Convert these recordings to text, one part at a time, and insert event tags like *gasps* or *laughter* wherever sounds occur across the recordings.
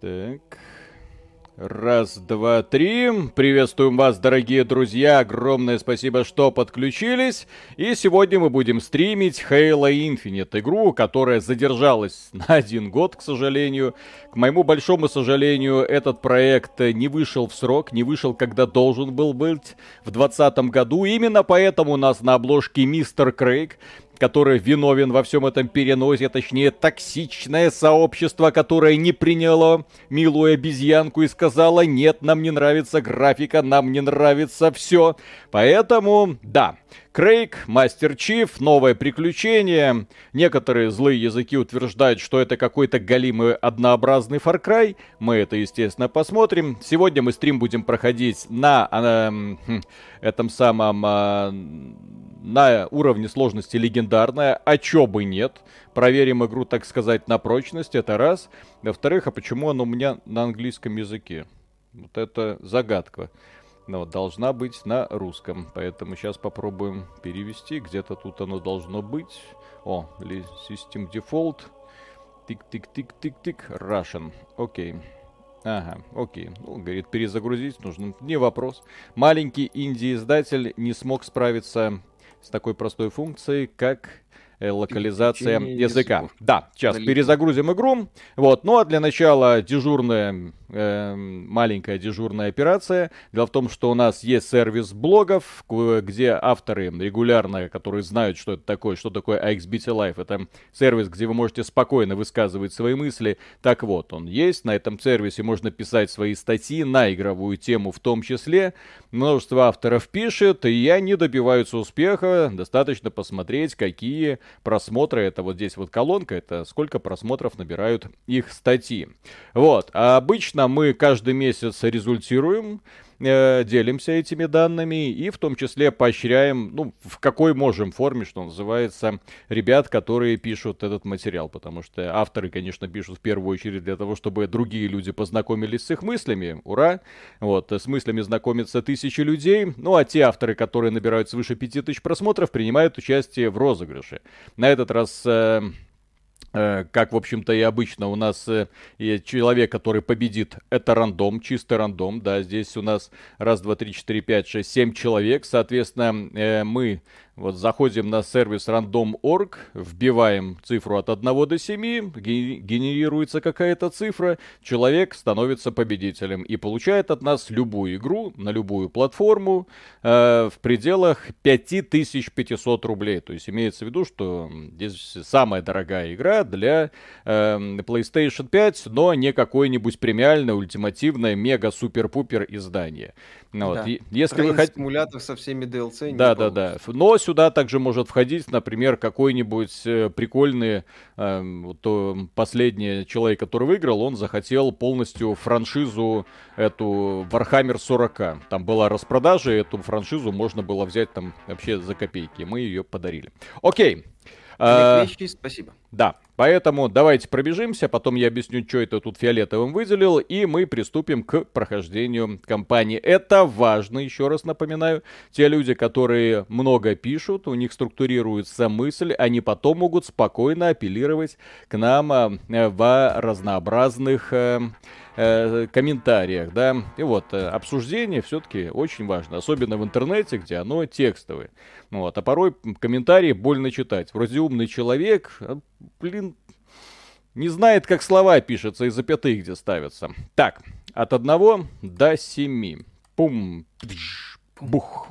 Так. Раз, два, три. Приветствуем вас, дорогие друзья. Огромное спасибо, что подключились. И сегодня мы будем стримить Halo Infinite, игру, которая задержалась *laughs* на один год, к сожалению. К моему большому сожалению, этот проект не вышел в срок, не вышел, когда должен был быть в 2020 году. Именно поэтому у нас на обложке Мистер Крейг который виновен во всем этом переносе, точнее токсичное сообщество, которое не приняло милую обезьянку и сказала, нет, нам не нравится графика, нам не нравится все. Поэтому, да, Крейг, Мастер Чиф, новое приключение. Некоторые злые языки утверждают, что это какой-то галимый однообразный Far Cry. Мы это, естественно, посмотрим. Сегодня мы стрим будем проходить на э, этом самом... Э, на уровне сложности легендарная, а чё бы нет. Проверим игру, так сказать, на прочность, это раз. Во-вторых, а почему она у меня на английском языке? Вот это загадка. Но должна быть на русском, поэтому сейчас попробуем перевести. Где-то тут оно должно быть. О, System Default. Тик-тик-тик-тик-тик. Russian. Окей. Ага, окей. Ну, говорит, перезагрузить нужно. Не вопрос. Маленький инди-издатель не смог справиться с такой простой функцией, как локализация языка. Языков. Да, сейчас перезагрузим игру. Вот, ну а для начала дежурная э, маленькая дежурная операция. Дело в том, что у нас есть сервис блогов, где авторы регулярно, которые знают, что это такое, что такое AXBT Live, это сервис, где вы можете спокойно высказывать свои мысли. Так вот, он есть. На этом сервисе можно писать свои статьи на игровую тему в том числе. Множество авторов пишет, и они добиваются успеха. Достаточно посмотреть, какие просмотры. Это вот здесь вот колонка, это сколько просмотров набирают их статьи. Вот. А обычно мы каждый месяц результируем, э, делимся этими данными и в том числе поощряем, ну, в какой можем форме, что называется, ребят, которые пишут этот материал, потому что авторы, конечно, пишут в первую очередь для того, чтобы другие люди познакомились с их мыслями, ура, вот, с мыслями знакомятся тысячи людей, ну, а те авторы, которые набирают свыше пяти тысяч просмотров, принимают участие в розыгрыше. На этот раз... Э, как, в общем-то, и обычно у нас э, человек, который победит, это рандом, чистый рандом, да, здесь у нас раз, два, три, четыре, пять, шесть, семь человек, соответственно, э, мы вот заходим на сервис random.org, вбиваем цифру от 1 до 7, генерируется какая-то цифра, человек становится победителем и получает от нас любую игру на любую платформу э, в пределах 5500 рублей. То есть имеется в виду, что здесь самая дорогая игра для э, PlayStation 5, но не какое-нибудь премиальное, ультимативное, мега-супер-пупер издание. Ну, да. вот. Если вы хотите... Стимулятор со всеми DLC. Да, да, да. Но сюда также может входить, например, какой-нибудь э, прикольный, э, вот, последний человек, который выиграл, он захотел полностью франшизу эту Warhammer 40. Там была распродажа, и эту франшизу можно было взять там вообще за копейки. Мы ее подарили. Окей. А, вещи, спасибо. Да, поэтому давайте пробежимся, потом я объясню, что это тут фиолетовым выделил, и мы приступим к прохождению кампании. Это важно, еще раз напоминаю. Те люди, которые много пишут, у них структурируется мысль, они потом могут спокойно апеллировать к нам а, в разнообразных э, э, комментариях, да. И вот, э, обсуждение все-таки очень важно, особенно в интернете, где оно текстовое. Вот, а порой комментарии больно читать. Вроде умный человек, а, блин, не знает, как слова пишутся и запятые где ставятся. Так, от одного до семи. Пум, пдж, бух.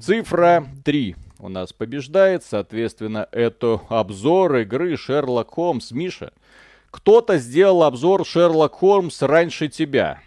Цифра 3 у нас побеждает, соответственно, это обзор игры Шерлок Холмс. Миша, кто-то сделал обзор Шерлок Холмс раньше тебя.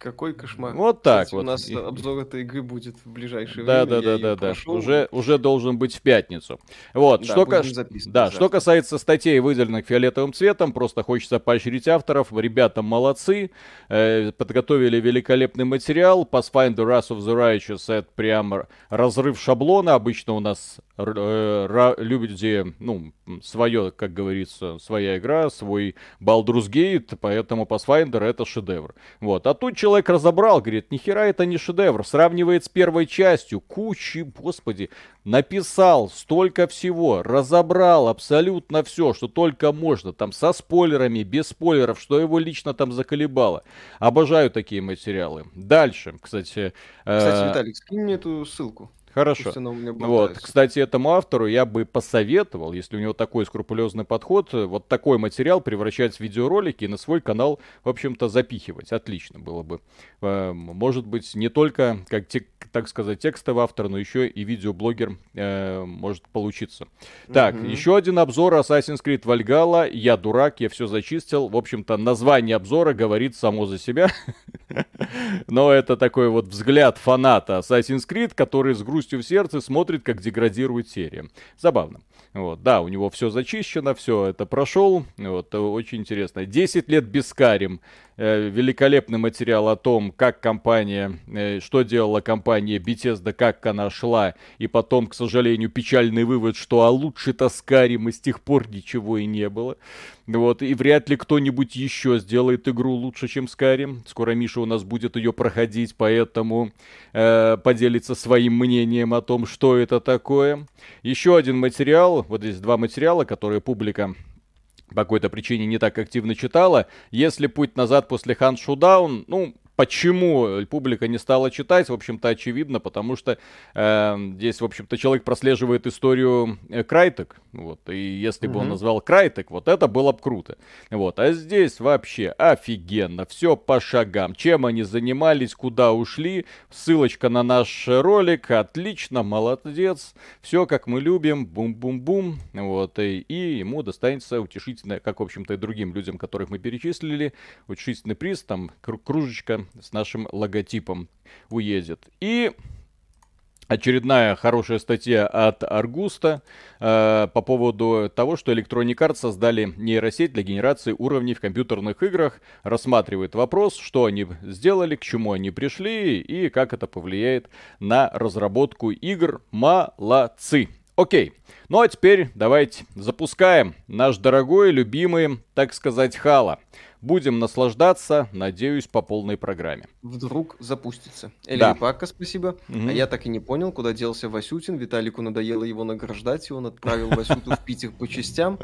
Какой кошмар. Вот так Кстати, вот. У нас обзор этой игры будет в ближайшее да, время. Да, да, да, да. Уже, уже должен быть в пятницу. Вот. Да, что, ка... да, что касается статей, выделенных фиолетовым цветом, просто хочется поощрить авторов. Ребята молодцы. Э, подготовили великолепный материал. Pathfinder Wrath of the Righteous это прям разрыв шаблона. Обычно у нас э, любите, ну, свое, как говорится, своя игра, свой Baldur's Gate, поэтому Pathfinder это шедевр. Вот. А тут человек разобрал, говорит, нихера это не шедевр, сравнивает с первой частью, кучи, господи, написал столько всего, разобрал абсолютно все, что только можно, там со спойлерами, без спойлеров, что его лично там заколебало. Обожаю такие материалы. Дальше, кстати... Кстати, э... Виталик, скинь мне эту ссылку. Хорошо. Вот, кстати, этому автору я бы посоветовал, если у него такой скрупулезный подход, вот такой материал превращать в видеоролики и на свой канал, в общем-то, запихивать. Отлично было бы. Э, может быть, не только, как те, так сказать, текстовый автор, но еще и видеоблогер э, может получиться. Так, еще один обзор Assassin's Creed Valhalla. Я дурак, я все зачистил. В общем-то, название обзора говорит само за себя. *laughs* Но это такой вот взгляд фаната Assassin's Creed, который с грустью в сердце смотрит, как деградирует серия. Забавно. Вот, да, у него все зачищено, все это прошел. Вот, очень интересно. 10 лет без Скарим. Э, великолепный материал о том, как компания, э, что делала компания Bethesda, как она шла, и потом, к сожалению, печальный вывод, что а лучше-то Скарим и с тех пор ничего и не было. Вот, и вряд ли кто-нибудь еще сделает игру лучше, чем Скарим. Скоро Миша у нас будет ее проходить, поэтому э, поделится своим мнением о том, что это такое. Еще один материал, вот здесь два материала, которые публика по какой-то причине не так активно читала. Если путь назад после Хан Шудаун, ну, Почему публика не стала читать, в общем-то, очевидно, потому что э, здесь, в общем-то, человек прослеживает историю э, Крайтек, вот, и если бы он назвал Крайтек, вот это было бы круто, вот, а здесь вообще офигенно, все по шагам, чем они занимались, куда ушли, ссылочка на наш ролик, отлично, молодец, все как мы любим, бум-бум-бум, вот, и, и ему достанется утешительное, как, в общем-то, и другим людям, которых мы перечислили, утешительный приз, там, кружечка с нашим логотипом уедет. И очередная хорошая статья от Аргуста э, по поводу того, что Electronic Arts создали нейросеть для генерации уровней в компьютерных играх. Рассматривает вопрос, что они сделали, к чему они пришли и как это повлияет на разработку игр. Молодцы! Окей, ну а теперь давайте запускаем наш дорогой, любимый, так сказать, Хала. Будем наслаждаться, надеюсь, по полной программе. Вдруг запустится. Элли да. Пака, спасибо. Угу. А я так и не понял, куда делся Васютин. Виталику надоело его награждать, и он отправил Васюту в Питер по частям.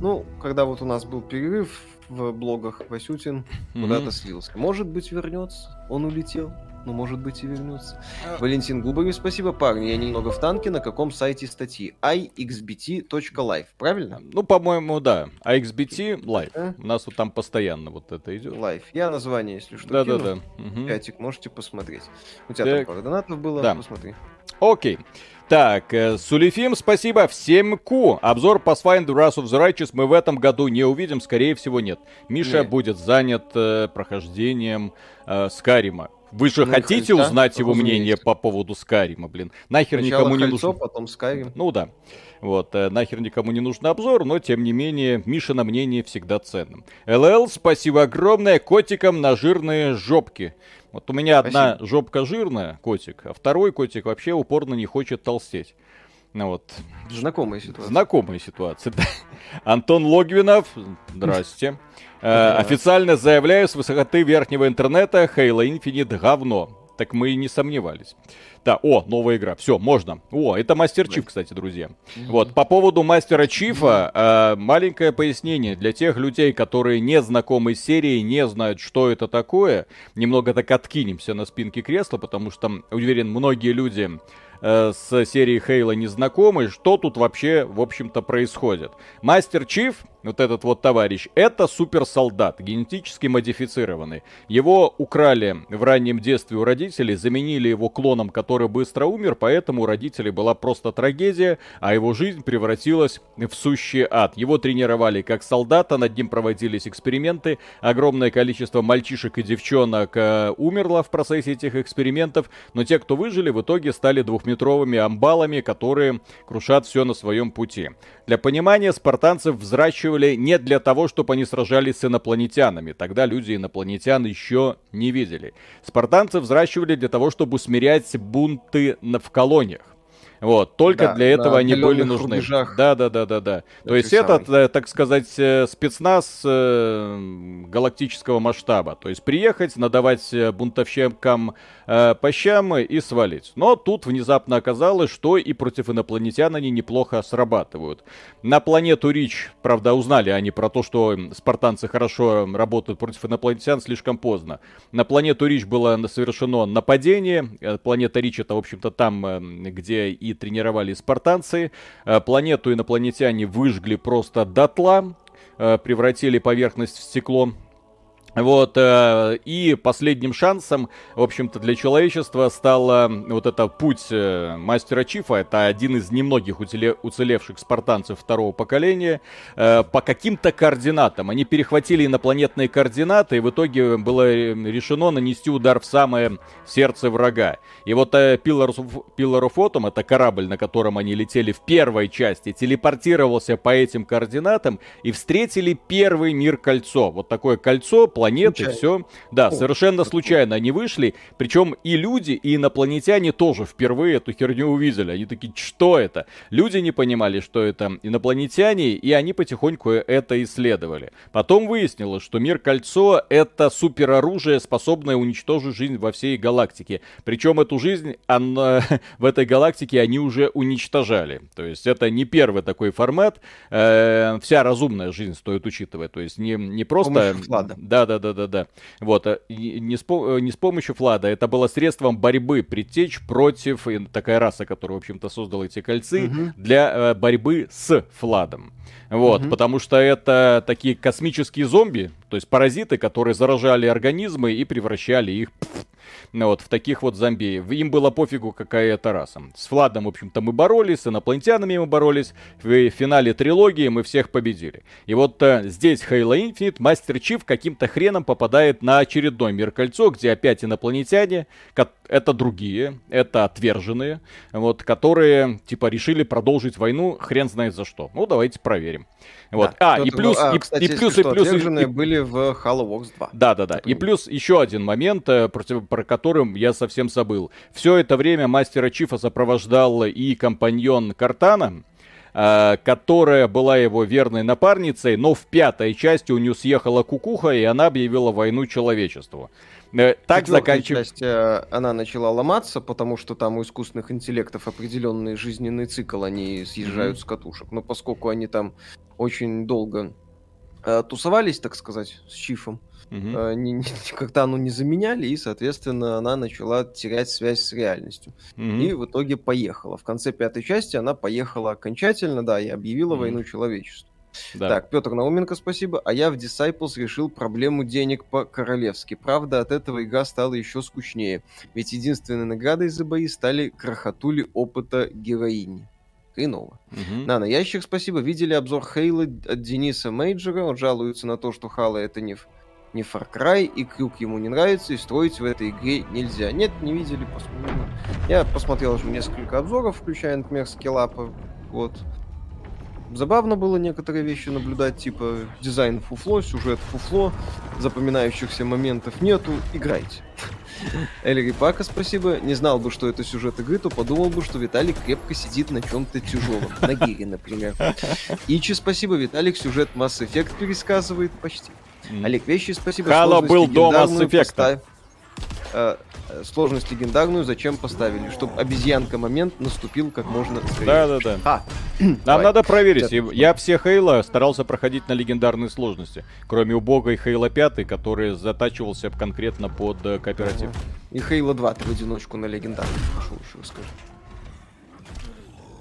Ну, когда вот у нас был перерыв в блогах, Васютин куда-то слился. Может быть, вернется. Он улетел но ну, может быть и вернется. А... Валентин Губарев, спасибо, парни. Я немного в танке. На каком сайте статьи? ixbt.live, правильно? Ну, по-моему, да. ixbt live. А? У нас вот там постоянно вот это идет. Live. Я название, если что, Да, да, да. Угу. Пятик, можете посмотреть. У тебя так. там пара донатов было, да. посмотри. Окей. Так, э, Сулифим, спасибо. Всем ку. Обзор Pathfinder Wrath of the Righteous мы в этом году не увидим, скорее всего нет. Миша нет. будет занят э, прохождением э, Скарима. Вы же ну, хотите Христа, узнать его мнение по поводу Скайрима, блин? Нахер Сначала никому не нужно. потом Скайрим. Ну да. Вот, э, нахер никому не нужен обзор, но тем не менее, Миша на мнение всегда ценным. ЛЛ, спасибо огромное котикам на жирные жопки. Вот у меня спасибо. одна жопка жирная, котик, а второй котик вообще упорно не хочет толстеть. Ну вот. Знакомая ситуация. Знакомая ситуация. *laughs* Антон Логвинов, здрасте. Э, официально заявляю с высоты верхнего интернета Halo Infinite говно. Так мы и не сомневались. Да, о, новая игра. Все, можно. О, это Мастер Чиф, кстати, друзья. Вот, по поводу Мастера Чифа, э, маленькое пояснение. Для тех людей, которые не знакомы с серией, не знают, что это такое, немного так откинемся на спинке кресла, потому что, уверен, многие люди э, с серией Хейла не знакомы, что тут вообще, в общем-то, происходит. Мастер Чиф вот этот вот товарищ, это суперсолдат, генетически модифицированный. Его украли в раннем детстве у родителей, заменили его клоном, который быстро умер, поэтому у родителей была просто трагедия, а его жизнь превратилась в сущий ад. Его тренировали как солдата, над ним проводились эксперименты, огромное количество мальчишек и девчонок э, умерло в процессе этих экспериментов, но те, кто выжили, в итоге стали двухметровыми амбалами, которые крушат все на своем пути. Для понимания, спартанцев взращивали не для того, чтобы они сражались с инопланетянами. Тогда люди инопланетян еще не видели. Спартанцев взращивали для того, чтобы усмирять бунты в колониях. Вот, только да, для этого они были нужны. Да, да, да, да, да. То есть это, э, так сказать, э, спецназ э, галактического масштаба. То есть приехать, надавать бунтовщикам э, по щам и свалить. Но тут внезапно оказалось, что и против инопланетян они неплохо срабатывают. На планету Рич, правда, узнали они про то, что спартанцы хорошо работают против инопланетян слишком поздно. На планету Рич было совершено нападение. Планета Рич это, в общем-то, там, где и тренировали спартанцы. Э, планету инопланетяне выжгли просто дотла, э, превратили поверхность в стекло. Вот, э, и последним шансом, в общем-то, для человечества стал э, вот это путь э, мастера Чифа. Это один из немногих уцеле- уцелевших спартанцев второго поколения. Э, по каким-то координатам. Они перехватили инопланетные координаты, и в итоге было решено нанести удар в самое сердце врага. И вот э, Pillar, of, Pillar of Autumn, это корабль, на котором они летели в первой части, телепортировался по этим координатам и встретили первый мир кольцо. Вот такое кольцо, планеты, все. Да, О, совершенно случайно они вышли. Причем и люди, и инопланетяне тоже впервые эту херню увидели. Они такие, что это? Люди не понимали, что это инопланетяне, и они потихоньку это исследовали. Потом выяснилось, что мир кольцо это супероружие, способное уничтожить жизнь во всей галактике. Причем эту жизнь она, *laughs* в этой галактике они уже уничтожали. То есть это не первый такой формат. Э, вся разумная жизнь стоит учитывать. То есть не, не просто... Да, да, да, да, да, да. Вот, э, не с, э, не с помощью Флада, это было средством борьбы предтеч против, такая раса, которая, в общем-то, создала эти кольцы, угу. для э, борьбы с Фладом. Вот, угу. потому что это такие космические зомби, то есть паразиты, которые заражали организмы и превращали их ну, вот, в таких вот зомби. Им было пофигу, какая это раса. С Фладом, в общем-то, мы боролись, с инопланетянами мы боролись. В финале трилогии мы всех победили. И вот э, здесь Halo Infinite Мастер Чиф каким-то хреном попадает на очередной мир кольцо, где опять инопланетяне, это другие, это отверженные, вот, которые, типа, решили продолжить войну, хрен знает за что. Ну, давайте проверим. Вот. Да, а, и плюс, а, и, кстати, и плюс, и плюс, и, были в Halo Wars 2. Да, да, да. И плюс еще один момент, э, против, про которым я совсем забыл. Все это время мастера Чифа сопровождал и компаньон Картана, э, которая была его верной напарницей, но в пятой части у нее съехала кукуха, и она объявила войну человечеству. Э, так заканчивается. э, она начала ломаться, потому что там у искусственных интеллектов определенный жизненный цикл, они съезжают mm-hmm. с катушек. Но поскольку они там очень долго э, тусовались, так сказать, с Чифом, угу. не, не, *laughs* как-то оно не заменяли, и, соответственно, она начала терять связь с реальностью. Угу. И в итоге поехала. В конце пятой части она поехала окончательно, да, и объявила угу. войну человечеству. Да. Так, Петр Науменко, спасибо. А я в Disciples решил проблему денег по-королевски. Правда, от этого игра стала еще скучнее. Ведь единственной наградой за бои стали крохотули опыта героини. Хреново. Угу. Да, на ящик спасибо. Видели обзор Halo от Дениса Мейджера. Он жалуется на то, что Halo это не, не Far Cry, и крюк ему не нравится, и строить в этой игре нельзя. Нет, не видели, посмотрим. Я посмотрел уже несколько обзоров, включая, например, Skill Up а. Вот. Забавно было некоторые вещи наблюдать, типа дизайн фуфло, сюжет фуфло, запоминающихся моментов нету, играйте. Эльри Пака, спасибо. Не знал бы, что это сюжет игры, то подумал бы, что Виталик крепко сидит на чем-то тяжелом. На гире, например. Ичи, спасибо. Виталик сюжет Mass Effect пересказывает почти. Олег Вещи, спасибо. Хало был до Mass Effect. Э, сложность легендарную зачем поставили? Чтобы обезьянка момент наступил как можно скорее. Да, да, да. А, Нам давай. надо проверить. Я все Хейла старался проходить на легендарной сложности. Кроме убогой Хейла 5, который затачивался конкретно под э, кооператив. И Хейла 2 ты в одиночку на легендарной пошел, еще расскажи.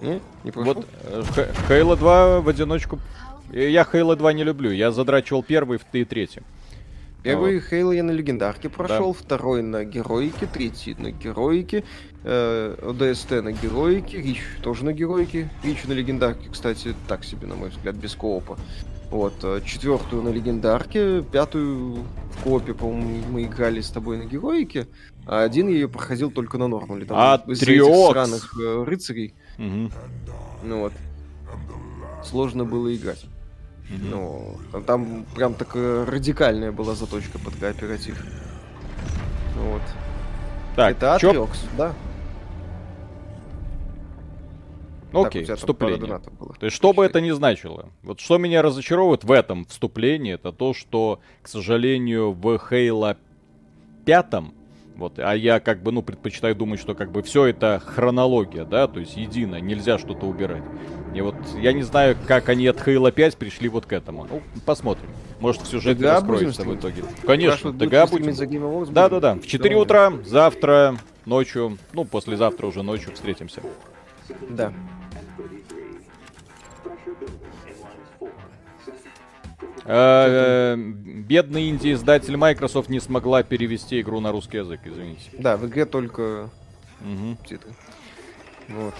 Не? Не прошел? Вот Хейла 2 в одиночку... Я Хейла 2 не люблю. Я задрачивал первый и третий. Первый вот. Хейл я на легендарке прошел, да. второй на героике, третий на героике, э, ДСТ на героике, Рич тоже на героике. Рич на легендарке, кстати, так себе, на мой взгляд, без коопа. Вот, э, четвертую на легендарке, пятую в коопе, по-моему, мы играли с тобой на героике, а один я ее проходил только на нормале. Там, а из этих сраных э, рыцарей. Угу. Ну вот. Сложно было играть. Ну, там прям такая радикальная была заточка под кооператив. Вот. Так, Это Атрекс, да? Окей, так, вступление. То есть, что бы это ни значило. Вот что меня разочаровывает в этом вступлении, это то, что, к сожалению, в Хейла пятом вот, а я как бы, ну, предпочитаю думать, что как бы все это хронология, да, то есть едино, нельзя что-то убирать. И вот я не знаю, как они от Хейла 5 пришли вот к этому. Ну, посмотрим. Может, в сюжете ДГА раскроется в итоге. Конечно, ДГА будем. Да-да-да. В 4 утра, завтра, ночью, ну, послезавтра уже ночью встретимся. Да. Бедный инди-издатель Microsoft не смогла перевести игру на русский язык, извините. Да, в игре только титры. Вот.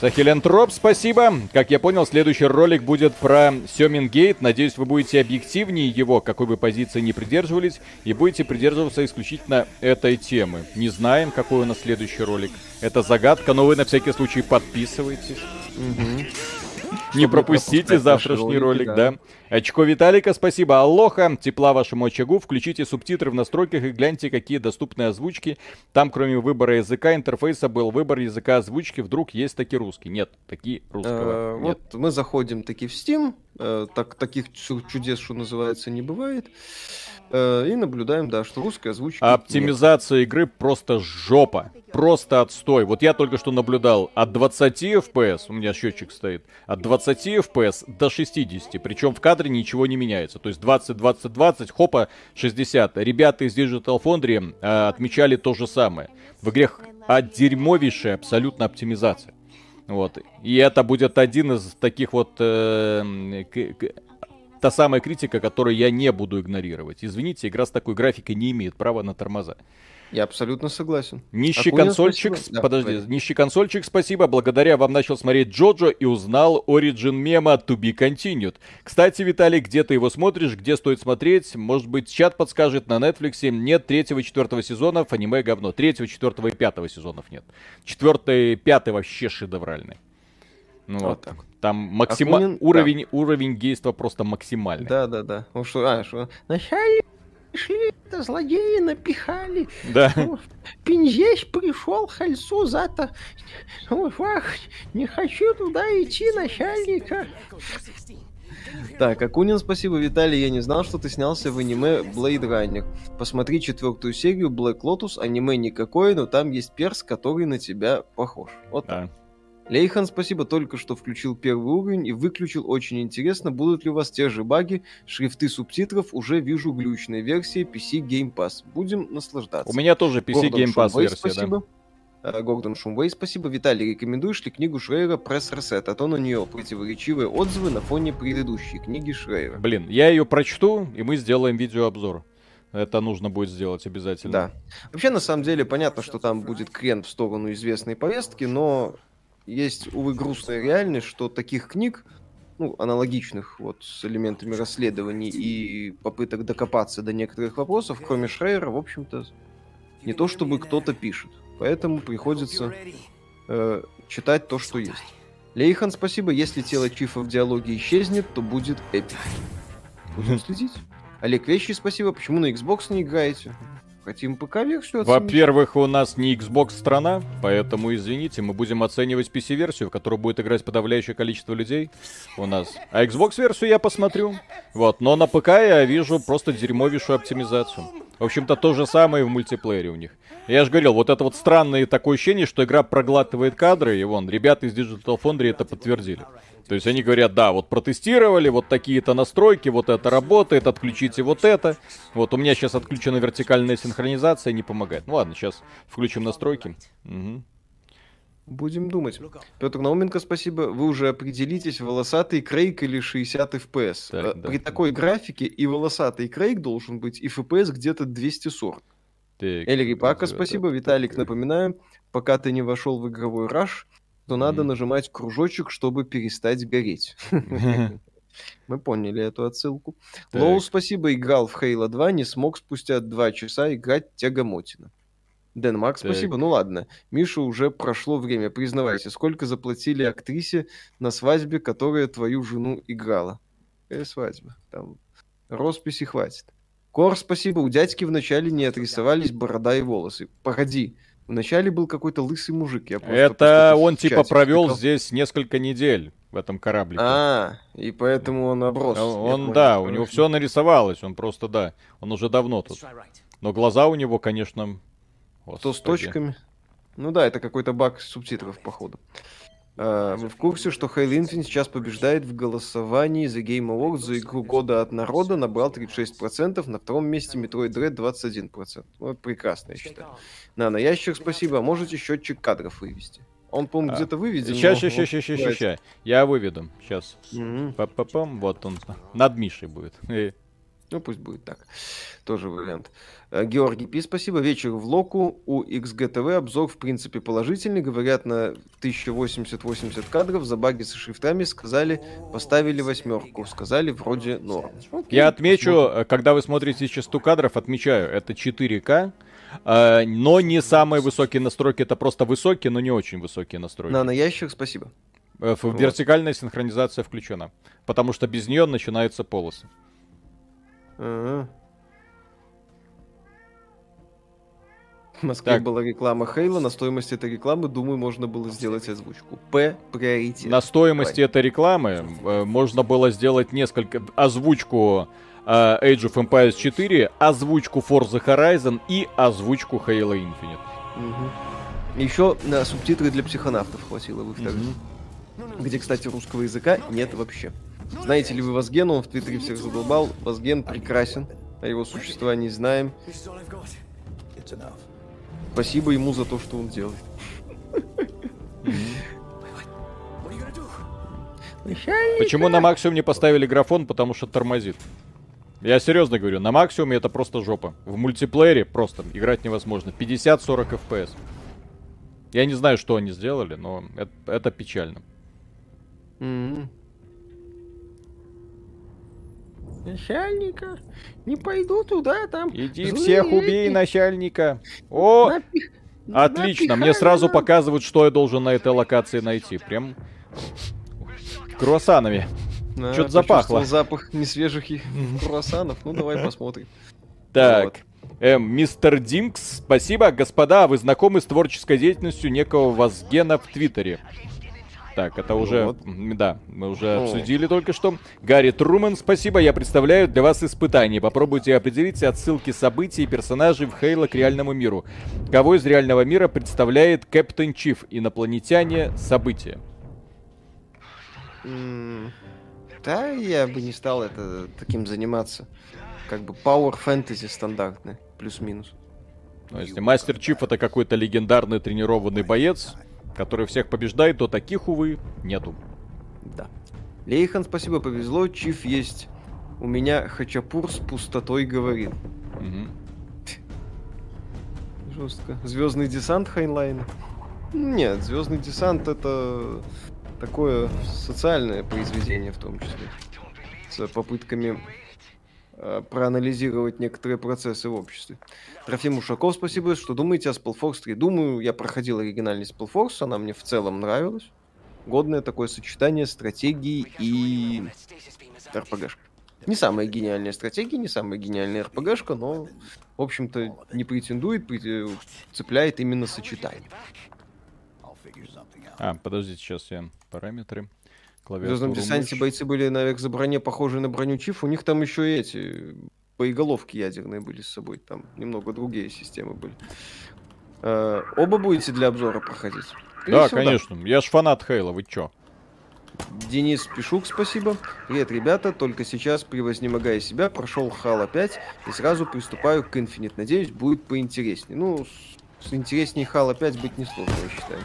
Сахилентроп, спасибо. Как я понял, следующий ролик будет про Семингейт. Надеюсь, вы будете объективнее его, какой бы позиции не придерживались, и будете придерживаться исключительно этой темы. Не знаем, какой у нас следующий ролик. Это загадка, но вы на всякий случай подписывайтесь. Угу. Не пропустите завтрашний ролик, да. Очко Виталика, спасибо. Аллоха, тепла вашему очагу. Включите субтитры в настройках и гляньте, какие доступны озвучки. Там, кроме выбора языка интерфейса, был выбор языка озвучки. Вдруг есть таки русский. Нет, такие русского. Э, вот мы заходим таки в Steam. Э, так, таких чудес, что называется, не бывает. Э, и наблюдаем, да, что русская озвучка... Оптимизация нет. игры просто жопа. Просто отстой. Вот я только что наблюдал от 20 FPS, у меня счетчик стоит, от 20 FPS до 60. Причем в кадре ничего не меняется. То есть 20, 20, 20, хопа, 60. Ребята из Digital Foundry э, отмечали то же самое. В игре от дерьмовейшая абсолютно оптимизация. Вот. И это будет один из таких вот э, та самая критика, которую я не буду игнорировать. Извините, игра с такой графикой не имеет права на тормоза. Я абсолютно согласен. Нищий Акунин, консольчик, спасибо. подожди, да, нищий консольчик, спасибо. Благодаря вам начал смотреть Джоджо и узнал Origin мема To Be Continued. Кстати, Виталий, где ты его смотришь, где стоит смотреть? Может быть, чат подскажет на Netflix. Нет третьего и четвертого сезонов, аниме говно. Третьего, четвертого и пятого сезонов нет. Четвертый и пятый вообще шедевральный. Ну вот, вот так. Там максима... Акунин, уровень, да. уровень действа просто максимальный. Да, да, да. Ну что, а, что? Вначале пришли, это злодеи напихали. Да. Ну, Пинзесь пришел, хальцу зато. Ах, не хочу туда идти, начальника. Так, Акунин, спасибо, Виталий, я не знал, что ты снялся в аниме Blade Runner. Посмотри четвертую серию Black Lotus, аниме никакое, но там есть перс, который на тебя похож. Вот да. так. Лейхан, спасибо, только что включил первый уровень и выключил. Очень интересно, будут ли у вас те же баги, шрифты субтитров, уже вижу глючные версии PC Game Pass. Будем наслаждаться. У меня тоже PC Гордон Game Pass Шумвей, версия, спасибо. да. Гордон Шумвей, спасибо. Виталий, рекомендуешь ли книгу Шрейера Пресс Ресет? А то на нее противоречивые отзывы на фоне предыдущей книги Шрейера. Блин, я ее прочту, и мы сделаем видеообзор. Это нужно будет сделать обязательно. Да. Вообще, на самом деле, понятно, что там будет крен в сторону известной повестки, но есть, увы, грустная реальность, что таких книг, ну, аналогичных вот с элементами расследований и попыток докопаться до некоторых вопросов, кроме Шрейера, в общем-то, не то чтобы кто-то пишет. Поэтому приходится э, читать то, что есть. Лейхан, спасибо. Если тело Чифа в диалоге исчезнет, то будет эпик. Будем следить. Олег Вещи, спасибо. Почему на Xbox не играете? Хотим ПК-версию Во-первых, у нас не Xbox страна, поэтому, извините, мы будем оценивать PC-версию, в которую будет играть подавляющее количество людей у нас. А Xbox-версию я посмотрю. Вот, но на ПК я вижу просто дерьмовейшую оптимизацию. В общем-то, то же самое в мультиплеере у них. Я же говорил, вот это вот странное такое ощущение, что игра проглатывает кадры, и вон, ребята из Digital Foundry это подтвердили. То есть они говорят, да, вот протестировали, вот такие-то настройки, вот это работает, отключите вот это. Вот у меня сейчас отключена вертикальная синхронизация, не помогает. Ну ладно, сейчас включим настройки. Угу. Будем думать. Петр Науменко, спасибо. Вы уже определитесь, волосатый крейг или 60 FPS. Так, да. При такой графике и волосатый крейг должен быть, и FPS где-то 240. Эльри Пака, спасибо. Виталик, напоминаю, пока ты не вошел в игровой раш, то надо нажимать кружочек, чтобы перестать гореть. *laughs* Мы поняли эту отсылку. Лоу, спасибо, играл в Хейла 2, не смог спустя два часа играть тягомотина. Денмарк, спасибо. Ну ладно, Миша, уже прошло время. Признавайся, сколько заплатили актрисе на свадьбе, которая твою жену играла? Какая свадьба? Там росписи хватит. Кор, спасибо. У дядьки вначале не отрисовались борода и волосы. Погоди, Вначале был какой-то лысый мужик. Я Это он типа провел сказал. здесь несколько недель в этом кораблике. А, и поэтому он оброс. Он, да, у него все нарисовалось, он просто, да, он уже давно тут. Но глаза у него, конечно... Господи. То с точками. Ну да, это какой-то баг субтитров, походу. Вы в курсе, что Halo Infinite сейчас побеждает в голосовании за Game Awards за игру года от народа, набрал 36%, на втором месте Metroid Dread 21%. Ну, это прекрасно, я считаю. На, на ящик спасибо, а можете счетчик кадров вывести? Он, по-моему, а, где-то выведен. Сейчас, сейчас, сейчас, сейчас, сейчас, сейчас. Я выведу. Сейчас. Угу. Па-па-пам. Вот он. Над Мишей будет. *laughs* Ну, пусть будет так. Тоже вариант. Э, Георгий Пи, спасибо. Вечер в Локу. У XGTV обзор, в принципе, положительный. Говорят, на 1080-80 кадров за баги со шрифтами сказали, поставили восьмерку. Сказали, вроде норм. Окей, Я отмечу, посмотрим. когда вы смотрите частоту кадров, отмечаю, это 4К. Э, но не самые высокие настройки, это просто высокие, но не очень высокие настройки. На, на ящик спасибо. Э, вертикальная синхронизация включена, потому что без нее начинаются полосы. В Москве так. была реклама Хейла, на стоимости этой рекламы, думаю, можно было сделать озвучку. П. Приоритет. На стоимости Давай. этой рекламы э, можно было сделать несколько... Озвучку э, Age of Empires 4, озвучку Forza Horizon и озвучку Halo Infinite. Угу. Еще на субтитры для психонавтов хватило бы их угу. Где, кстати, русского языка нет вообще. Знаете ли вы Вазгена? Он в Твиттере всех задолбал. Вазген прекрасен. О его существовании знаем. Спасибо ему за то, что он делает. Почему на максимум не поставили графон? Потому что тормозит. Я серьезно говорю, на максимуме это просто жопа. В мультиплеере просто играть невозможно. 50-40 FPS. Я не знаю, что они сделали, но это, это печально. Mm-hmm. Начальника. Не пойду туда, там. Иди всех убей, эти... начальника. О! Напих... Отлично, Напихали мне сразу нам. показывают, что я должен на этой локации найти. Прям круассанами. А, Что-то запахло. запах несвежих круассанов. Ну, давай посмотрим. Так. Эм, мистер Динкс, спасибо. Господа, вы знакомы с творческой деятельностью некого Вазгена в Твиттере? Так, это уже, вот. да, мы уже О. обсудили только что. Гарри Труман, спасибо, я представляю для вас испытание. Попробуйте определить отсылки событий и персонажей в Хейла к реальному миру. Кого из реального мира представляет Кэптен Чиф, инопланетяне, события? да, я бы не стал это таким заниматься. Как бы Power Fantasy стандартный, плюс-минус. Ну, если Мастер Чиф это какой-то легендарный тренированный боец, который всех побеждает, то таких, увы, нету. Да. Лейхан, спасибо, повезло. Чиф есть. У меня Хачапур с пустотой говорит. Угу. Жестко. Звездный десант Хайнлайн. Нет, Звездный десант это такое социальное произведение в том числе. С попытками проанализировать некоторые процессы в обществе. Трофим Ушаков, спасибо. Что думаете о Spellforce 3? Думаю, я проходил оригинальный Spellforce, она мне в целом нравилась. Годное такое сочетание стратегии и РПГшка. Не самая гениальная стратегия, не самая гениальная РПГшка, но, в общем-то, не претендует, цепляет именно сочетание. А, подождите, сейчас я параметры. В Звездном десанте бойцы были на за броне похожи на броню Чиф. У них там еще эти боеголовки ядерные были с собой, там немного другие системы были. Э, оба будете для обзора проходить? Да, конечно. Да. Я ж фанат Хейла, вы чё? Денис Пишук, спасибо. Привет, ребята. Только сейчас, превознемогая себя, прошел Хала 5 и сразу приступаю к Infinite. Надеюсь, будет поинтереснее. Ну, с интереснее Хала 5 быть не сложно, я считаю.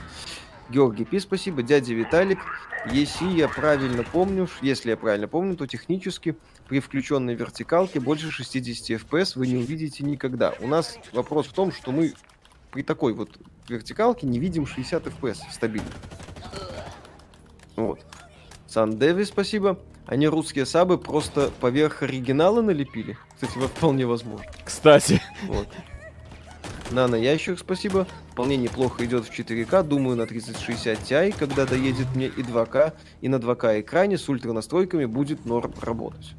Георгий Пи, спасибо. Дядя Виталик. Если я правильно помню, если я правильно помню, то технически при включенной вертикалке больше 60 FPS вы не увидите никогда. У нас вопрос в том, что мы при такой вот вертикалке не видим 60 FPS стабильно. Вот. Сан Деви, спасибо. Они русские сабы просто поверх оригинала налепили. Кстати, вполне возможно. Кстати. Вот. Нано ящик, спасибо. Вполне неплохо идет в 4К. Думаю, на 3060 Ti, когда доедет мне и 2К, и на 2К экране с ультра настройками будет норм работать.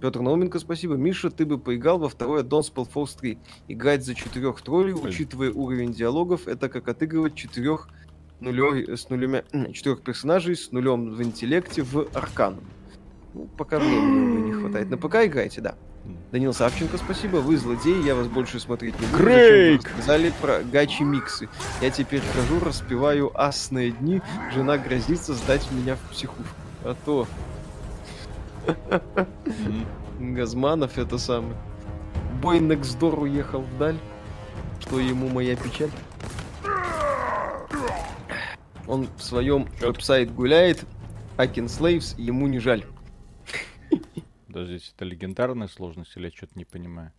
Петр Науменко, спасибо. Миша, ты бы поиграл во второе Dawnspell Force 3. Играть за четырех троллей, учитывая уровень диалогов, это как отыгрывать четырех нулей, с нулями, четырех персонажей с нулем в интеллекте в Арканом. Ну, пока времени не хватает. На ПК играйте, да. Данил Савченко, спасибо. Вы злодей, я вас больше смотреть не буду. Крейг! Сказали про гачи миксы. Я теперь хожу, распеваю асные дни. Жена грозится сдать меня в психушку. А то... Газманов это самый. Бой Nextdoor уехал вдаль. Что ему моя печаль? Он в своем веб-сайт гуляет, Акин Slaves ему не жаль. Подождите, это легендарная сложность или я что-то не понимаю?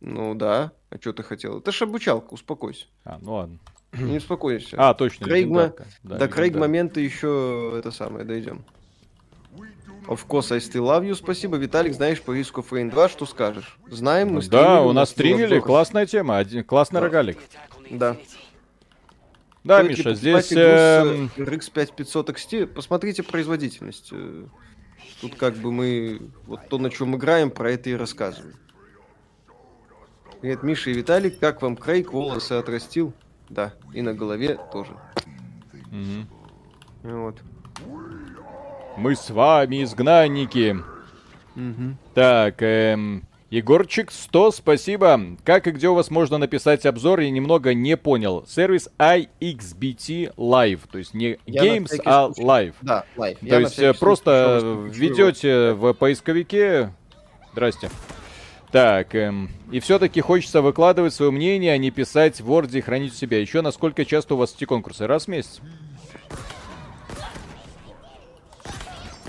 Ну да. А что ты хотел? Это ж обучалка, успокойся. А, ну ладно. *clears throat* Не успокойся. А, точно, Крейг Да, До Крейг момента еще это самое, дойдем. Of course, I still love you. Спасибо, Виталик. Знаешь по риску Frame 2, что скажешь? Знаем, мы стримили. Да, у нас стримили. Классная тема. Один, классный да. рогалик. Да. Да, Миша, здесь... Э, RX 5500 XT, посмотрите производительность. Тут как бы мы... Вот то, на чем играем, про это и рассказываем. Привет, Миша и Виталик. Как вам Крейг? Волосы отрастил? Да, и на голове тоже. Угу. Вот. Мы с вами, изгнанники. Угу. Так, эм, Егорчик, 100, спасибо. Как и где у вас можно написать обзор, я немного не понял. Сервис iXBT Live, то есть не я Games, а Live. Да, Live. То я есть э, просто ведете в поисковике... Здрасте. Так, эм, и все-таки хочется выкладывать свое мнение, а не писать в Word и хранить у себя. Еще насколько часто у вас эти конкурсы? Раз в месяц?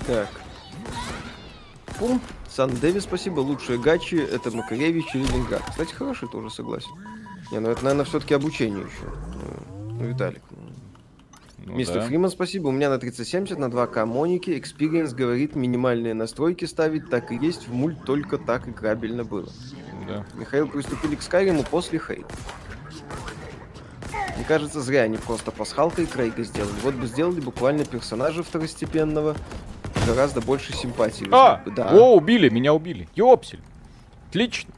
Так. Пум. Сан Дэвис, спасибо. Лучшие гачи это Макаревич и Ленинград. Кстати, хороший тоже, согласен. Не, ну это, наверное, все-таки обучение еще. Ну, Виталик. Ну, Мистер да. Фриман, спасибо. У меня на 3070 на 2К Моники. Experience говорит, минимальные настройки ставить так и есть. В мульт только так играбельно было. Да. Михаил приступили к Скайриму после хейт. Мне кажется, зря они просто пасхалкой Крейга сделали. Вот бы сделали буквально персонажа второстепенного, гораздо больше симпатии. А! Да. О, убили, меня убили. Ёпсель. Отлично.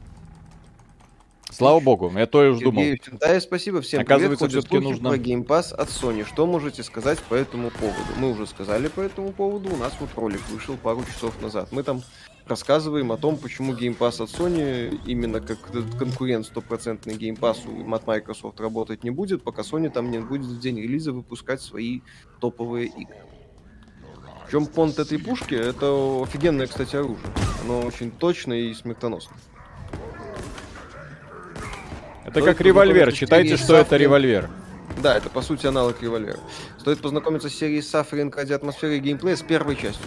Слава богу, я тоже думал. Да, спасибо всем. Оказывается, все-таки нужно... Про Game Pass от Sony. Что можете сказать по этому поводу? Мы уже сказали по этому поводу. У нас вот ролик вышел пару часов назад. Мы там рассказываем о том, почему Game Pass от Sony именно как конкурент стопроцентный Game Pass от Microsoft работать не будет, пока Sony там не будет в день релиза выпускать свои топовые игры. В чем понт этой пушки? Это офигенное, кстати, оружие. Оно очень точное и смертоносное. Это Стоит как револьвер. Считайте, что это револьвер. Да, это по сути аналог револьвера. Стоит познакомиться с серией Suffering ради атмосферы и геймплея с первой частью.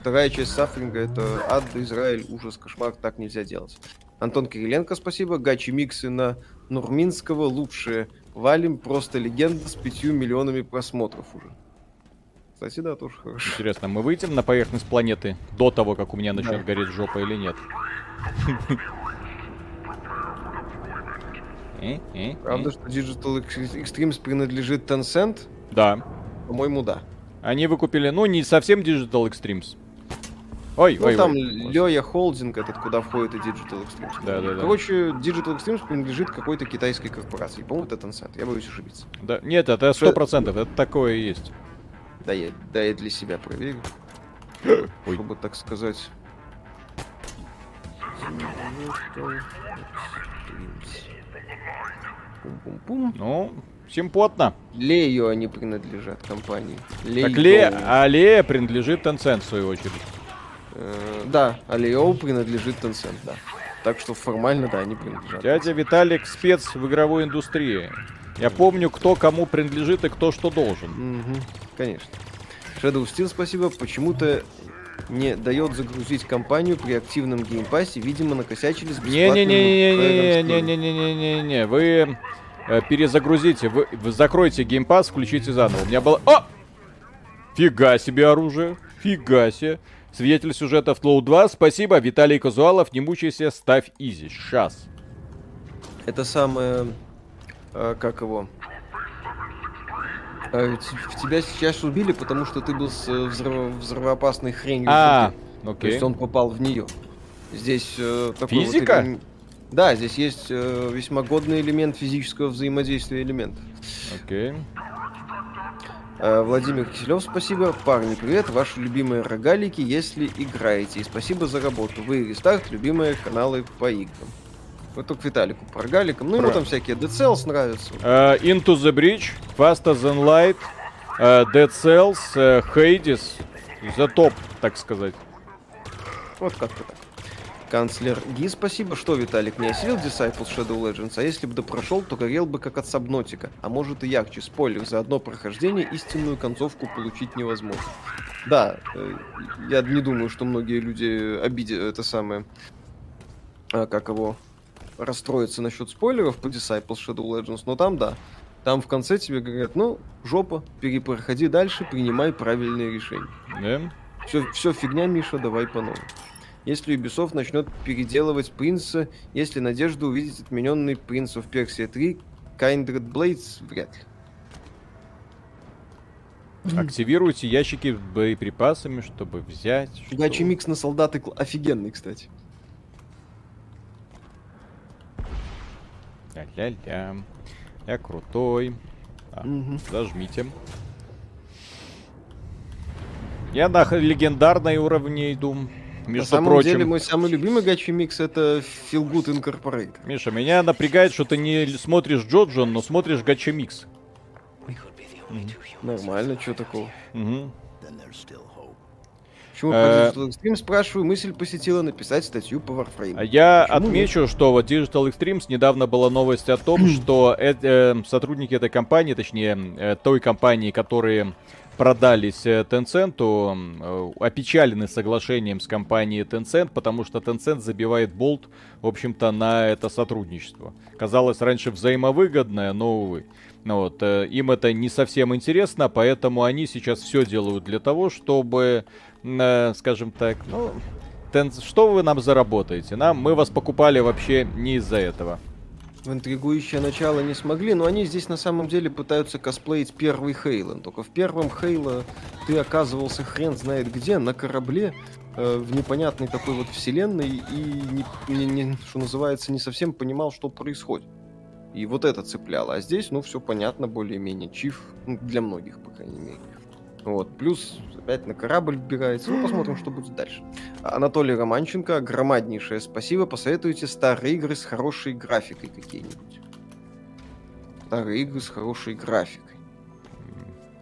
Вторая часть Сафринга это ад, Израиль, ужас, кошмар, так нельзя делать. Антон Кириленко, спасибо. Гачи миксы на Нурминского лучшие. Валим просто легенда с пятью миллионами просмотров уже. Кстати, да, тоже хорошо. Интересно, мы выйдем на поверхность планеты до того, как у меня начнет да. гореть жопа или нет? Э, э, Правда, э. что Digital Extremes принадлежит Tencent? Да. По-моему, да. Они выкупили, ну, не совсем Digital Extremes. Ой, ну, ой, там Лёя Холдинг, этот, куда входит и Digital Extremes. Да, да, да. Короче, Digital Extremes принадлежит какой-то китайской корпорации. По-моему, это Tencent. Я боюсь ошибиться. Да, нет, это сто процентов, это такое и есть. Да я, да я для себя проверю. Ой. Чтобы так сказать. Пум-пум-пум. Ну, симпотно. Лею они принадлежат компании. Лей так Ле, а Лея принадлежит Tencent в свою очередь. Э, да, а Лео принадлежит Tencent, да. Так что формально, да, они принадлежат. Дядя Виталик спец в игровой индустрии. Я помню, кто кому принадлежит и кто что должен. Угу, конечно. Shadow Steel, спасибо. Почему-то не дает загрузить кампанию при активном Game Pass е. Видимо, накосячили с бесплатным... Не-не-не-не-не-не-не-не-не. Вы э, перезагрузите, вы, вы закройте Game Pass, включите заново. У меня было... О! Фига себе оружие. Фига себе. Свидетель сюжета в Flow 2. Спасибо. Виталий Казуалов, не мучайся, ставь изи. Сейчас. Это самое... Э, как его? А, тебя сейчас убили, потому что ты был с взрыв... взрывоопасной хренью. А, окей. То есть он попал в нее. Здесь э, такой Физика? Вот, да, здесь есть э, весьма годный элемент физического взаимодействия элементов. Окей. Э, Владимир Киселев, спасибо. Парни, привет. Ваши любимые рогалики, если играете. И спасибо за работу. Вы Рестарт, любимые каналы по играм. Вот только Виталику по рогаликам. Ну, Про... ему там всякие Dead Cells нравятся. Uh, Into the Bridge, Faster Than Light, uh, Dead Cells, uh, Hades. За топ, так сказать. Вот как-то так. Канцлер Ги, спасибо. Что, Виталик, не осилил Disciples Shadow Legends? А если бы допрошел, то горел бы как от Сабнотика. А может и ярче. Спойлер, за одно прохождение истинную концовку получить невозможно. Да, я не думаю, что многие люди обидят это самое... А, как его? Расстроятся насчет спойлеров по Disciples Shadow Legends, но там, да. Там в конце тебе говорят, ну, жопа, перепроходи дальше, принимай правильные решения. Да? Все, все фигня, Миша, давай по новому если Ubisoft начнет переделывать принца, есть ли надежда увидеть отмененный Prince of Persia 3 Kindred Blades? Вряд ли. Активируйте ящики с боеприпасами, чтобы взять. Гачи что... микс на солдаты офигенный, кстати. Ля-ля-ля. Я крутой. А, угу. Зажмите. Я на легендарной уровне иду. Между На самом прочим... деле, мой самый любимый гачи микс это Feel Good Incorporated. Миша, меня напрягает, что ты не смотришь Джоджон, но смотришь гачи микс. Нормально, что такого? Угу. Почему э, Digital Extremes, спрашиваю, мысль посетила написать статью по Warframe. А я Почему отмечу, нет? что вот Digital Extremes недавно была новость о том, *clears throat* что э, э, сотрудники этой компании, точнее э, той компании, которые продались э, Tencent, э, опечалены соглашением с компанией Tencent, потому что Tencent забивает болт, в общем-то, на это сотрудничество. Казалось раньше взаимовыгодное, но, увы. Ну вот, э, им это не совсем интересно, поэтому они сейчас все делают для того, чтобы, скажем так, ну, что вы нам заработаете? Нам, мы вас покупали вообще не из-за этого в интригующее начало не смогли, но они здесь на самом деле пытаются косплеить первый Хейло. Только в первом Хейло ты оказывался хрен знает где, на корабле, э, в непонятной такой вот вселенной, и, не, не, не, что называется, не совсем понимал, что происходит. И вот это цепляло. А здесь, ну, все понятно, более-менее. Чиф, ну, для многих, по крайней мере. Вот. Плюс опять на корабль вбирается. Ну, посмотрим, что будет дальше. Анатолий Романченко, громаднейшее спасибо. Посоветуйте старые игры с хорошей графикой какие-нибудь. Старые игры с хорошей графикой.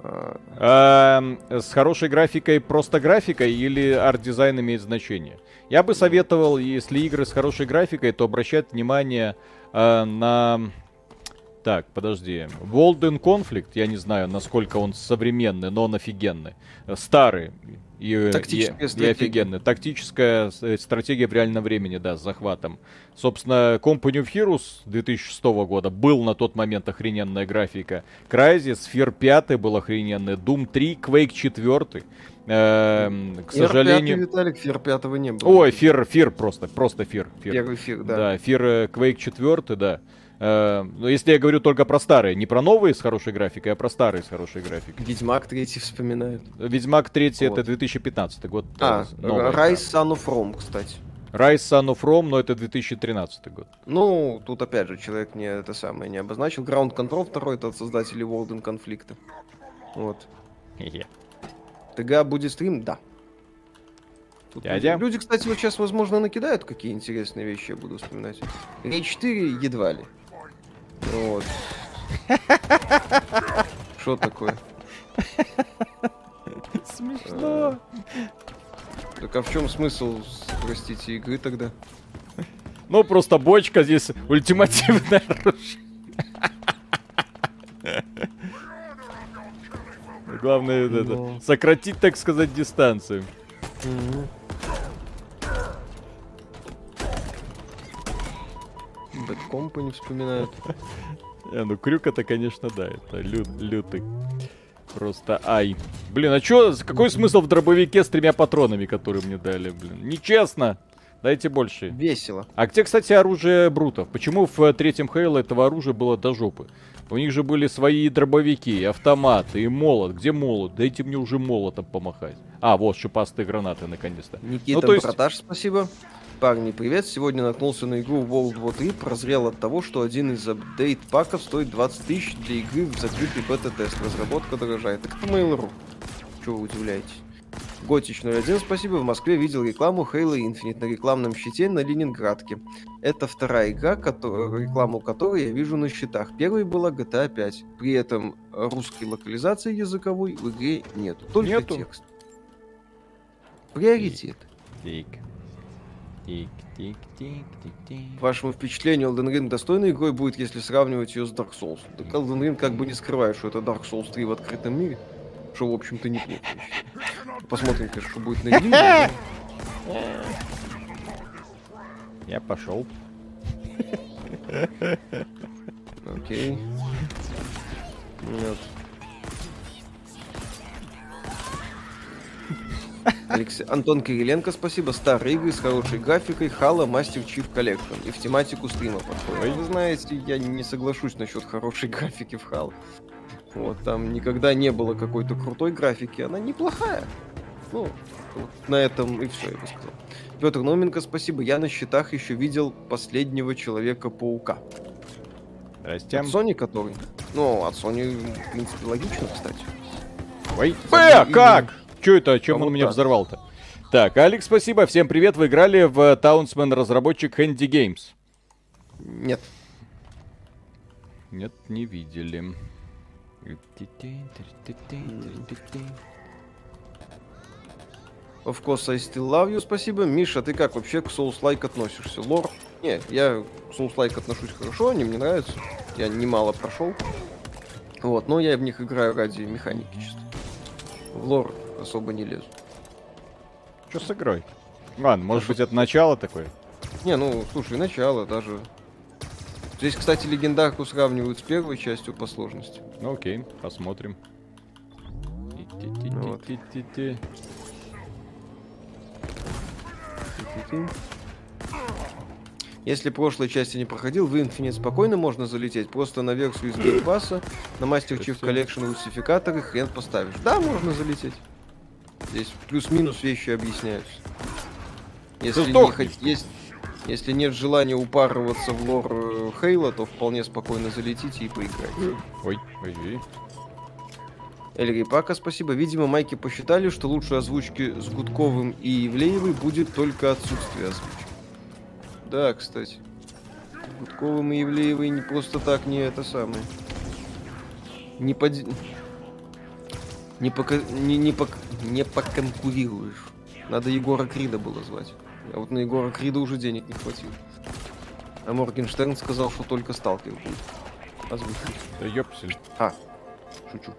А, с хорошей графикой просто графикой или арт-дизайн имеет значение? Я бы советовал, если игры с хорошей графикой, то обращать внимание э, на так, подожди. Волден конфликт, я не знаю, насколько он современный, но он офигенный. Старый. И, и, и офигенный. Тактическая э, стратегия в реальном времени, да, с захватом. Собственно, Company of Heroes 2006 года был на тот момент охрененная графика. Crysis, Fear 5 был охрененный. Doom 3, Quake 4. Эм, к сожалению... 5, Виталик, Фир 5 не было. Ой, Фир, Фир просто, просто Фир. Первый Фир, да. Да, Фир, э, Quake 4, да. Э, но если я говорю только про старые, не про новые с хорошей графикой, а про старые с хорошей графикой. Ведьмак 3 вспоминают. Ведьмак 3 вот. это 2015 год. А, Rise Son of Rome, кстати. Rise Son of Rome, но это 2013 год. Ну, тут опять же человек не это самое не обозначил. Ground Control 2 это от создателей World конфликта. Вот. Yeah. ТГА будет стрим? Да. Тут Дядя. Люди, кстати, вот сейчас, возможно, накидают какие интересные вещи, я буду вспоминать. Рейд 4 едва ли. Вот. Что такое? Смешно. Так а в чем смысл, простите, игры тогда? Ну, просто бочка здесь ультимативное оружие. Главное это, ну. сократить, так сказать, дистанцию. Bad Company вспоминают. *laughs* Не, ну крюк это, конечно, да, это лю лютый. Просто ай. Блин, а чё, какой смысл в дробовике с тремя патронами, которые мне дали, блин? Нечестно. Дайте больше. Весело. А где, кстати, оружие брутов? Почему в третьем Хейло этого оружия было до жопы? У них же были свои дробовики, и автоматы, и молот. Где молот? Дайте мне уже молотом помахать. А, вот, шипастые гранаты, наконец-то. Никита, ну, то есть... продаж, спасибо. Парни, привет! Сегодня наткнулся на игру World War 3, прозрел от того, что один из апдейт-паков стоит 20 тысяч для игры в закрытый бета-тест. Разработка дорожает. Так это Mail.ru. Чего вы удивляетесь? Готич 01, спасибо. В Москве видел рекламу Halo Infinite на рекламном щите на Ленинградке. Это вторая игра, который, рекламу которой я вижу на счетах. Первой была GTA 5. При этом русской локализации языковой в игре нету. Только нету. текст. Приоритет. Тик. Тик, тик, тик, тик, тик. Вашему впечатлению, Elden Ring достойной игрой будет, если сравнивать ее с Dark Souls. Так Elden Ring как бы не скрывает, что это Dark Souls 3 в открытом мире. Что, в общем-то, неплохо. Посмотрим, конечно, что будет на Steam. Я пошел. Окей. Нет. Алексей... Антон Кириленко, спасибо. Старые игры с хорошей графикой, Halo, Master Chief Collection. И в тематику стрима подходит. Вы знаете, я не соглашусь насчет хорошей *laughs* графики в Halo. Вот, там никогда не было какой-то крутой графики, она неплохая. Ну, вот на этом и все, я бы сказал. Петр Номенко, спасибо. Я на счетах еще видел последнего Человека-паука. Здрасте. От Sony который? Ну, от Sony, в принципе, логично, кстати. Ой, Б, как? Че это? Чем а он меня взорвал-то? Так, Алекс, спасибо. Всем привет. Вы играли в Townsman разработчик Handy Games? Нет. Нет, не видели. Of course, I still love you, спасибо. Миша, ты как вообще к Souls-like относишься? Лор? Не, я к Souls-like отношусь хорошо, они мне нравятся. Я немало прошел. Вот, но я в них играю ради механики чисто. В лор особо не лезу. Что с игрой? Ладно, может быть это начало такое? Не, ну, слушай, начало даже. Здесь, кстати, легендарку сравнивают с первой частью по сложности. Ну окей, посмотрим. Вот. Если прошлой части не проходил, в Infinite спокойно можно залететь. Просто на версию из геймпасса, на Master Chief Collection русификатор и хрен поставишь. Да, можно залететь. Здесь плюс-минус вещи объясняются. Если, не хот... есть... Если нет желания упарываться в лор э, Хейла, то вполне спокойно залетите и поиграйте. Ой, ой, ой. Эльри Пака, спасибо. Видимо, майки посчитали, что лучше озвучки с Гудковым и Евлеевой будет только отсутствие озвучки. Да, кстати. Гудковым и Евлеевой не просто так не это самое. Не под... Не, пока... не, не, пок... не поконкурируешь. Надо Егора Крида было звать. А вот на Егора Крида уже денег не хватило. А Моргенштерн сказал, что только сталкер будет. Озвучить. Да ёпсель. А, шучу.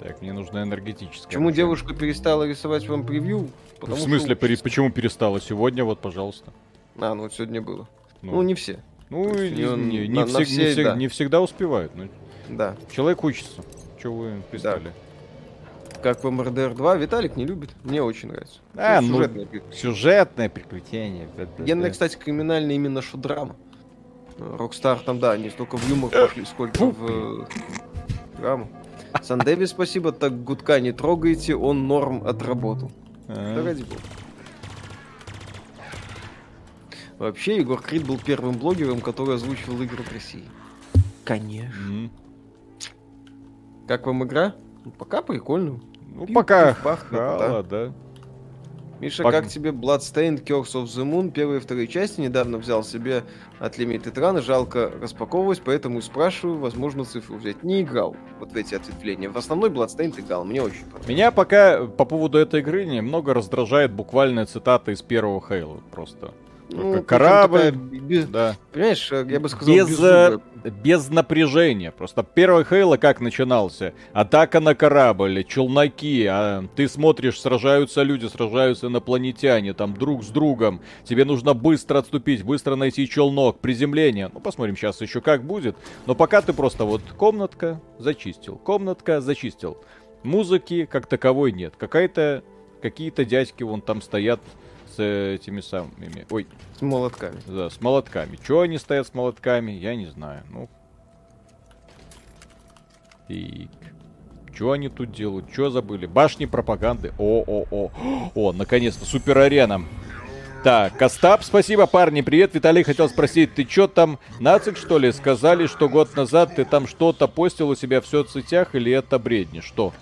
Так, мне нужна энергетическая. Почему машина. девушка перестала рисовать вам превью? Потому в смысле, что... почему перестала? Сегодня вот, пожалуйста. А, ну вот сегодня было. Ну, ну не все. Ну, не, не, не, на, всег, на все, не, всег, да. не всегда успевают. Но... Да. Человек учится. Чего вы пристали? Да как в МРДР 2, Виталик не любит. Мне очень нравится. А, ну, сюжетное, приключение. сюжетное приключение. Генная, кстати, криминальная именно что драма. Рокстар там, да, не столько в юмор пошли, сколько в драму. Сандеви, спасибо, так гудка не трогайте, он норм отработал. А. Да ради бога. Вообще, Егор Крид был первым блогером, который озвучивал игры в России. Конечно. Как вам игра? Ну, пока прикольно. Ну, Пив, пока пах, хала, да. Миша, Пок... как тебе Bloodstained Curse of the Moon первые и вторые части? Недавно взял себе от Limited Run, жалко распаковывать, поэтому спрашиваю, возможно, цифру взять. Не играл вот в эти ответвления. В основной Bloodstained играл, мне очень понравилось. Меня пока по поводу этой игры немного раздражает буквальная цитата из первого Хейла просто. Ну, корабль, такая, без, да. Понимаешь, я бы сказал, без, э, без напряжения. Просто первый Хейла как начинался? Атака на корабль, челноки, а ты смотришь, сражаются люди, сражаются инопланетяне, там друг с другом. Тебе нужно быстро отступить, быстро найти челнок, приземление. Ну, посмотрим сейчас еще как будет. Но пока ты просто вот комнатка зачистил, комнатка зачистил. Музыки как таковой нет. Какая-то какие-то дядьки вон там стоят с этими самыми... Ой. С молотками. Да, с молотками. Чего они стоят с молотками, я не знаю. Ну. И... Что они тут делают? Что забыли? Башни пропаганды. О, о, наконец-то, супер арена. Так, Костап, спасибо, парни, привет. Виталий хотел спросить, ты чё там, нацик, что ли? Сказали, что год назад ты там что-то постил у себя в соцсетях, или это бредни? Что?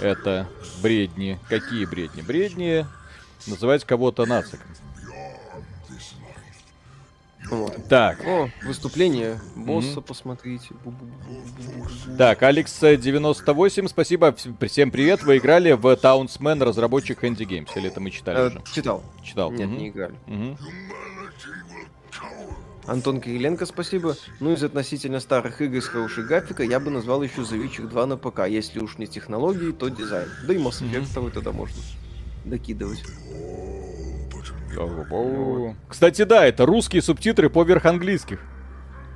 Это бредни. Какие бредни? Бредни называть кого-то нациком. Вот. Так. О, выступление босса, mm-hmm. посмотрите. Так, Алекс 98, спасибо. Всем привет. Вы играли в Townsman разработчик Handy Games? Или это мы читали э, уже? Читал. Читал. Нет, mm-hmm. не играли. Mm-hmm. Антон Кириленко, спасибо. Ну, из относительно старых игр с хорошей графикой я бы назвал еще The Witcher 2 на ПК. Если уж не технологии, то дизайн. Да и Mass Effect mm-hmm. тогда можно докидывать. Кстати, да, это русские субтитры поверх английских.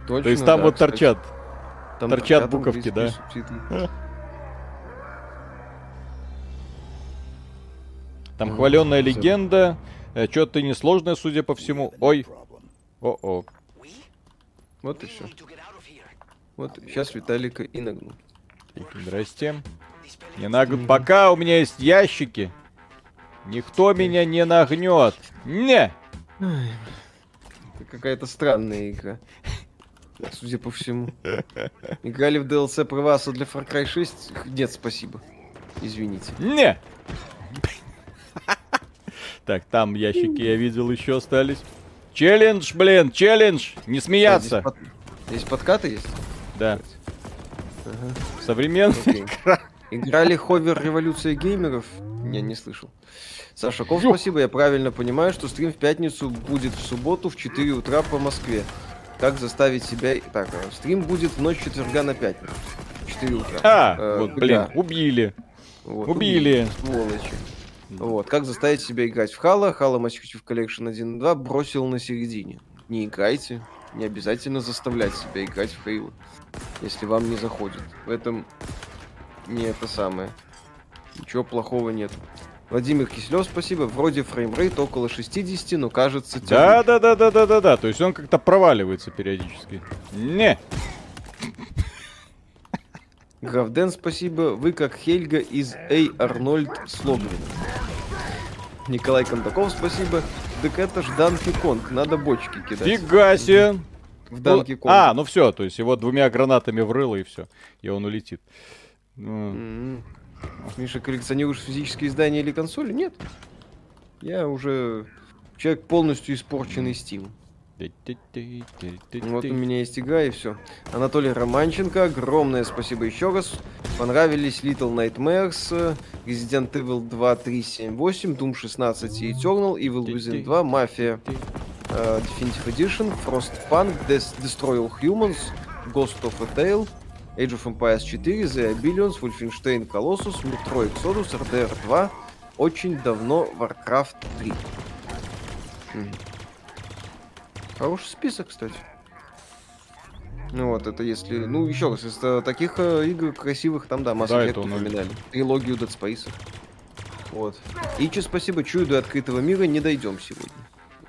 Точно, То есть там да, вот торчат. Там торчат, торчат буковки, да. Субтитры. Там mm, хваленная легенда. Э, Что-то несложное, судя по всему. Ой. О-о. Вот и все. Вот сейчас Виталика и нагнул. Здрасте. Не нагнут. Пока у меня есть ящики. Никто меня не нагнет. Не! Это какая-то странная игра. Судя по всему. *laughs* Играли в DLC Проваса для Far Cry 6? Нет, спасибо. Извините. Не! Так, там ящики я видел еще остались. Челлендж, блин, челлендж! Не смеяться! А, здесь, под... здесь подкаты есть? Да. Ага. Игра. Играли Ховер Революция геймеров? Не, не слышал. Саша Ков, спасибо. Я правильно понимаю, что стрим в пятницу будет в субботу в 4 утра по Москве. Как заставить себя... Так, э, стрим будет в ночь четверга на пятницу. В 4 утра. А, э, вот, блин, убили. Вот, убили. Сволочи. Вот, как заставить себя играть в Хала. Хала Chief Collection 1.2 бросил на середине. Не играйте. Не обязательно заставлять себя играть в Halo, если вам не заходит. В этом не это самое. Ничего плохого нет. Владимир Киселев, спасибо. Вроде framerate около 60, но кажется... Да, да, да, да, да, да, да. То есть он как-то проваливается периодически. Не. Гравден, спасибо. Вы как Хельга из Эй Арнольд Слогвин. Николай Кондаков, спасибо. Так это ж Данки Конг, надо бочки кидать. Фига себе. В Данки Конг. А, ну все, то есть его двумя гранатами врыло и все. И он улетит. Mm-hmm. Миша, коллекционируешь физические издания или консоли? Нет. Я уже человек полностью испорченный Steam. Вот у меня есть игра и все. Анатолий Романченко, огромное спасибо еще раз. Понравились Little Nightmares, Resident Evil 2, 3, 7, 8, Doom 16 и Eternal, Evil Within 2, Mafia uh, Definitive Edition, Frostpunk, Des Destroy All Humans, Ghost of a Tale, Age of Empires 4, The Billions, Wolfenstein Colossus, Metro Exodus, RDR 2, очень давно Warcraft 3. Угу. Хороший список, кстати. Ну вот, это если... Ну, еще раз, из таких э, игр красивых, там, да, Mass да, Effect упоминали. Трилогию Dead Space. Вот. Ичи, спасибо, чую, до открытого мира не дойдем сегодня.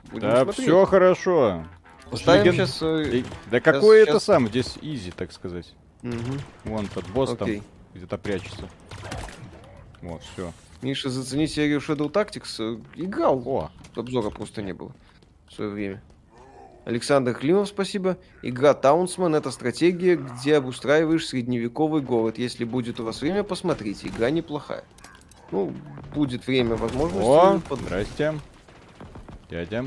Будем да, смотреть. все хорошо. Поставим Леген... сейчас... Э, да какой сейчас... это сам? Здесь изи, так сказать. Угу. Вон тот босс Окей. там где-то прячется. Вот, все. Миша, зацени серию Shadow Tactics. Играл. О. Обзора просто не было в свое время. Александр Климов, спасибо. Игра Таунсман — это стратегия, где обустраиваешь средневековый город. Если будет у вас время, посмотрите. Игра неплохая. Ну, будет время, возможности. О, под... здрасте. Дядя.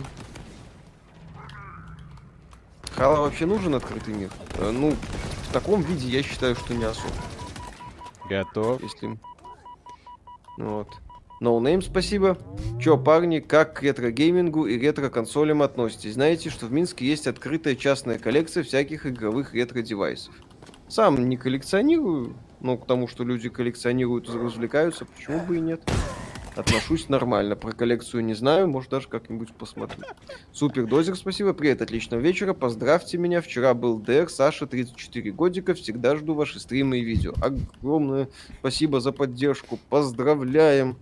Хала вообще нужен открытый мир? Э, ну, таком виде я считаю, что не особо. Готов. Если... Ну вот. No Name, спасибо. Чё, парни, как к ретро-геймингу и ретро-консолям относитесь? Знаете, что в Минске есть открытая частная коллекция всяких игровых ретро-девайсов. Сам не коллекционирую, но к тому, что люди коллекционируют и развлекаются, почему бы и нет? Отношусь нормально. Про коллекцию не знаю, может даже как-нибудь посмотрю. Супер дозер, спасибо. Привет, отличного вечера. Поздравьте меня. Вчера был ДР, Саша, 34 годика. Всегда жду ваши стримы и видео. Огромное спасибо за поддержку. Поздравляем.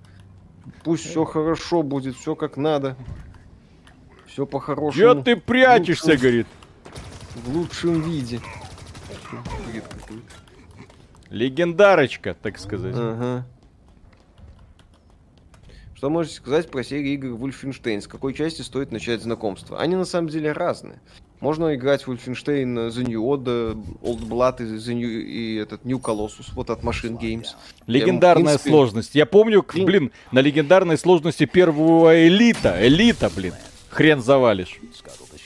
Пусть все хорошо будет, все как надо. Все по-хорошему. Че ты прячешься, лучшем, говорит? В лучшем виде. Легендарочка, так сказать. Ага. Что можете сказать про серию игр Wolfenstein? С какой части стоит начать знакомство? Они на самом деле разные. Можно играть в Wolfenstein The New Order, Old Blood и, The New, и этот New Colossus, вот от Machine Games. Легендарная принципе... сложность. Я помню, блин, на легендарной сложности первого элита. Элита, блин. Хрен завалишь.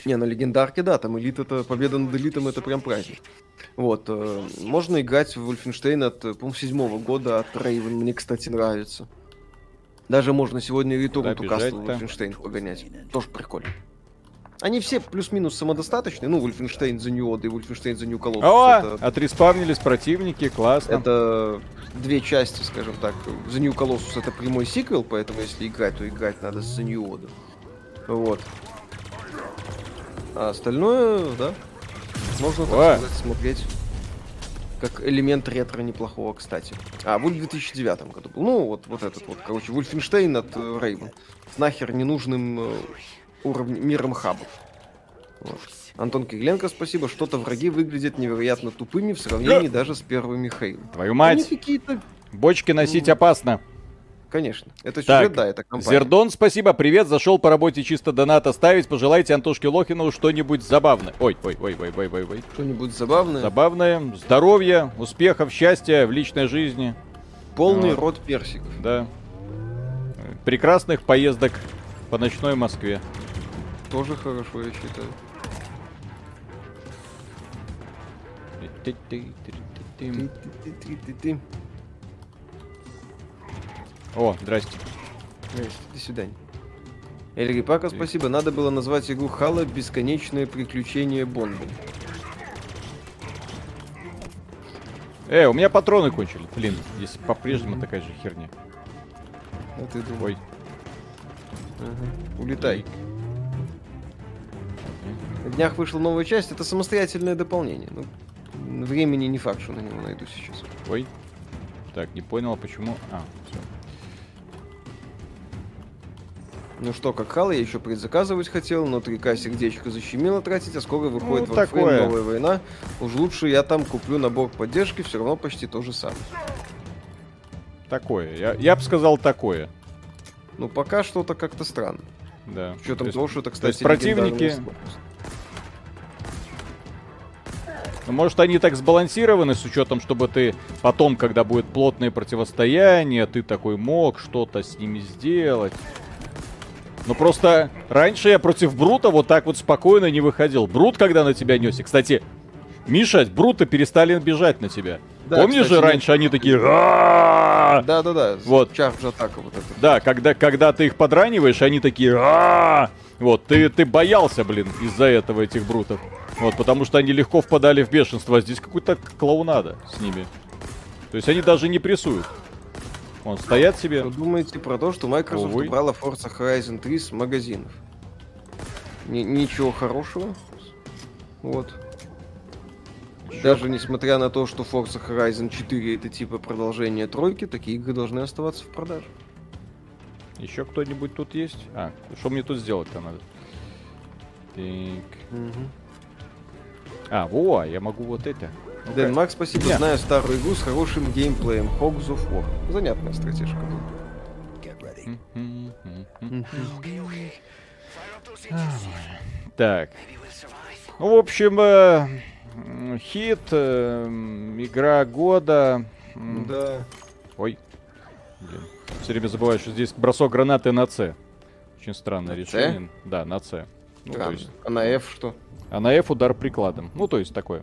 Не, на легендарке, да, там элит это победа над элитом, это прям праздник. Вот, э, можно играть в Wolfenstein от, по-моему, седьмого года от Raven, мне, кстати, нравится. Даже можно сегодня to Castle Wolfenstein погонять. Тоже прикольно. Они все плюс-минус самодостаточные. Ну, The New Order и Wolfenstein The New Colossus. О, это... отреспавнились противники, классно. Это две части, скажем так. The New Colossus это прямой сиквел, поэтому если играть, то играть надо с Order. Вот. А остальное, да, можно, так О. сказать, смотреть как элемент ретро неплохого, кстати. А, Вульф в 2009 году был. Ну, вот, вот этот вот, короче, Вульфенштейн от э, Рейвен. С нахер ненужным э, уровнем, миром хабов. Вот. Антон Кириленко, спасибо. Что-то враги выглядят невероятно тупыми в сравнении даже с первыми Хейл. Твою мать! Бочки носить опасно. Конечно. Это сюжет, так, да, это компания. Зердон, спасибо, привет, зашел по работе чисто донат оставить. Пожелайте Антошке Лохину что-нибудь забавное. Ой, ой, ой, ой, ой, ой, ой. Что-нибудь забавное? Забавное. Здоровья, успехов, счастья в личной жизни. Полный вот. рот персиков. Да. Прекрасных поездок по ночной Москве. Тоже хорошо, я считаю. О, здрасте. Здрасте, до свидания. Эльри Пака, спасибо. Надо было назвать игру Хала «Бесконечное приключение Бонда». Эй, у меня патроны кончили. Блин, здесь по-прежнему mm-hmm. такая же херня. Ну ты думай. Ой. Ага. Улетай. На днях вышла новая часть, это самостоятельное дополнение. Ну, времени не факт, что на него найду сейчас. Ой. Так, не понял, почему. А, все. Ну что, как Хала, я еще предзаказывать хотел, но 3К сердечко защемило тратить, а скоро выходит ну, Warframe такое. новая война. Уж лучше я там куплю набор поддержки, все равно почти то же самое. Такое. Я, я бы сказал такое. Ну, пока что-то как-то странно. Да. С учетом того, что это, кстати, противники... Ну, может, они так сбалансированы с учетом, чтобы ты потом, когда будет плотное противостояние, ты такой мог что-то с ними сделать. Ну просто раньше я против Брута вот так вот спокойно не выходил. Брут, когда на тебя несся. Кстати, Миша, Брута перестали бежать на тебя. Да, Помнишь кстати, же, раньше они такие... Да, да, да. Вот. Чарж атака вот это. Да, когда, когда ты их подраниваешь, они такие... Вот, ты, ты боялся, блин, из-за этого этих брутов. Вот, потому что они легко впадали в бешенство, а здесь какой-то клоунада с ними. То есть они даже не прессуют. Вон, стоят себе. Что думаете про то, что Microsoft Увы. убрала Forza Horizon 3 с магазинов? Н- ничего хорошего. Вот. Чё? Даже несмотря на то, что Forza Horizon 4 это типа продолжение тройки, такие игры должны оставаться в продаже. Еще кто-нибудь тут есть? А, что мне тут сделать-то надо? Так. Угу. А, во, я могу вот это. Дэн Макс, спасибо. Yeah. Знаю старую игру с хорошим геймплеем. Hogs of War. Занятная стратежка. Так. Ну, в общем, э, хит, э, игра года. Да. Ой. Блин. Все время забываю, что здесь бросок гранаты на С. Очень странное на решение. C? Да, на С. Ну, есть... А на F что? А на F удар прикладом. Ну, то есть такое.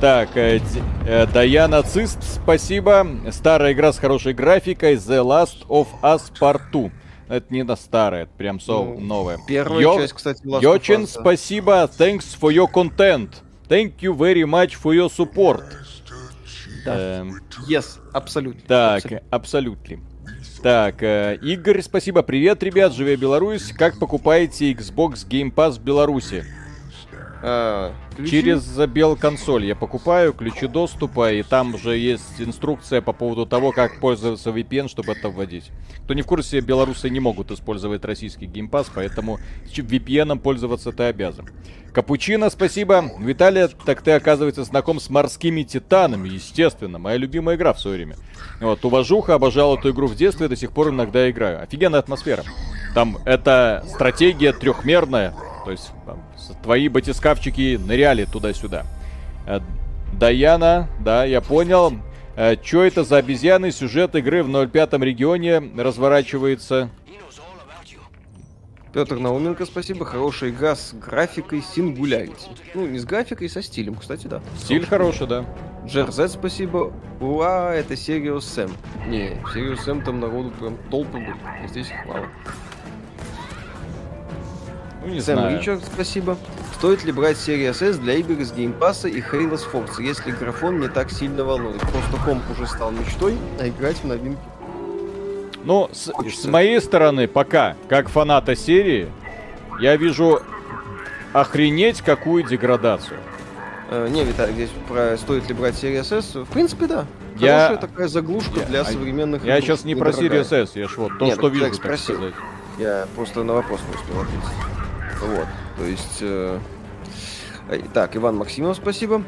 Так, э, э, Дая Нацист, спасибо. Старая игра с хорошей графикой The Last of Us Part 2. Это не на старая, это прям со ну, новая. Первая Йо... часть, кстати, Last Йочин, of Us, спасибо. Thanks for your content. Thank you very much for your support. Да. Эм... Yes, абсолютно. Так, абсолютно. Так, э, Игорь, спасибо. Привет, ребят, живя Беларусь. Как покупаете Xbox Game Pass в Беларуси? А, Через консоль я покупаю ключи доступа, и там уже есть инструкция по поводу того, как пользоваться VPN, чтобы это вводить. Кто не в курсе, белорусы не могут использовать российский геймпас, поэтому VPN пользоваться ты обязан. Капучино, спасибо. Виталий, так ты, оказывается, знаком с морскими титанами, естественно. Моя любимая игра в свое время. Вот, уважуха, обожал эту игру в детстве, до сих пор иногда играю. Офигенная атмосфера. Там это стратегия трехмерная, то есть твои батискафчики ныряли туда-сюда. Э, Даяна, да, я понял. Э, Что это за обезьяны? Сюжет игры в 05 регионе разворачивается. Петр Науменко, спасибо. Хорошая игра с графикой Singularity. Ну, не с графикой, со стилем, кстати, да. Стиль хороший, да. Джерзет, спасибо. Ура, это Serious Sam. Не, Serious Sam там народу прям толпы были. Здесь их мало. Ну, не Сэм знаю. Ричард, спасибо. Стоит ли брать Series S для игр из Game Pass а и Halo, Forza, если графон не так сильно волнует? Просто комп уже стал мечтой, а играть в новинки ну, с, с моей стороны, пока, как фаната серии, я вижу охренеть какую деградацию. Э, не, Виталий, здесь про стоит ли брать Series S? В принципе, да. Хорошая я... такая заглушка я... для а современных Я игр. сейчас не про Series S, я ж вот то, Нет, что вижу, так спросил. сказать. Я просто на вопрос не успел ответить. Вот, то есть... Э... Так, Иван Максимов, спасибо.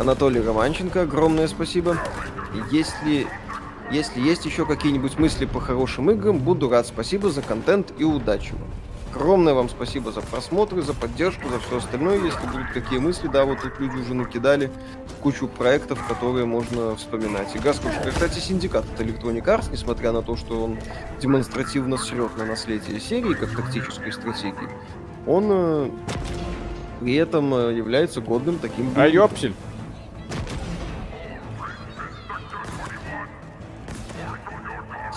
Анатолий Романченко, огромное спасибо. Если, если есть еще какие-нибудь мысли по хорошим играм, буду рад. Спасибо за контент и удачи вам. Огромное вам спасибо за просмотры, за поддержку, за все остальное. Если будут какие мысли, да, вот тут люди уже накидали кучу проектов, которые можно вспоминать. И Гаскушка, кстати, синдикат от Electronic Arts, несмотря на то, что он демонстративно срет на наследие серии, как тактической стратегии, он э, при этом э, является годным таким... А ёпсель!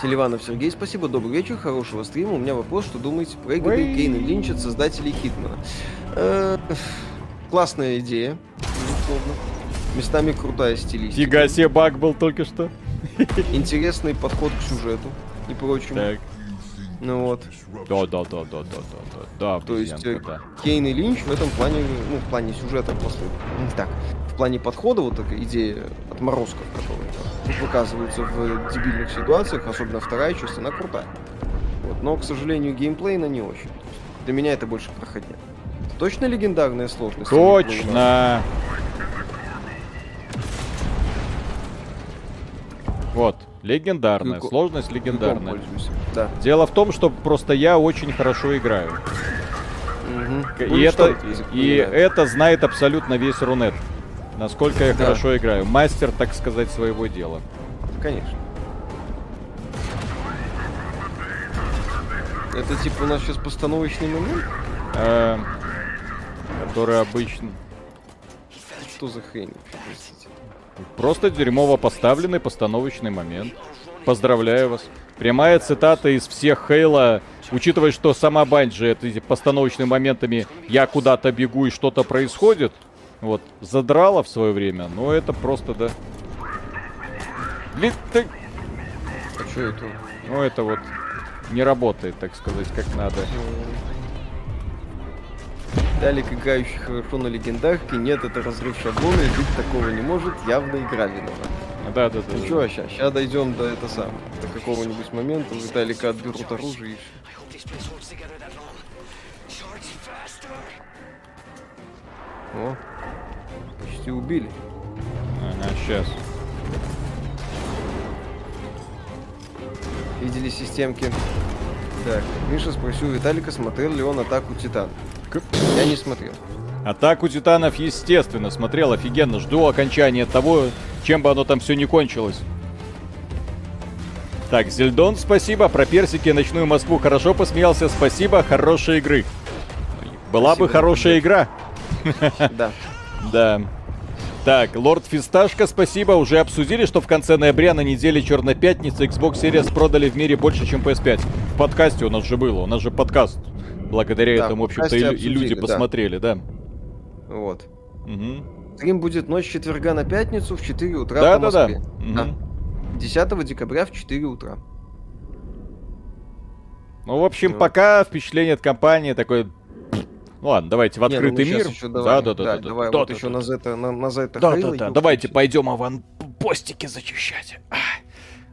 Селиванов Сергей, спасибо, добрый вечер, хорошего стрима. У меня вопрос, что думаете про игры Кейна Линч от создателей Хитмана? Э, классная идея, безусловно. Местами крутая стилистика. Фига себе баг был только что. Интересный подход к сюжету и прочему. Так. Ну вот. Да, да, да, да, да, да, да. То есть э, да. Кейн и Линч в этом плане, ну, в плане сюжета просто не так. В плане подхода, вот такая идея отморозков, которые тут выказываются в дебильных ситуациях, особенно вторая часть, она крутая. Вот. Но, к сожалению, геймплей на не очень. Для меня это больше проходня. Точно легендарная сложность? Точно! Вот. Легендарная. Кюко. Сложность легендарная. Да. Дело в том, что просто я очень хорошо играю. Угу. И, это, и это знает абсолютно весь Рунет. Насколько я да. хорошо играю. Мастер, так сказать, своего дела. Конечно. Это типа у нас сейчас постановочный момент? Э, который обычно... Что за хрень? Просто дерьмово поставленный постановочный момент. Поздравляю вас. Прямая цитата из всех Хейла. Учитывая, что сама Банджи это постановочными моментами я куда-то бегу и что-то происходит, вот, задрала в свое время, но это просто, да. Блин, ты... А что это? Ну, это вот не работает, так сказать, как надо. Далик, играющий хорошо на легендарке, нет, это разрыв шаблона, и быть такого не может, явно игра виновата. Да, да, да. Ну что, сейчас, сейчас дойдем до это самого, до какого-нибудь момента, Виталика отберут оружие и. О, почти убили. Ага, сейчас. Видели системки? Так, Миша спросил Виталика, смотрел ли он атаку Титан. Я не смотрел. Атаку титанов, естественно, смотрел офигенно. Жду окончания того, чем бы оно там все не кончилось. Так, Зельдон, спасибо. Про персики ночную Москву хорошо посмеялся. Спасибо, хорошей игры. Была спасибо, бы хорошая игра. *laughs* *laughs* Да. Да. Так, Лорд Фисташка, спасибо. Уже обсудили, что в конце ноября на неделе Черной Пятницы Xbox Series продали в мире больше, чем PS5. В подкасте у нас же было. У нас же подкаст Благодаря да, этому, в общем-то, и, и люди да. посмотрели, да. Вот. Угу. Стрим будет ночь четверга на пятницу в 4 утра да, по Москве. Да, да. Угу. 10 декабря в 4 утра. Ну, в общем, вот. пока впечатление от компании такое Ну ладно, давайте в открытый Не, ну мир. Еще давай, да, да, да, да, давай да, вот да, еще да. на Зета, на, на Зета Да, да, да. Давайте пойдем аванпостики зачищать.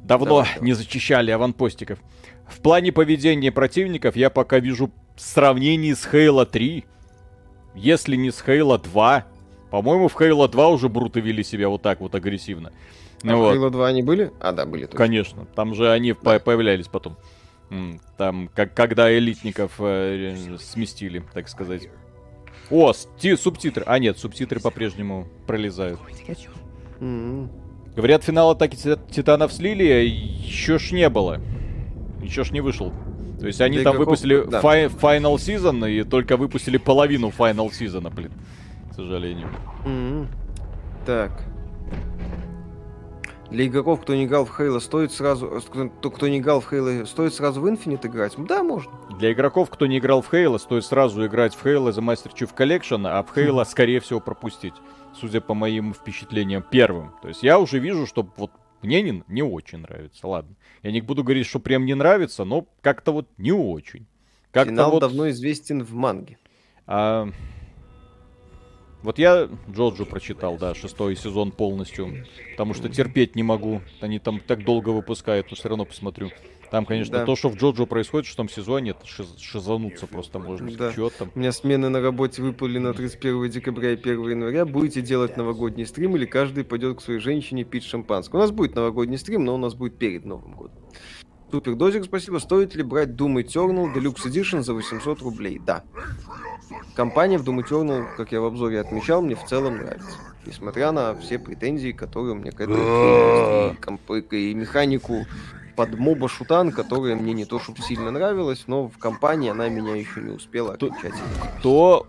Давно Давай, давай. не зачищали аванпостиков. В плане поведения противников я пока вижу сравнение с Хейла 3. Если не с Хейла 2. По-моему, в Хейла 2 уже бруты вели себя вот так вот агрессивно. А Ну в вот. Halo 2 они были? А, да, были. точно. Конечно, там же они по- появлялись потом. Там, как, когда элитников э, сместили, так сказать. О, сти- субтитры. А нет, субтитры по-прежнему пролезают. Говорят, финал атаки Ти- Титанов слили, еще ж не было. Еще ж не вышел. То есть они Для там выпустили да. фай- Final Season и только выпустили половину Final Season, блин. К сожалению. М-м. Так. Для игроков, кто не играл в Хейла, стоит сразу... Кто, кто не играл в Хейла, стоит сразу в Infinite играть? Да, можно. Для игроков, кто не играл в Хейла, стоит сразу играть в Хейла The Master Chief Collection, а в Хейла, скорее всего, пропустить. Судя по моим впечатлениям, первым. То есть я уже вижу, что вот мне не, не очень нравится. Ладно. Я не буду говорить, что прям не нравится, но как-то вот не очень. Как-то Финал вот... давно известен в манге. А, Вот я Джоджо прочитал, да, шестой сезон полностью. Потому что терпеть не могу. Они там так долго выпускают, но все равно посмотрю. Там, конечно, Да. то, что в Джоджо происходит в шестом сезоне, это шиз- шизануться просто можно. Да. Чё там? У меня смены на работе выпали на 31 декабря и 1 января. Будете делать новогодний стрим или каждый пойдет к своей женщине пить шампанское? У нас будет новогодний стрим, но у нас будет перед Новым годом. Супер Дозик, спасибо. Стоит ли брать Doom Eternal Deluxe Edition за 800 рублей? Да. Компания в Doom Eternal, как я в обзоре отмечал, мне в целом нравится. Несмотря на все претензии, которые у меня к этой и, комп- и механику под моба шутан, которая мне не то чтобы сильно нравилась, но в компании она меня еще не успела окончательно. Кто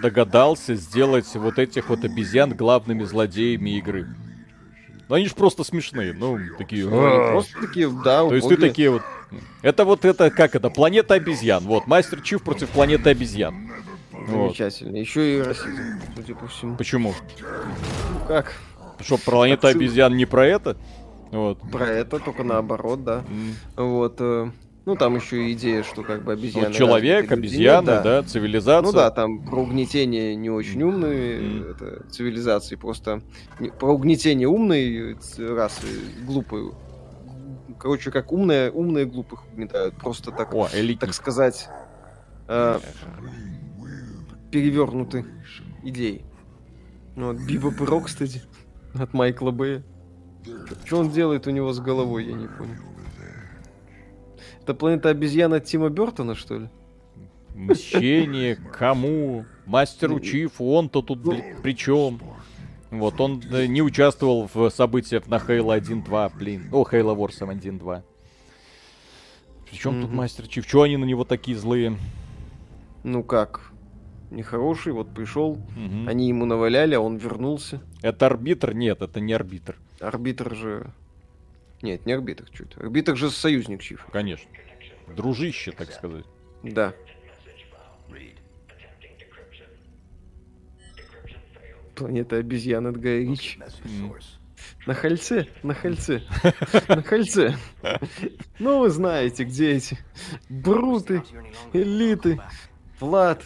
догадался сделать вот этих вот обезьян главными злодеями игры? Ну они же просто смешные, ну, такие... Ну, они просто такие, да, То есть ты такие вот... Это вот это, как это, планета обезьян. Вот, Мастер Чиф против планеты обезьян. Вот. Замечательно. Еще и расизм, судя по всему. Почему? Ну как? Что, планета Так, обезьян не про это? Вот. Про это только наоборот, да. М. Вот. э, Ну, там еще идея, что как бы обезьяны... Вот человек, обезьяны, нет, да, цивилизация. Ну да, там про угнетение не очень умные Мгм. это, цивилизации, просто про угнетение умной расы, глупой. Короче, как умные, умные глупых угнетают. Просто так, О, элитник. так сказать, э, перевернуты идеи. Ну, Вот, Биба Про, кстати, от Майкла Бэя. Что он делает у него с головой, я не понял. Это планета обезьян от Тима Бертона, что ли? Мщение, кому? Мастеру Ну, Чифу, он-то тут при чем? Вот, он э, не участвовал в событиях на Halo 1.2, блин. О, Halo Wars 1.2. Причем тут. Мастер Чиф? Чего они на него такие злые? Ну как? Нехороший, вот пришел, Мгм. они ему наваляли, а он вернулся. Это арбитр? Нет, это не арбитр. Арбитр же... Нет, не арбитр, чуть. Арбитр же союзник Чифа. Конечно. Дружище, так сказать. Да. Планета обезьян от Гая Ричи. М. На хальце, на хальце, *laughs* на хальце. Ну, вы знаете, где эти бруты, элиты, Влад,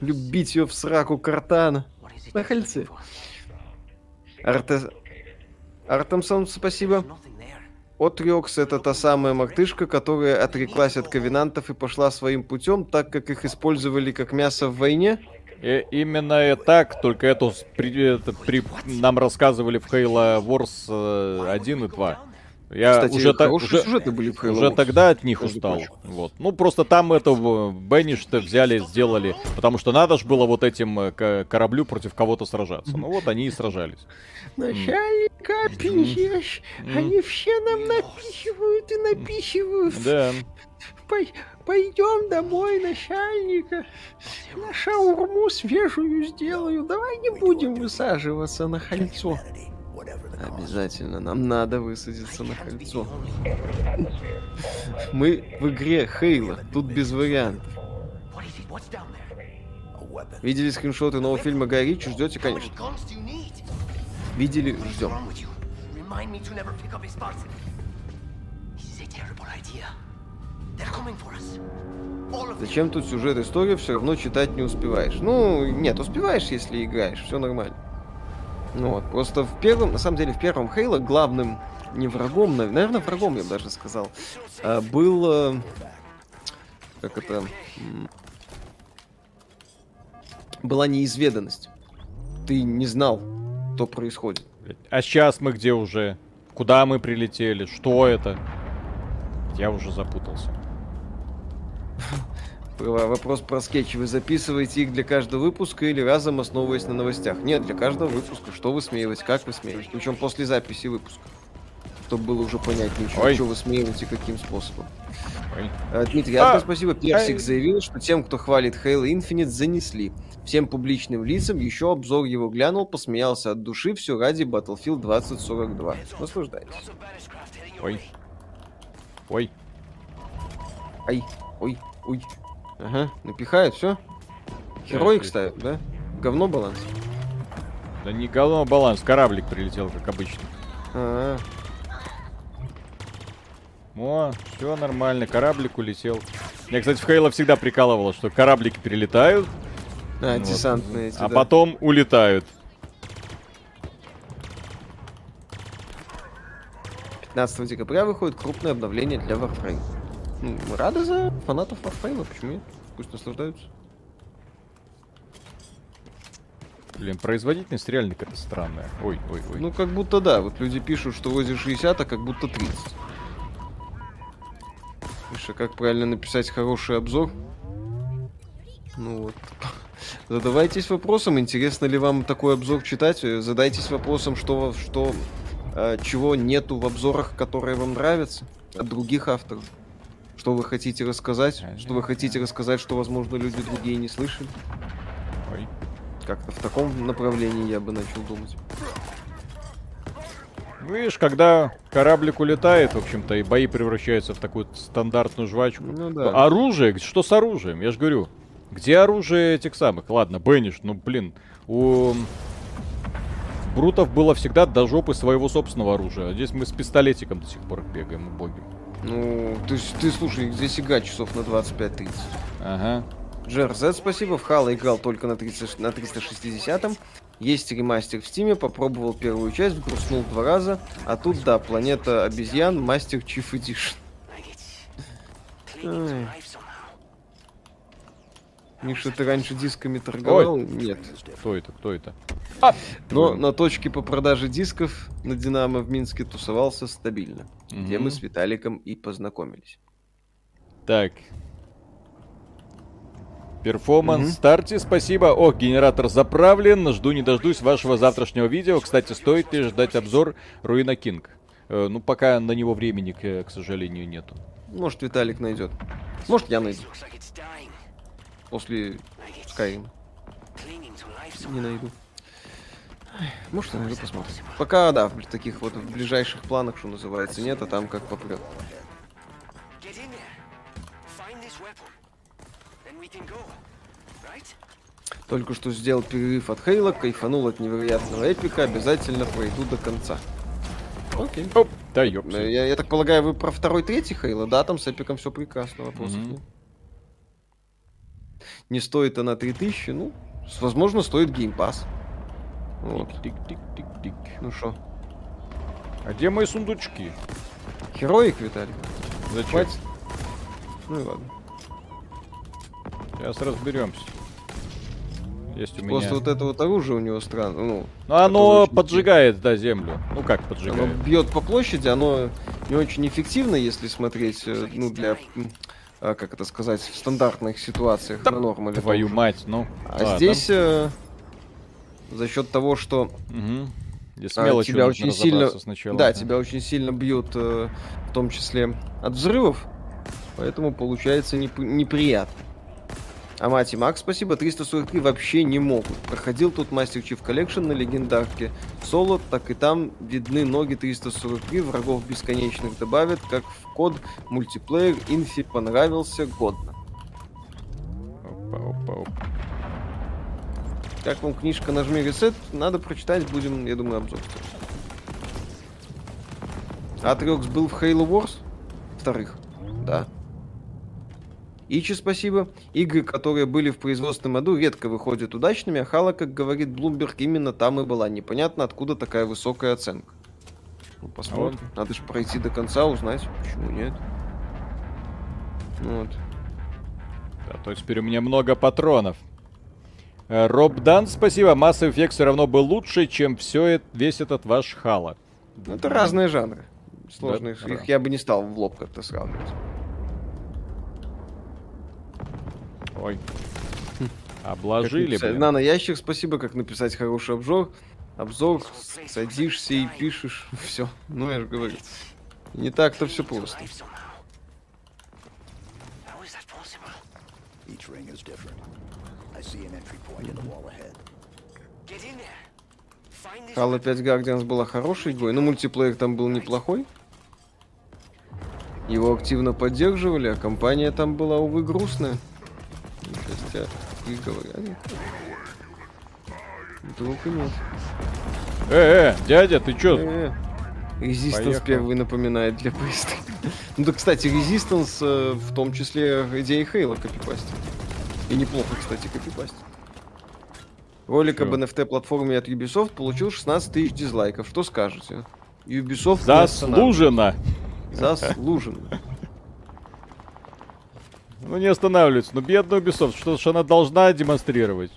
любить ее в сраку картана. На хальце. Арте... Артемсон, спасибо. Отрекс это та самая мартышка, которая отреклась от ковенантов и пошла своим путем, так как их использовали как мясо в войне. Э, именно и так, только это, с- при, это при- нам рассказывали в Halo Wars э, 1 и 2. Я Кстати, уже, та- хорошие уже, сюжеты были в Halo уже тогда от них между устал. прочим. Вот. Ну, просто там это бенниш взяли, сделали. Потому что надо же было вот этим э, кораблю против кого-то сражаться. Ну вот они и сражались. *laughs* Начальника пишешь, М. они все нам напихивают и напихивают. Да. Пой- пойдем домой, начальника. На шаурму свежую сделаю. Давай не будем высаживаться на кольцо. Обязательно, нам надо высадиться на кольцо. *laughs* Мы в игре Хейла, тут без вариантов. Видели скриншоты нового фильма Гай Ричи? Ждете, конечно. Видели, ждем. Зачем тут сюжет история, все равно читать не успеваешь. Ну, нет, успеваешь, если играешь, все нормально. Ну вот, просто в первом, на самом деле, в первом Хейла главным не врагом, наверное, врагом, я бы даже сказал, а, был, э, как это, была неизведанность. Ты не знал, что происходит. А сейчас мы где уже? Куда мы прилетели? Что это? Я уже запутался. Вопрос про скетчи. Вы записываете их для каждого выпуска или разом основываясь на новостях? Нет, для каждого выпуска. Что вы смеиваете, как вы смеиваете. Причем после записи выпуска. Чтобы было уже понятнее, что, что вы смеиваете, каким способом. Ой. А, Дмитрий, а, спасибо. Персик Ай. заявил, что тем, кто хвалит Halo Infinite, занесли. Всем публичным лицам еще обзор его глянул, посмеялся от души, все ради Battlefield 2042. Наслаждайтесь. Ой. Ой. Ай. Ой. Ой. Ага, напихает, все. Героик ставят, да? Говно баланс. Да не говно баланс, кораблик прилетел, как обычно. А, -а, -а. О, все нормально, кораблик улетел. Я, кстати, в Хейла всегда прикалывало, что кораблики перелетают. А, вот, десантные эти, А да. потом улетают. 15 декабря выходит крупное обновление для Warframe. Ну, рады за фанатов Warframe, почему нет? Пусть наслаждаются. Блин, производительность реально какая-то странная. Ой, ой, ой. Ну, как будто да. Вот люди пишут, что возле 60, а как будто 30. Миша, как правильно написать хороший обзор? Ну вот. *laughs* Задавайтесь вопросом, интересно ли вам такой обзор читать. Задайтесь вопросом, что, что, э, чего нету в обзорах, которые вам нравятся от других авторов. Что вы хотите рассказать? Что вы хотите рассказать, что, возможно, люди другие не слышали? Ой. Как-то в таком направлении я бы начал думать. Видишь, когда кораблик улетает, в общем-то, и бои превращаются в такую стандартную жвачку. Ну да. Оружие, что с оружием? Я же говорю, где оружие этих самых? Ладно, Бенниш, ну блин, у Брутов было всегда до жопы своего собственного оружия. А здесь мы с пистолетиком до сих пор бегаем, убогим. Ну, ты, ты слушай, здесь игра часов на 25-30. Ага. Джер спасибо. В Хала играл только на, 30, на 360-м. Есть ремастер в Стиме, попробовал первую часть, грустнул два раза. А тут, да, Планета обезьян, мастер Чиф Эдишн. Миша, ты раньше дисками торговал? Ой. Нет. Кто это? Кто это? А! Но на точке по продаже дисков на Динамо в Минске тусовался стабильно. Угу. Где мы с Виталиком и познакомились. Так. Перформанс угу. старте, спасибо. О, генератор заправлен. Жду не дождусь вашего завтрашнего видео. Кстати, стоит ли ждать обзор Ruined King? Э, ну, пока на него времени, к, к сожалению, нету. Может, Виталик найдет. Может, я найду после Skyrim. Не найду. Может, я найду, посмотрим. Пока, да, в таких вот в ближайших планах, что называется, нет, а там как попрет. Только что сделал перерыв от Хейла, кайфанул от невероятного эпика, обязательно пройду до конца. Окей. Оп, да ёпси. Я, я так полагаю, вы про второй, третий Хейла, да? Там с эпиком все прекрасно, вопросов mm-hmm. нет не стоит она 3000, ну, возможно, стоит Pass. Вот. Тик -тик -тик -тик. Ну что? А где мои сундучки? Героик, Виталий. Зачем? Хватит? Ну и ладно. Сейчас разберемся. Есть у меня. Просто вот это вот оружие у него странно. Ну, ну оно поджигает, да, землю. Ну как поджигает? Оно бьет по площади, оно не очень эффективно, если смотреть, э, ну, для как это сказать, в стандартных ситуациях да, на нормале. Твою тоже. мать, ну. А ладно. здесь э, за счет того, что угу. Здесь а, тебя очень сильно, сначала. да, тебя очень сильно бьют, э, в том числе от взрывов, поэтому получается неп- неприятно. А мать и Макс, спасибо. 343 вообще не могут. Проходил тут Master Chief Collection на легендарке соло, так и там видны ноги 343, врагов бесконечных добавят, как в код мультиплеер инфи понравился годно. Опа, опа, опа. Как вам книжка «Нажми ресет»? Надо прочитать, будем, я думаю, обзор. Атрекс был в Halo Wars? Вторых. Да. Ичи спасибо. Игры, которые были в производственном аду, редко выходят удачными, а Хала, как говорит Блумберг, именно там и была. Непонятно, откуда такая высокая оценка. Ну, посмотрим. Вот. Надо же пройти до конца, узнать, почему нет. Вот. Да, то теперь у меня много патронов. Э, Роб Дан, спасибо. Mass Effect все равно был лучше, чем все, весь этот ваш Хала. Ну, это разные жанры. Сложные. Да, Их да. я бы не стал в лоб как-то сравнивать. Ой. Обложили, блин. На, на ящик спасибо, как написать хороший обзор. Обзор, садишься и пишешь. *laughs* Все. Ну, я же говорю. Не так-то все просто. Halo 5 Guardians была хорошей игрой, но мультиплеер там был неплохой. Его активно поддерживали, а компания там была, увы, грустная. Хотя, и говорят. Вдруг и нет. Э, э, дядя, ты чё? Э, Резистанс первый напоминает для ps Ну да, кстати, Резистанс э, в том числе идея Хейла копипастит. И неплохо, кстати, копипастит. Ролик об NFT-платформе от Ubisoft получил 16 тысяч дизлайков. Что скажете? Ubisoft Заслуженно. Заслуженно. Ну не останавливается. Ну бедная Ubisoft, что ж она должна демонстрировать?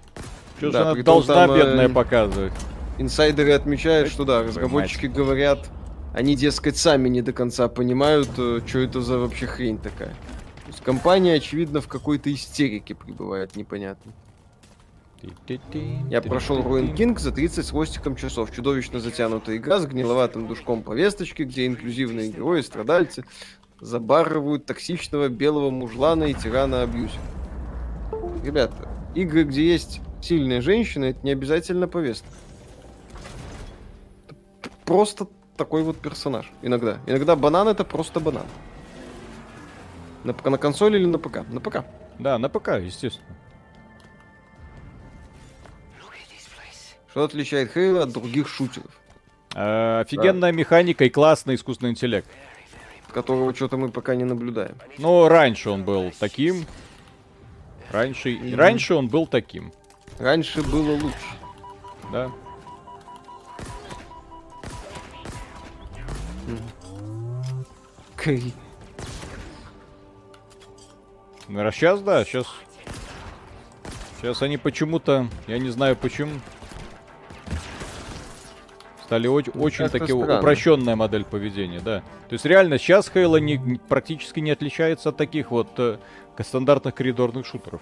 Что да, же она должна там, бедная э, показывать? Инсайдеры отмечают, что да, разработчики Мать. говорят, они, дескать, сами не до конца понимают, э, что это за вообще хрень такая. То есть компания, очевидно, в какой-то истерике пребывает, непонятно. Я прошел Ruin King за 30 с хвостиком часов. Чудовищно затянутая игра с гниловатым душком повесточки, где инклюзивные герои, страдальцы забарывают токсичного белого мужлана и тирана абьюзера. Ребята, игры, где есть сильная женщина, это не обязательно повестка. просто такой вот персонаж. Иногда. Иногда банан это просто банан. На, на консоли или на ПК? На ПК. Да, на ПК, естественно. Что отличает Хейла от других шутеров? Э, офигенная да. механика и классный искусственный интеллект. Которого что-то мы пока не наблюдаем. Ну, раньше он был таким. Раньше, mm-hmm. раньше он был таким. Раньше было лучше. Да. Кэй. Ну, а сейчас, да, сейчас... Сейчас они почему-то, я не знаю почему, стали очень, очень таки упрощенная модель поведения, да. То есть реально сейчас Хейла не, практически не отличается от таких вот э, стандартных коридорных шутеров.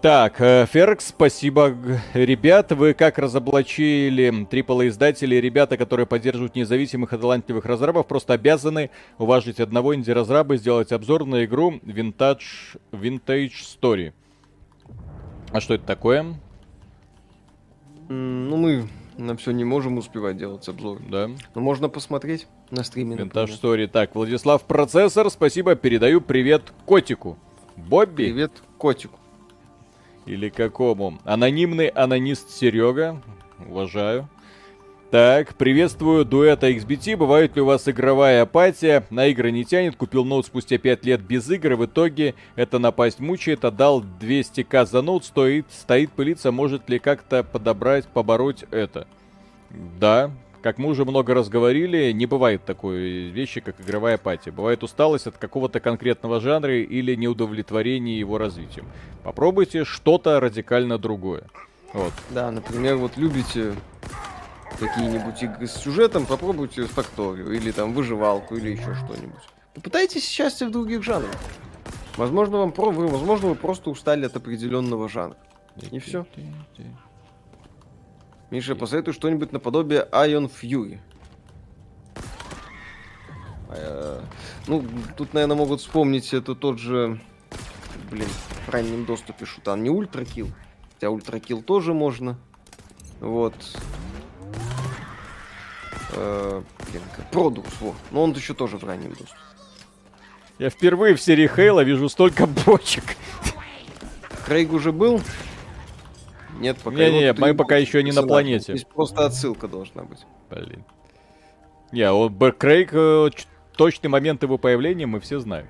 Так, э, Феркс, спасибо, ребят. Вы как разоблачили AAA издатели, ребята, которые поддерживают независимых и талантливых разрабов, просто обязаны уважить одного инди-разраба и сделать обзор на игру Vintage, Vintage Story. А что это такое? Ну, мы на все не можем успевать делать обзор. Да. Но можно посмотреть на стриме. Винтаж Стори. Так, Владислав Процессор, спасибо. Передаю привет котику. Бобби. Привет котику. Или какому? Анонимный анонист Серега. Уважаю. Так, приветствую дуэта XBT. Бывает ли у вас игровая апатия? На игры не тянет. Купил ноут спустя 5 лет без игр. В итоге это напасть мучает. Отдал 200к за ноут. Стоит, стоит пылиться. Может ли как-то подобрать, побороть это? Да, как мы уже много раз говорили, не бывает такой вещи, как игровая апатия. Бывает усталость от какого-то конкретного жанра или неудовлетворение его развитием. Попробуйте что-то радикально другое. Вот. Да, например, вот любите какие-нибудь игры с сюжетом, попробуйте факторию, или там выживалку, или еще что-нибудь. Попытайтесь счастье в других жанрах. Возможно, вам про... вы, возможно, вы просто устали от определенного жанра. И все. Миша, посоветуй что-нибудь наподобие Ion Fury. А, ну, тут, наверное, могут вспомнить это тот же, блин, в раннем доступе шутан. Не ультракил. Хотя ультракил тоже можно. Вот. Э, Продукс, во. Но он еще тоже в раннем доступе. Я впервые в серии Хейла вижу столько бочек. Крейг уже был? Нет, пока. Мы не пока еще не на планете. Здесь просто отсылка должна быть. Блин. Не, вот Крейг, э, точный момент его появления мы все знаем.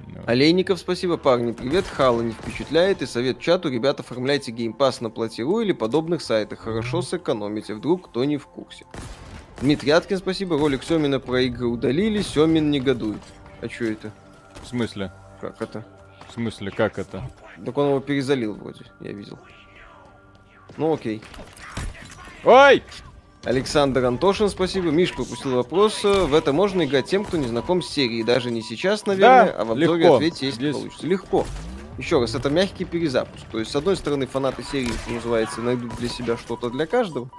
No. Олейников, спасибо, парни, привет, Хала не впечатляет, и совет чату, ребята, оформляйте геймпас на Платиру или подобных сайтах, хорошо сэкономите, вдруг кто не в курсе. Дмитрий Аткин, спасибо, ролик Семина про игры удалили, Семин негодует. А что это? В смысле? Как это? В смысле, как это? Так он его перезалил вроде, я видел. Ну окей. Ой! Александр Антошин, спасибо. Миш пропустил вопрос. В это можно играть тем, кто не знаком с серией. Даже не сейчас, наверное, да, а в обзоре легко. ответьте, если Здесь... получится. Легко. Еще раз, это мягкий перезапуск. То есть, с одной стороны, фанаты серии, что называется, найдут для себя что-то для каждого.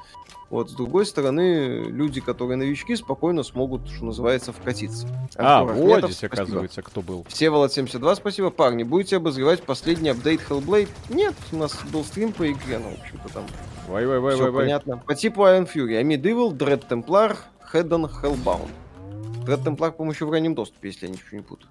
Вот, с другой стороны, люди, которые новички, спокойно смогут, что называется, вкатиться. А, вот здесь, оказывается, кто был. Всеволод 72, спасибо. Парни, будете обозревать последний апдейт Hellblade? Нет, у нас был стрим по игре, ну, в общем-то, там Вай, вай, вай, вай, понятно. По типу Iron Fury. Medieval, Dread Templar, Hedon, Hellbound. Dread Templar, по-моему, еще в раннем доступе, если я ничего не путаю.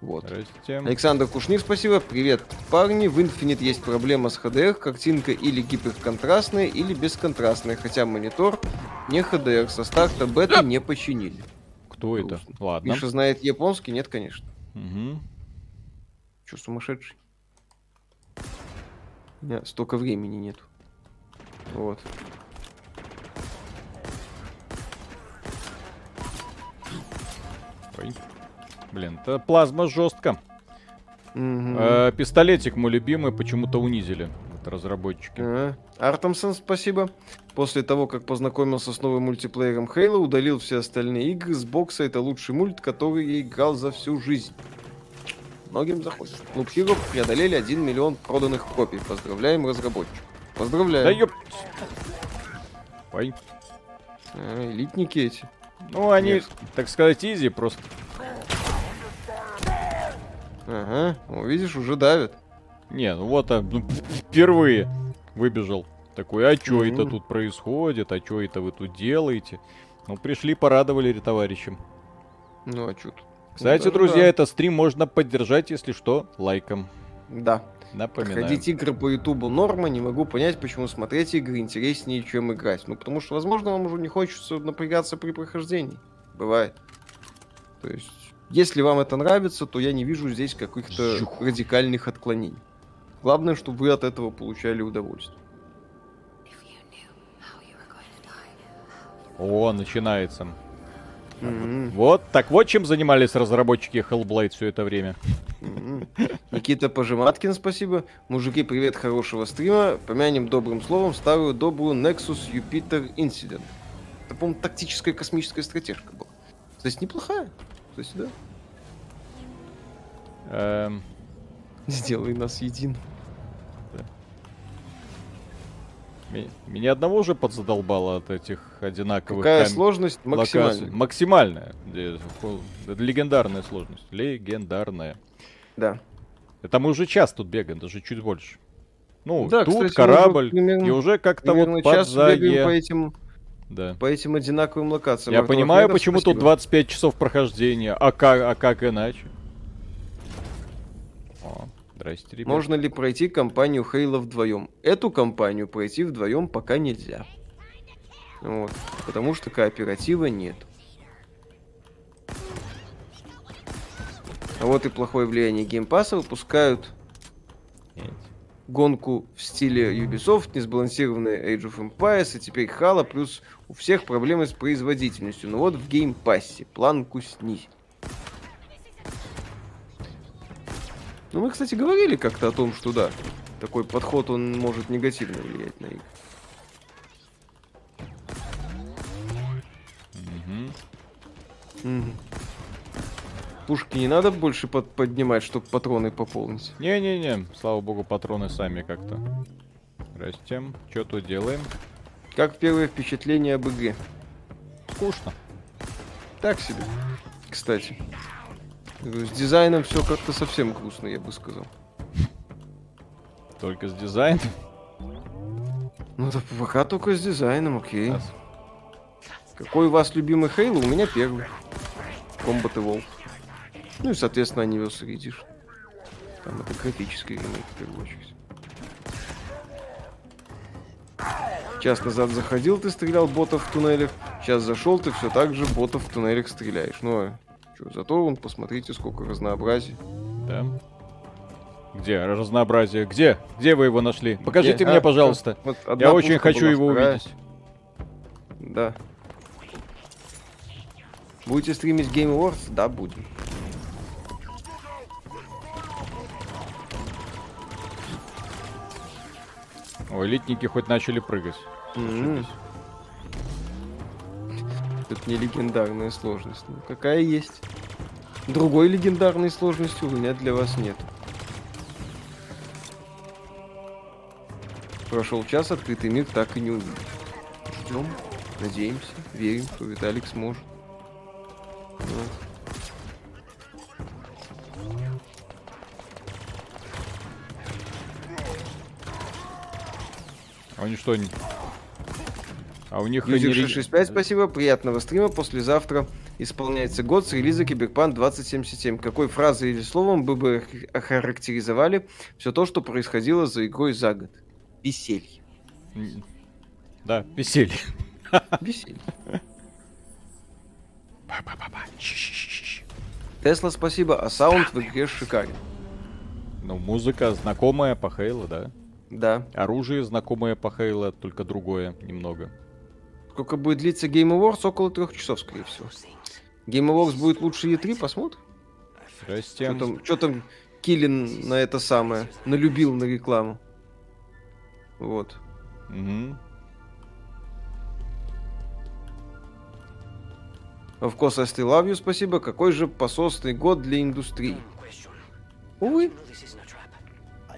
Вот. Здрасте. Александр Кушнир, спасибо. Привет, парни. В Infinite есть проблема с HDR. Картинка или гиперконтрастная, или бесконтрастная. Хотя монитор не HDR. Со старта бета не починили. Кто Грустно. это? Ладно. Миша знает японский? Нет, конечно. Угу. Че, сумасшедший? У меня столько времени нету. Вот. Ой. Блин, это плазма жестко. Угу. Э, пистолетик мой любимый почему-то унизили. Разработчики. Ага. Артемсон, спасибо. После того, как познакомился с новым мультиплеером Halo, удалил все остальные игры с бокса. Это лучший мульт, который я играл за всю жизнь. Многим заходит. Клуб Hero преодолели 1 миллион проданных копий. Поздравляем разработчиков. Поздравляю. Да ёп... Ой. А, элитники эти. Ну, они, Нет. так сказать, изи просто. Ага, ну, видишь, уже давят. Не, ну вот, а, ну, впервые выбежал. Такой, а что mm-hmm. это тут происходит, а что это вы тут делаете? Ну, пришли, порадовали товарищам. Ну, а что тут? Кстати, ну, друзья, да. этот стрим можно поддержать, если что, лайком. Да. Напоминаю. Ходить игры по Ютубу норма, не могу понять, почему смотреть игры интереснее, чем играть. Ну, потому что, возможно, вам уже не хочется напрягаться при прохождении. Бывает. То есть, если вам это нравится, то я не вижу здесь каких-то радикальных отклонений. Главное, чтобы вы от этого получали удовольствие. О, начинается. Mm-hmm. Вот, так вот чем занимались разработчики Hellblade все это время. Mm-hmm. Никита Пожиматкин, спасибо. Мужики, привет, хорошего стрима. Помянем добрым словом старую добрую Nexus Jupiter Incident. Это, по-моему, тактическая космическая стратежка была. То есть неплохая. То есть, да. Эм... Сделай нас един. Меня одного уже подзадолбало от этих одинаковых Какая кам... сложность максимальная? Максимальная. Легендарная сложность. Легендарная. Да. Это мы уже час тут бегаем, даже чуть больше. Ну, да, тут кстати, корабль, примерно, и уже как-то вот бегаем по этим, да. по этим одинаковым локациям. Я понимаю, почему спасибо. тут 25 часов прохождения, а как, а как иначе? О. Здрасте, ребят. Можно ли пройти кампанию Halo вдвоем? Эту кампанию пройти вдвоем пока нельзя. Вот. Потому что кооператива нет. А вот и плохое влияние Game Pass а выпускают гонку в стиле Ubisoft, несбалансированная Age of Empires, и теперь Halo, плюс у всех проблемы с производительностью. Но вот в геймпассе планку снизить. Ну, мы, кстати, говорили как-то о том, что да, такой подход, он может негативно влиять на. Угу. Пушки не надо больше под поднимать, чтобы патроны пополнить. Не-не-не, слава богу, патроны сами как-то. Растем. Что тут делаем? Как первое впечатление об игре? Скучно. Так себе. Кстати. С дизайном все как-то совсем грустно, я бы сказал. Только с дизайном? Ну, да пока только с дизайном, окей. Yes. Какой у вас любимый Хейло? У меня первый. Combat Evolved. Ну и, соответственно, Anniversary Edition. Там это графический ремейк, в первую очередь. Час назад заходил, ты стрелял ботов в туннелях. Сейчас зашел, ты все так же ботов в туннелях стреляешь. Ну, а Что, зато вон, посмотрите, сколько разнообразия. Да. Где разнообразие? Где? Где вы его нашли? Покажите Где? мне, а, пожалуйста. Вот Я очень хочу его вторая. увидеть. Да. Будете стримить Game Awards? Да, будем. О, элитники хоть начали прыгать. Mm-hmm. Тут не легендарная сложность. Ну, какая есть. Другой легендарной сложности у меня для вас нет. Прошел час, открытый мир так и не увидел. Ждем, надеемся, верим, что Виталик сможет. Они что, не... А у них... Юзер 665, спасибо, приятного стрима. Послезавтра исполняется год с релиза Киберпан 2077. Какой фразой или словом вы бы охарактеризовали все то, что происходило за игрой за год? Веселье. Да, веселье. *laughs* Веселье. Тесла, спасибо, а саунд в игре шикарен. Ну, музыка знакомая по Хейлу, да? Да. Оружие знакомое по Хейлу, только другое немного. Сколько будет длиться Game Awards? Около трех часов, скорее всего. Game Awards будет лучше E3, посмотрим. Здрасте. Что там, что там Киллин на это самое, налюбил на рекламу. Вот. Угу. В course, I still love you, спасибо. Какой же пососный год для индустрии. Увы.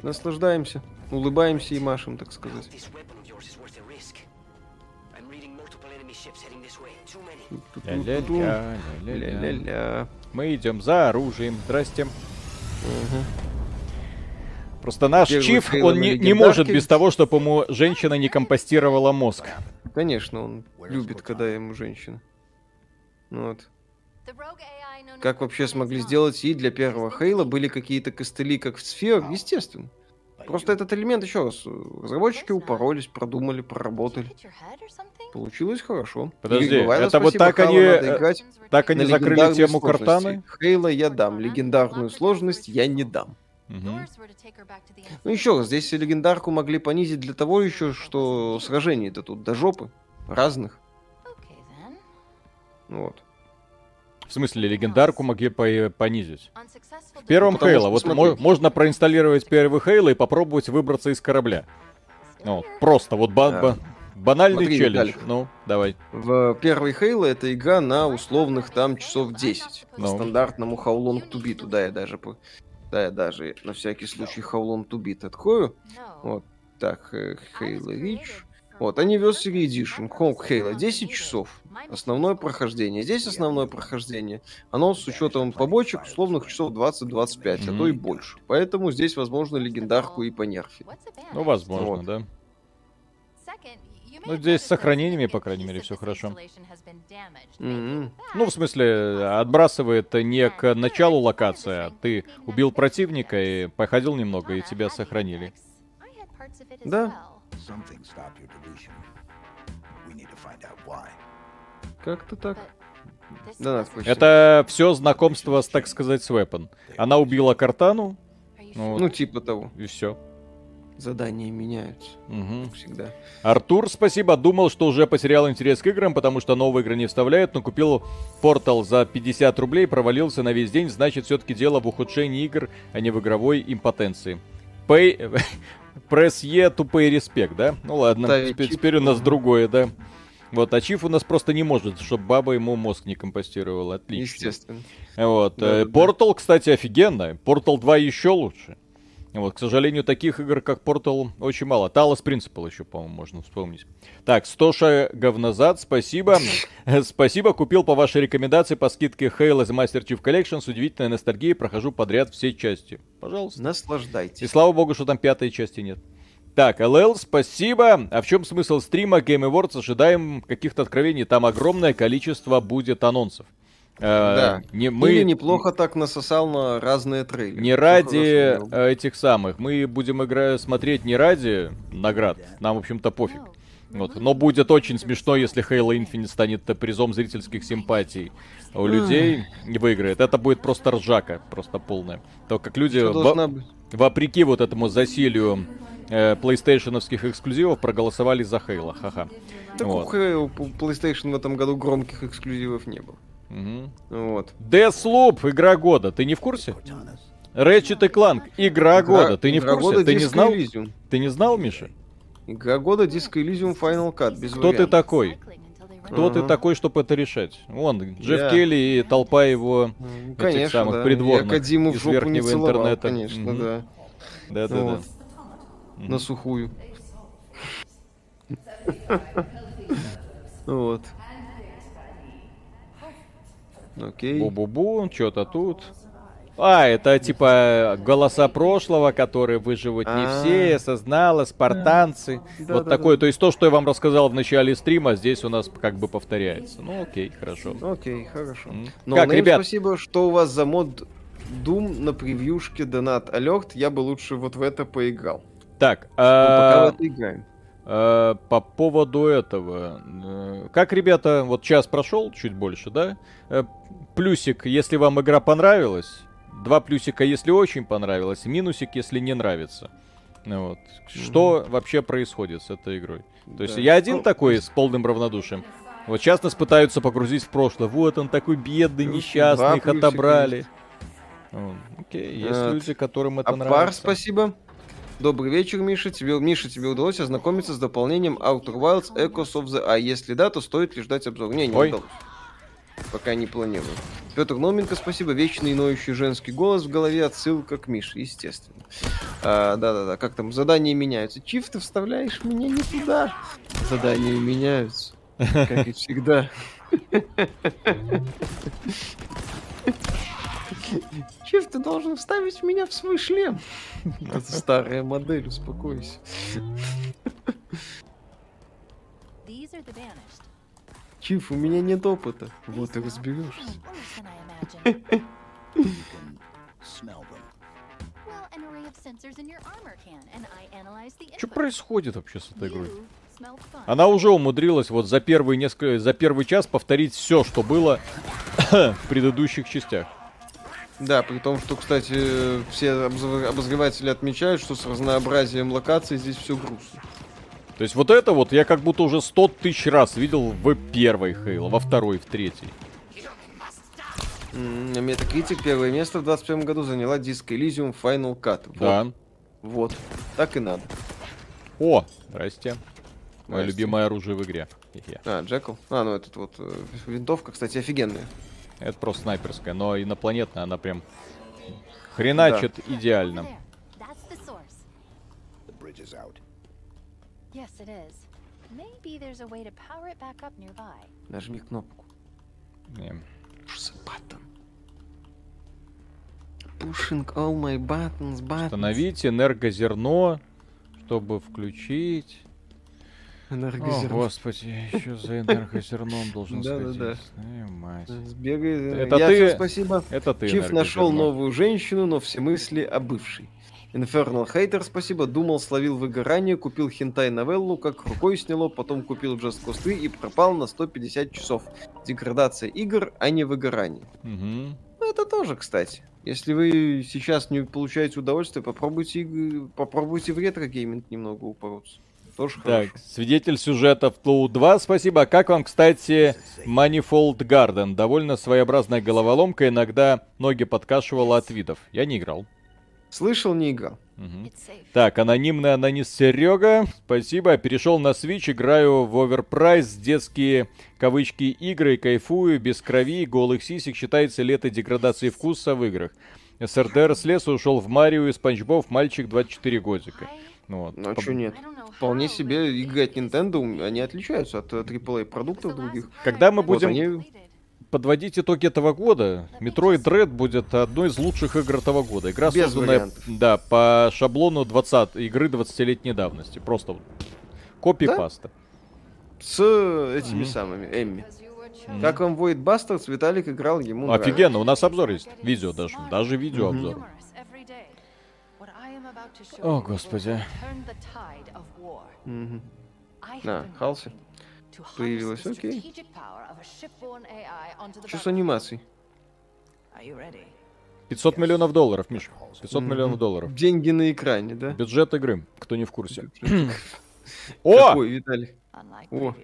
Наслаждаемся. Улыбаемся и машем, так сказать. Ля-ля-ля, Мы идем за оружием. Здрасте. Угу. Просто наш Первый чиф, он не, не может без того, чтобы ему женщина не компостировала мозг. Конечно, он любит, когда ему женщина. Ну вот. Как вообще смогли сделать и для первого Хейла были какие-то костыли, как в сфер? Естественно. Просто этот элемент, еще раз, разработчики упоролись, продумали, проработали. Получилось хорошо. Подожди, Бывает, это вот так они, э, так они закрыли тему сложности. Картаны? Хейла я дам, легендарную сложность я не дам. Угу. Ну еще раз, здесь легендарку могли понизить для того еще, что сражений-то тут до жопы. Разных. Вот. В смысле, легендарку могли по понизить? В первом Хейла, вот мо можно проинсталлировать первый Хейла и попробовать выбраться из корабля. Ну, просто вот ба да. банальный Смотри, челлендж. Виталик. Ну, давай. В первый Хейла это игра на условных там часов 10. No. По ну. стандартному How Long To Be. Туда я даже да, я даже на всякий случай How Long To Beat открою. Вот, так, Halo Reach. Вот, Anniversary Edition, Home Halo, 10 часов. Основное прохождение. Здесь основное прохождение. Оно с учетом побочек условных часов 20-25, mm-hmm. а то и больше. Поэтому здесь, возможно, легендарку и понерфить. Ну, возможно, вот. да. Ну, здесь с сохранениями, по крайней мере, все хорошо. Mm-hmm. Ну, в смысле, отбрасывает не к началу локации, а ты убил противника и походил немного, и тебя сохранили. Да. Как-то так. Да, Это все знакомство, с, так сказать, с Weapon. Она убила Картану. Ну, ну типа того. И все задания меняются. Угу. Всегда. Артур, спасибо. Думал, что уже потерял интерес к играм, потому что новые игры не вставляют, но купил портал за 50 рублей, провалился на весь день. Значит, все-таки дело в ухудшении игр, а не в игровой импотенции. Pay... *laughs* E to pay respect, да? Ну ладно, да, теперь, теперь у нас другое, да. Вот, а Чиф у нас просто не может, чтобы баба ему мозг не компостировала. Отлично. Естественно. Вот. Да, Портал, э, да. кстати, офигенно. Портал 2 еще лучше. Вот, к сожалению, таких игр, как Portal, очень мало. Талос Принципал еще, по-моему, можно вспомнить. Так, 100 шагов назад, спасибо. *laughs* спасибо, купил по вашей рекомендации по скидке Halo The Master Chief Collection с удивительной ностальгией, прохожу подряд все части. Пожалуйста. Наслаждайтесь. И слава богу, что там пятой части нет. Так, ЛЛ, спасибо. А в чем смысл стрима Game Awards? Ожидаем каких-то откровений. Там огромное количество будет анонсов. Э, да. Не, мы... Или неплохо так насосал на разные трейлеры. Не ради этих самых. Мы будем играть, смотреть не ради наград. Нам, в общем-то, пофиг. Вот. Но будет очень смешно, если Halo Infinite станет призом зрительских симпатий у людей и выиграет. Это будет просто ржака, просто полная. То, как люди, во... вопреки вот этому засилию э, PlayStationовских эксклюзивов, проголосовали за Halo. Ха-ха. Так вот. у PlayStation в этом году громких эксклюзивов не было. Угу. Вот. Deathloop, игра года. Ты не в курсе? Ratchet и Clank, игра, игра года. Ты не в курсе? Года, Ты не знал? Elysium. Ты не знал, Миша? Игра года Disco Elysium Final Cut. Без Кто вариантов. ты такой? Кто uh-huh. ты такой, чтобы это решать? Вон, Джефф yeah. Келли и толпа его конечно, этих самых да. придворных Я Кадиму из верхнего не целовал, интернета. Конечно, mm-hmm. да. Да, да, вот. да. На сухую. *laughs* Вот. Окей. Бу-бу-бу, что-то тут. А, это типа голоса прошлого, которые выживут не а. все, осознала, спартанцы. Вот такое. То есть то, что я вам рассказал в начале стрима, здесь у нас как бы повторяется. Ну, окей, хорошо. Окей, хорошо. Ну, как, ребят? Спасибо, что у вас за мод Doom на превьюшке донат алерт. Я бы лучше вот в это поиграл. Так, ну, пока в это играем. Э, по поводу этого. Э, как, ребята, вот час прошел, чуть больше, да? Э, плюсик, если вам игра понравилась. Два плюсика, если очень понравилось. Минусик, если не нравится. Вот. Mm-hmm. Что вообще происходит с этой игрой? То да. есть я один ну, такой с полным равнодушием. Вот сейчас нас пытаются погрузить в прошлое. Вот он такой бедный, несчастный, их отобрали. Окей, есть вот. люди, которым это а нравится. Пар, спасибо. Добрый вечер, Миша. Тебе, Миша, тебе удалось ознакомиться с дополнением Outer Wilds Echoes of the... А если да, то стоит ли ждать обзор? Не, не Ой. удалось. Пока не планирую. Петр Номенко, спасибо. Вечный ноющий женский голос в голове. Отсылка к Мише, естественно. А, да-да-да, как там, задания меняются. Чиф, ты вставляешь меня не туда. Задания меняются. Как и всегда. *laughs* Чиф, ты должен вставить меня в свой шлем. *laughs* Это старая модель, успокойся. Чиф, у меня нет опыта. Вот и разберешься. Что происходит вообще с этой игрой? Она уже умудрилась вот за первый несколько, за первый час повторить все, что было *coughs* в предыдущих частях. Да, при том, что, кстати, все обозреватели отмечают, что с разнообразием локаций здесь все грустно. То есть вот это вот я как будто уже сто тысяч раз видел в первой Хейло, во второй, в третьей. Метакритик первое место в 21 году заняла диск Elysium Final Cut. Вот. Да. Вот. Так и надо. О, здрасте. Мое любимое оружие в игре. А, Джекл. А, ну этот вот э, винтовка, кстати, офигенная. Это просто снайперская, но инопланетная, она прям хреначит да. идеально. Нажми кнопку. Не. Push the button. Pushing all my buttons, buttons. Установить энергозерно, чтобы включить. Энергозерно. О, господи, еще за энергозерном должен сказать. Да, да, да. Сбегай. Это ты? спасибо. Это ты, Чиф нашел новую женщину, но все мысли о бывшей. Infernal Hater, спасибо. Думал, словил выгорание, купил хентай-новеллу, как рукой сняло, потом купил Just Cause 3 и пропал на 150 часов. Деградация игр, а не выгорание. Угу. Ну, это тоже, кстати. Если вы сейчас не получаете удовольствие, попробуйте, попробуйте в ретро-гейминг немного упороться. Тоже так, хорошо. свидетель сюжета в TLOU 2, спасибо. Как вам, кстати, Manifold Garden? Довольно своеобразная головоломка, иногда ноги подкашивала от видов. Я не играл. Слышал, не играл. Угу. Так, анонимный анонист Серега, спасибо. Перешел на Switch, играю в overpriced детские кавычки игры, кайфую, без крови, голых сисек. Считается ли это деградацией вкуса в играх? СРДР с леса ушел в Марио и Спанч Боб, мальчик 24 годика. Ну, вот. Ну, а что нет? Вполне себе игры от Nintendo, они отличаются от AAA продуктов других. Когда мы будем... Вот они подводить итоги этого года, Metroid Dread будет одной из лучших игр этого года. Игра Без созданная вариантов. да, по шаблону 20 игры 20-летней давности. Просто копи-паста. Да? С этими mm-hmm. самыми, Эмми. Mm-hmm. Как вам Void Bastards, Виталик играл, ему Офигенно, нравится. у нас обзор есть. Видео даже. Даже видеообзор. Mm-hmm. О, господи. Mm-hmm. А, Халси. Появилась, окей. Что с анимацией? 500 миллионов долларов, Миша. 500 миллионов долларов. Деньги на экране, да? Бюджет игры, кто не в курсе. *clears throat* О! Какой, Виталий? О.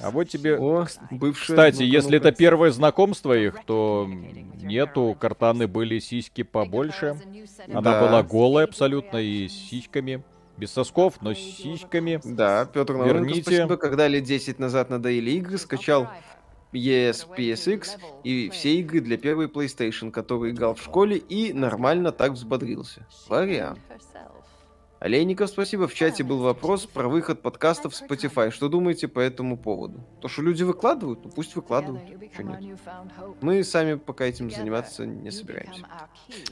А вот тебе... О, бывшая... Кстати, ну-ка, если ну-ка. это первое знакомство их, то нету, у картаны были сиськи побольше. Она Да. была голая абсолютно и с сиськами. Без сосков, но с сиськами. Да, Петр Науменко, Верните. спасибо. Когда лет 10 назад надоели игры, скачал ES, PSX и все игры для первой PlayStation, которые играл в школе и нормально так взбодрился. Вариант. Олейников, спасибо. В чате был вопрос про выход подкастов в Spotify. Что думаете по этому поводу? То, что люди выкладывают, ну пусть выкладывают. Чё нет. Мы сами пока этим заниматься не собираемся.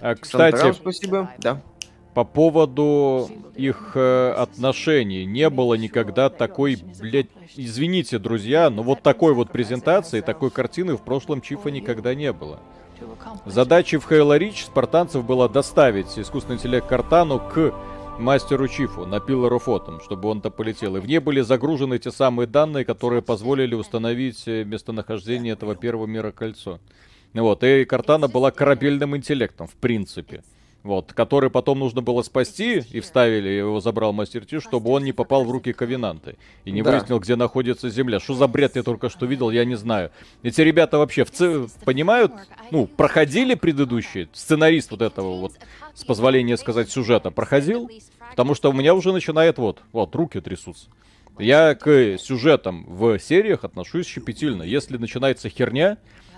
А, кстати, спасибо. Да. по поводу их э, отношений. Не было никогда такой, блядь, извините, друзья, но вот такой вот презентации, такой картины в прошлом Чифа никогда не было. Задачей в Halo Reach спартанцев было доставить искусственный интеллект Картану к мастеру Чифу на Autumn, чтобы он-то полетел. И в ней были загружены те самые данные, которые позволили установить э, местонахождение этого первого мира кольцо. Вот, и Картана была корабельным интеллектом, в принципе. Вот, который потом нужно было спасти, и вставили, его забрал мастер Ти, чтобы он не попал в руки Ковенанты. И не Да. выяснил, где находится Земля. Что за бред я только что видел, я не знаю. Эти ребята вообще в ц- понимают, ну, проходили предыдущие, сценарист вот этого вот, с позволения сказать, сюжета, проходил? Потому что у меня уже начинает вот, вот, руки трясутся. Я к сюжетам в сериях отношусь щепетильно. Если начинается херня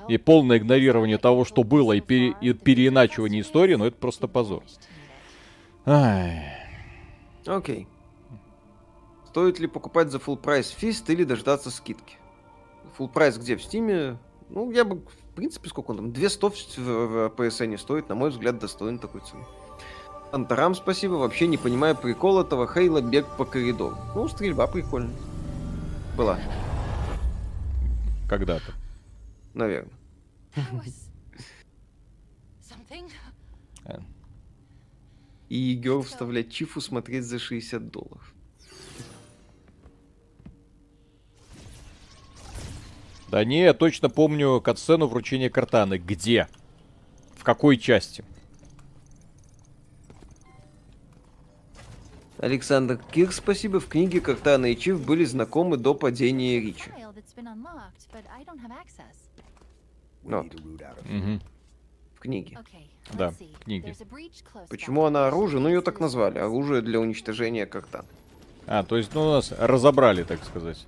и полное игнорирование того, что было, и, пере- и переиначивание истории, ну это просто позор. Ай. Окей. Стоит ли покупать за full price F.I.S.T. или дождаться скидки? Full price где? В Steam е? Ну, я бы, в принципе, сколько он там? 200 в, в, в PSN стоит, на мой взгляд, достоин такой цены. Антарам, спасибо. Вообще не понимаю прикол этого Хейла бег по коридору. Ну, стрельба прикольная. Была, Когда-то. Наверное. И Гео вставлять чифу смотреть за 60 долларов. Да не, я точно помню катсцену вручения картаны. Где? В какой части? Александр Кир, спасибо. В книге Картана и Чиф были знакомы до падения Ричи. Вот, Мгм. в книге. Да, книги. Почему она оружие? Ну, ее так назвали. Оружие для уничтожения Картана. А, то есть, ну, нас разобрали, так сказать.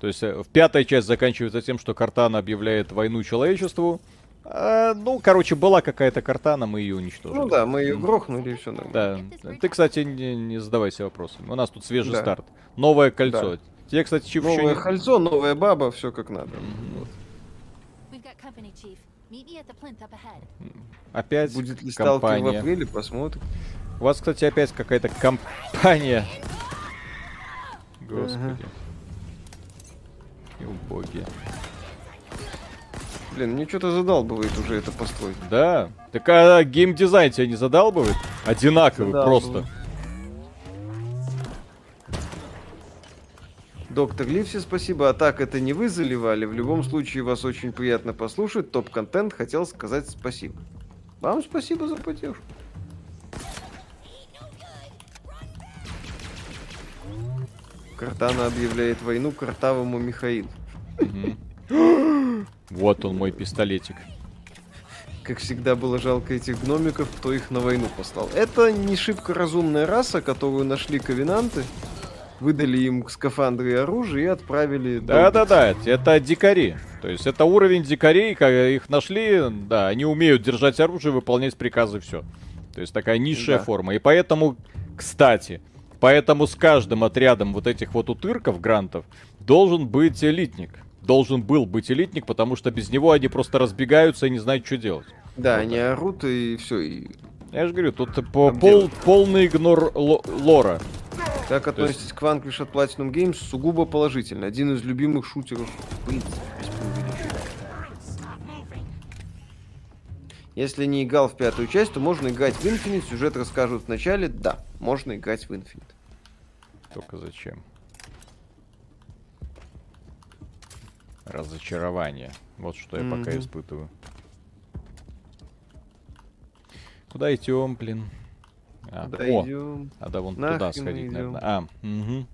То есть, э, в пятая часть заканчивается тем, что Картана объявляет войну человечеству. А, ну, короче, была какая-то Картана, мы ее уничтожили. Ну да, мы ее грохнули и все нормально. Да. Ты, кстати, не, не задавайся вопросами. У нас тут свежий Да. старт. Новое кольцо. Да. Тебе, кстати, еще Новое не... кольцо, новая баба, все как надо. Вот. Опять Будет ли сталкер в компания. апреле, посмотрим. У вас, кстати, опять какая-то компания. Господи. И убоги. Блин, мне что-то задалбывает уже это построить. Да. Так а геймдизайн тебя не задалбывает? Одинаковый Задалбывает. просто. Доктор Ливси, спасибо. А так это не вы заливали. В любом случае вас очень приятно послушать. Топ-контент. Хотел сказать спасибо. Вам спасибо за поддержку. Картана объявляет войну картавому Михаилу. *gasps* Вот он мой пистолетик. Как всегда было жалко этих гномиков, кто их на войну послал. Это не шибко разумная раса, которую нашли ковенанты, выдали им скафандры и оружие и отправили... Да-да-да, это дикари. То есть это уровень дикарей, когда их нашли, да, они умеют держать оружие, выполнять приказы, все. То есть такая низшая Да. форма. И поэтому, кстати, поэтому с каждым отрядом вот этих вот утырков, грантов, должен быть элитник. Должен был быть элитник, потому что без него они просто разбегаются и не знают, что делать. Да, они орут и все. И... Я же говорю, тут по, пол, полный игнор лора. Как относитесь есть... к Vanquish от Platinum Games сугубо положительно. Один из любимых шутеров. Если не играл в пятую часть, то можно играть в Infinite. Сюжет расскажут в начале. Да, можно играть в Infinite. Только зачем? Разочарование. Вот что я mm-hmm. пока испытываю. Куда идем, блин? А, Куда о, идем? А да, вон Нахрен туда сходить, наверное. А, угу.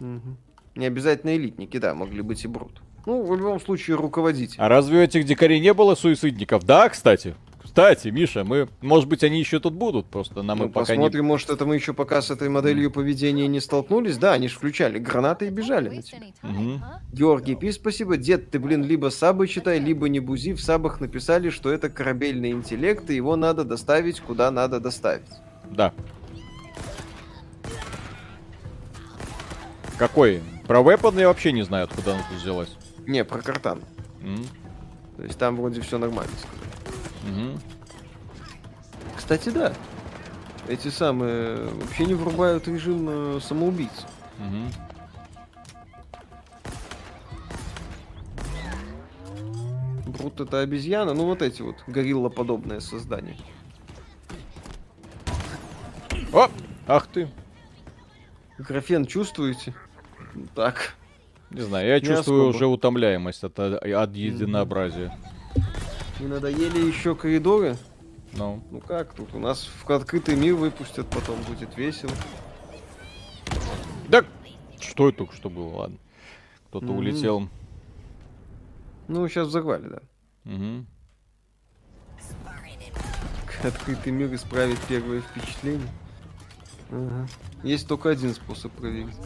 Угу. Не обязательно элитники, да, могли быть и брут. Ну, в любом случае, руководить. А разве у этих дикарей не было суицидников? Да, кстати. Кстати, Миша, мы, может быть, они еще тут будут, просто нам ну, и пока посмотрим, не... может, это мы еще пока с этой моделью поведения не столкнулись. Да, они же включали гранаты и бежали на тебя. Угу. Георгий Пи, спасибо. Дед, ты, блин, либо сабы читай, либо не бузи. В сабах написали, что это корабельный интеллект, и его надо доставить, куда надо доставить. Да. Какой? Про Weapon я вообще не знаю, откуда она тут взялась. Не, про картан. Mm. То есть там вроде все нормально. Угу. Кстати, да. Эти самые вообще не врубают режим э, самоубийц. Угу. Брут это обезьяна, ну вот эти вот горилла-подобное создание. О! Ах ты! Графен чувствуете? Так. Не знаю, я не чувствую особо. уже утомляемость от, от единообразия. Не надоели еще коридоры? Ну. Ну как тут? У нас в открытый мир выпустят, потом будет весело. Да, что это только что было, ладно. Кто-то mm-hmm. улетел. Ну, сейчас взорвали, да. Угу. Открытый мир исправит первое впечатление. Ага. Есть только один способ проверить.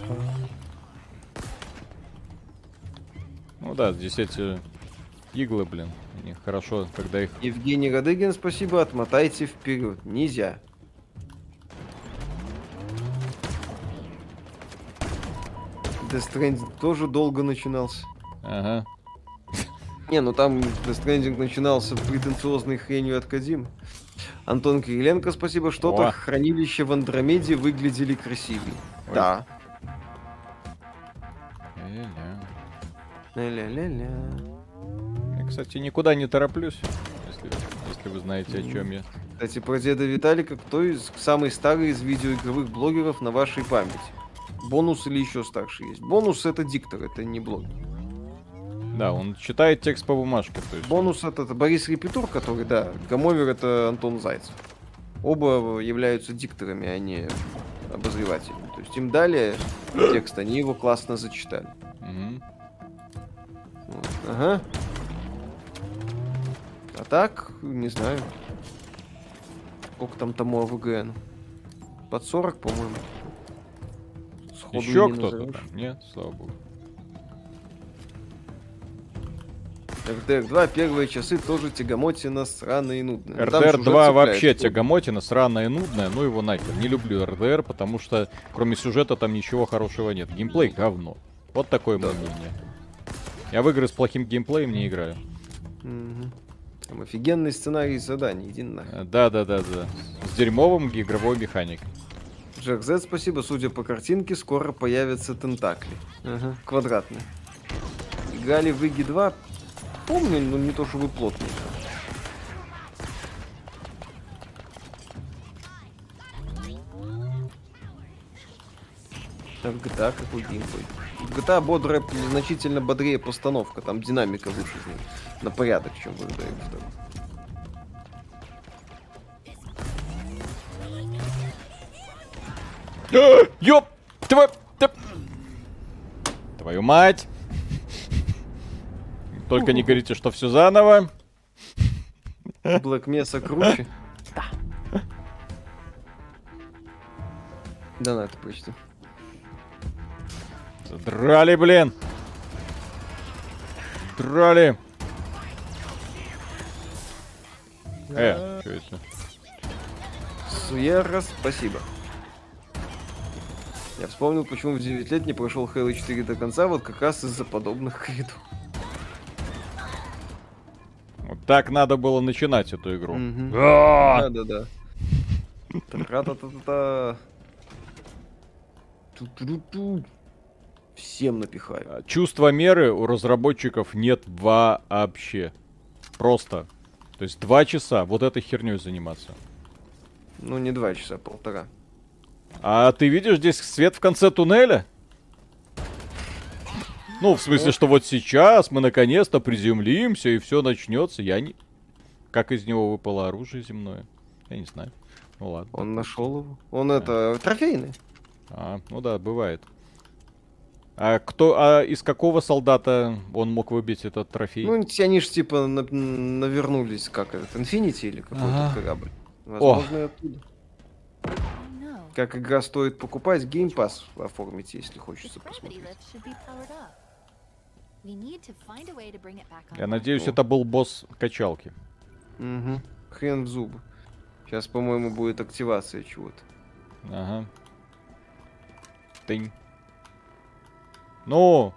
Ну да, здесь эти иглы, блин. Они хорошо, когда их... Евгений Радыгин, спасибо. Отмотайте вперед. Нельзя. Death Stranding тоже долго начинался. Ага. Не, ну там Death Stranding начинался претенциозной хренью от Кадима. Антон Кириленко, спасибо. Что-то хранилище в Андромеде выглядели красивее. Ой. Да. Ля-ля-ля. Кстати, никуда не тороплюсь, если, если вы знаете, о чем я. Кстати, про деда Виталика, кто из самый старый из видеоигровых блогеров на вашей памяти? Бонус или еще старше есть? Бонус это диктор, это не блогер. Да, он читает текст по бумажке. То есть. Бонус это, это Борис Репетур, который, да, Гамовер это Антон Зайцев. Оба являются дикторами, а не обозревателями. То есть им дали текст, они его классно зачитали. Угу. Вот. Ага. А так, не знаю. Сколько там тому АВГН? Под 40, по-моему. Еще кто-то там? Нет, слава богу. РДР 2 первые часы тоже тягомотина сраная и нудная. РДР 2 вообще тягомотина сраная и нудная, ну его нахер. Не люблю РДР, потому что кроме сюжета там ничего хорошего нет. Геймплей говно. Вот такое да. мнение. Я в игры с плохим геймплеем не играю. Угу. Там офигенный сценарий заданий, иди нахер. Да, да, да, да. С дерьмовым игровой механикой. Джек Z, спасибо. Судя по картинке, скоро появятся тентакли. Ага, квадратные. Играли в Иги 2. Помню, но не то, что вы плотно Так, GTA какой геймплей? GTA бодрая, значительно бодрее постановка, там динамика выше на порядок, чем в RDR 2. *gasps* Ёп! Твою... Твою мать! Только не говорите, что все заново. Black Mesa круче. *laughs* Да. Да, на это почти. Драли, блин. Драли. Э, что это? Суера, спасибо. Я вспомнил, почему в 9 лет не прошел Halo 4 до конца, вот как раз из-за подобных коридоров. Вот так надо было начинать эту игру. Да-да-да. Та-та-та-та. Ту-ту-ту всем напихаю. А, чувства меры у разработчиков нет вообще. Просто. То есть два часа вот этой херней заниматься. Ну, не два часа, полтора. А ты видишь здесь свет в конце туннеля? Ну, в смысле, что вот сейчас мы наконец-то приземлимся и все начнется. Я не... Как из него выпало оружие земное? Я не знаю. Ну ладно. Он нашел его. Он это трофейный. А, ну да, бывает. А кто, а из какого солдата он мог выбить этот трофей? Ну, они же типа на, навернулись, как этот, Infinity или какой-то ага. корабль. Возможно, О. оттуда. Как игра стоит покупать, Pass оформить, если хочется посмотреть. Я надеюсь, О. это был босс качалки. Угу. Хрен в зубы. Сейчас, по-моему, будет активация чего-то. Ага. Тынь. Ну,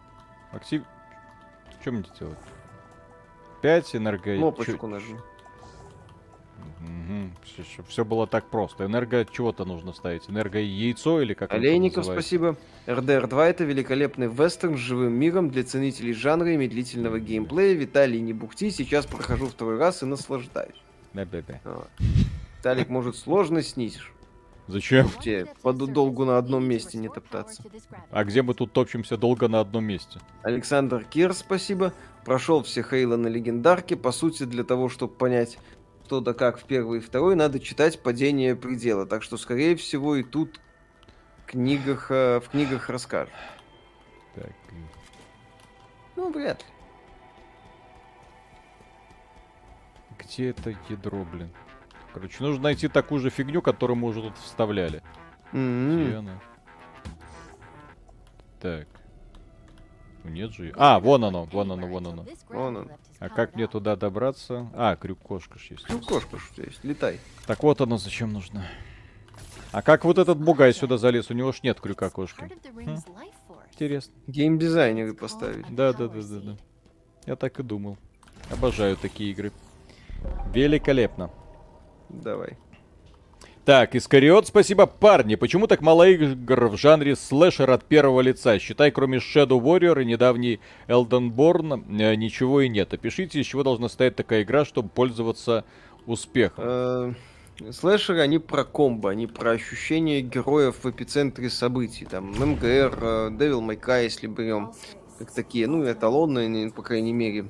актив... Что мне делать? 5 энерго... Кнопочку нажми. Угу. Все, все было так просто. Энерго чего-то нужно ставить. Энерго яйцо или как Олейников, спасибо. RDR 2 это великолепный вестерн с живым миром для ценителей жанра и медлительного геймплея. Виталий, не бухти, сейчас прохожу второй раз и наслаждаюсь. Да-да-да. Виталик, может, сложно снизишь? Зачем? Тебе долго на одном месте не топтаться. А где мы тут топчемся долго на одном месте? Александр Кир, спасибо. Прошел все Хейла на легендарке. По сути, для того, чтобы понять, что да как в первый и второй, надо читать «Падение предела». Так что, скорее всего, и тут в книгах, э, в книгах расскажут. Так. Ну, вряд ли. Где это ядро, блин? Короче, нужно найти такую же фигню, которую мы уже тут вставляли. Mm-hmm. Где она? Так. Ну, нет же. А, вон оно, вон оно, вон оно. Вон оно. А как мне туда добраться? А, крюк-кошка есть. Крюк-кошка есть, летай. Так вот оно зачем нужно. А как вот этот бугай сюда залез? У него ж нет крюка-кошки. Хм? Интересно. Геймдизайнеры поставить. Да, да, да, да, да. Я так и думал. Обожаю такие игры. Великолепно. Давай. Так, Искариот, спасибо, парни. Почему так мало игр в жанре слэшер от первого лица? Считай, кроме Shadow Warrior и недавний Elden Born, э, ничего и нет. Опишите, из чего должна стоять такая игра, чтобы пользоваться успехом. Э, слэшеры, они про комбо, они про ощущение героев в эпицентре событий. Там МГР, э, Devil May Cry, если берем, как такие, ну, эталонные, по крайней мере,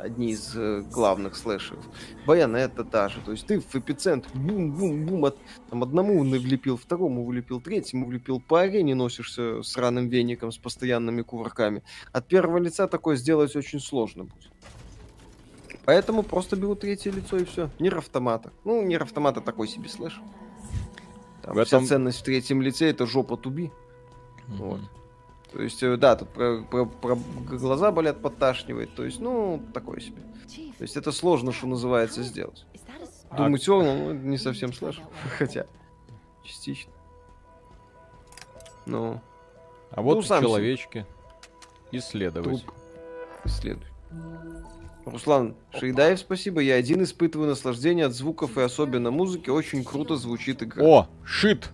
одни из э, главных слэшеров. Bayonetta та же. То есть ты в эпицентр, бум-бум-бум, от, там одному влепил, второму влепил, третьему влепил, по арене носишься сраным веником, с постоянными кувырками. От первого лица такое сделать очень сложно будет. Поэтому просто беру третье лицо и все. NieR: Automata. Ну, NieR: Automata такой себе слэш. Там в этом... Вся ценность в третьем лице это жопа 2B. Mm-hmm. Вот. То есть, э, да, тут про, про, про глаза болят, подташнивает. То есть, ну, такое себе. То есть, это сложно, что называется, сделать. Думаю, а... ну, не совсем слэш. *laughs* Хотя, частично. Ну. А вот ну, человечки. Исследовать. Труп. Исследуй. Руслан Шейдаев, спасибо. Я один испытываю наслаждение от звуков и особенно музыки. Очень круто звучит игра. О, shit.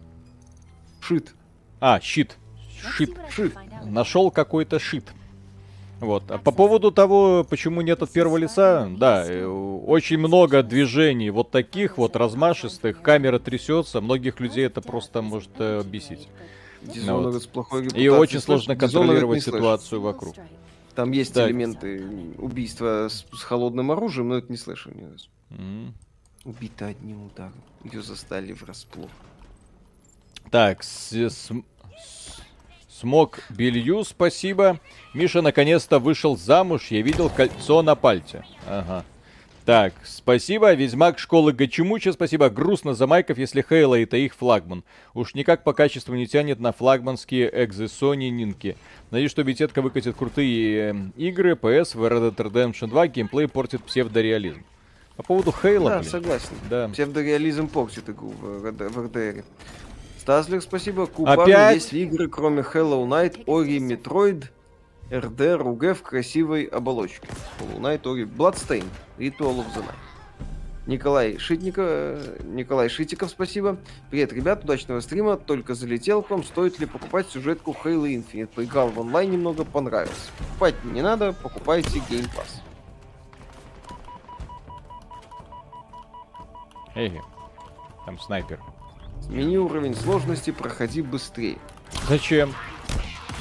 Shit. А, щит. Shit. Shit. Нашел какой-то shit. Вот. А по поводу того, почему нет от первого лица, да, э, очень много движений вот таких вот размашистых, камера трясется, многих людей это просто может э, бесить. Ну, вот. И очень сложно контролировать ситуацию вокруг. Там есть так. элементы убийства с, с холодным оружием, но это не слышал ни разу. Mm. Убита одним ударом. Ее застали врасплох. Так, с, с, Смог белью, спасибо. Миша наконец-то вышел замуж, я видел кольцо на пальце. Ага. Так, спасибо. Ведьмак школы Гачимуча, спасибо. Грустно за майков, если Хейла это их флагман. Уж никак по качеству не тянет на флагманские экзы Sony Нинки. Надеюсь, что бететка выкатит крутые э, игры, PS в Red Dead Redemption 2, геймплей портит псевдореализм. По поводу Хейла, Да, блин. согласен. Да. Псевдореализм портит игру в, в RDR. Стаслик, спасибо. Купару Опять? есть игры, кроме Hollow Knight, Ori, Metroid, RD, RUG в красивой оболочке. Hollow Knight, Ori, Bloodstain, Ritual of the Night. Николай Шитников, Николай Шитиков, спасибо. Привет, ребят, удачного стрима. Только залетел к вам. Стоит ли покупать сюжетку Halo Infinite? Поиграл в онлайн немного, понравился. Покупать не надо, покупайте Game Pass. Эй, там снайпер. Смени уровень сложности, проходи быстрее. Зачем?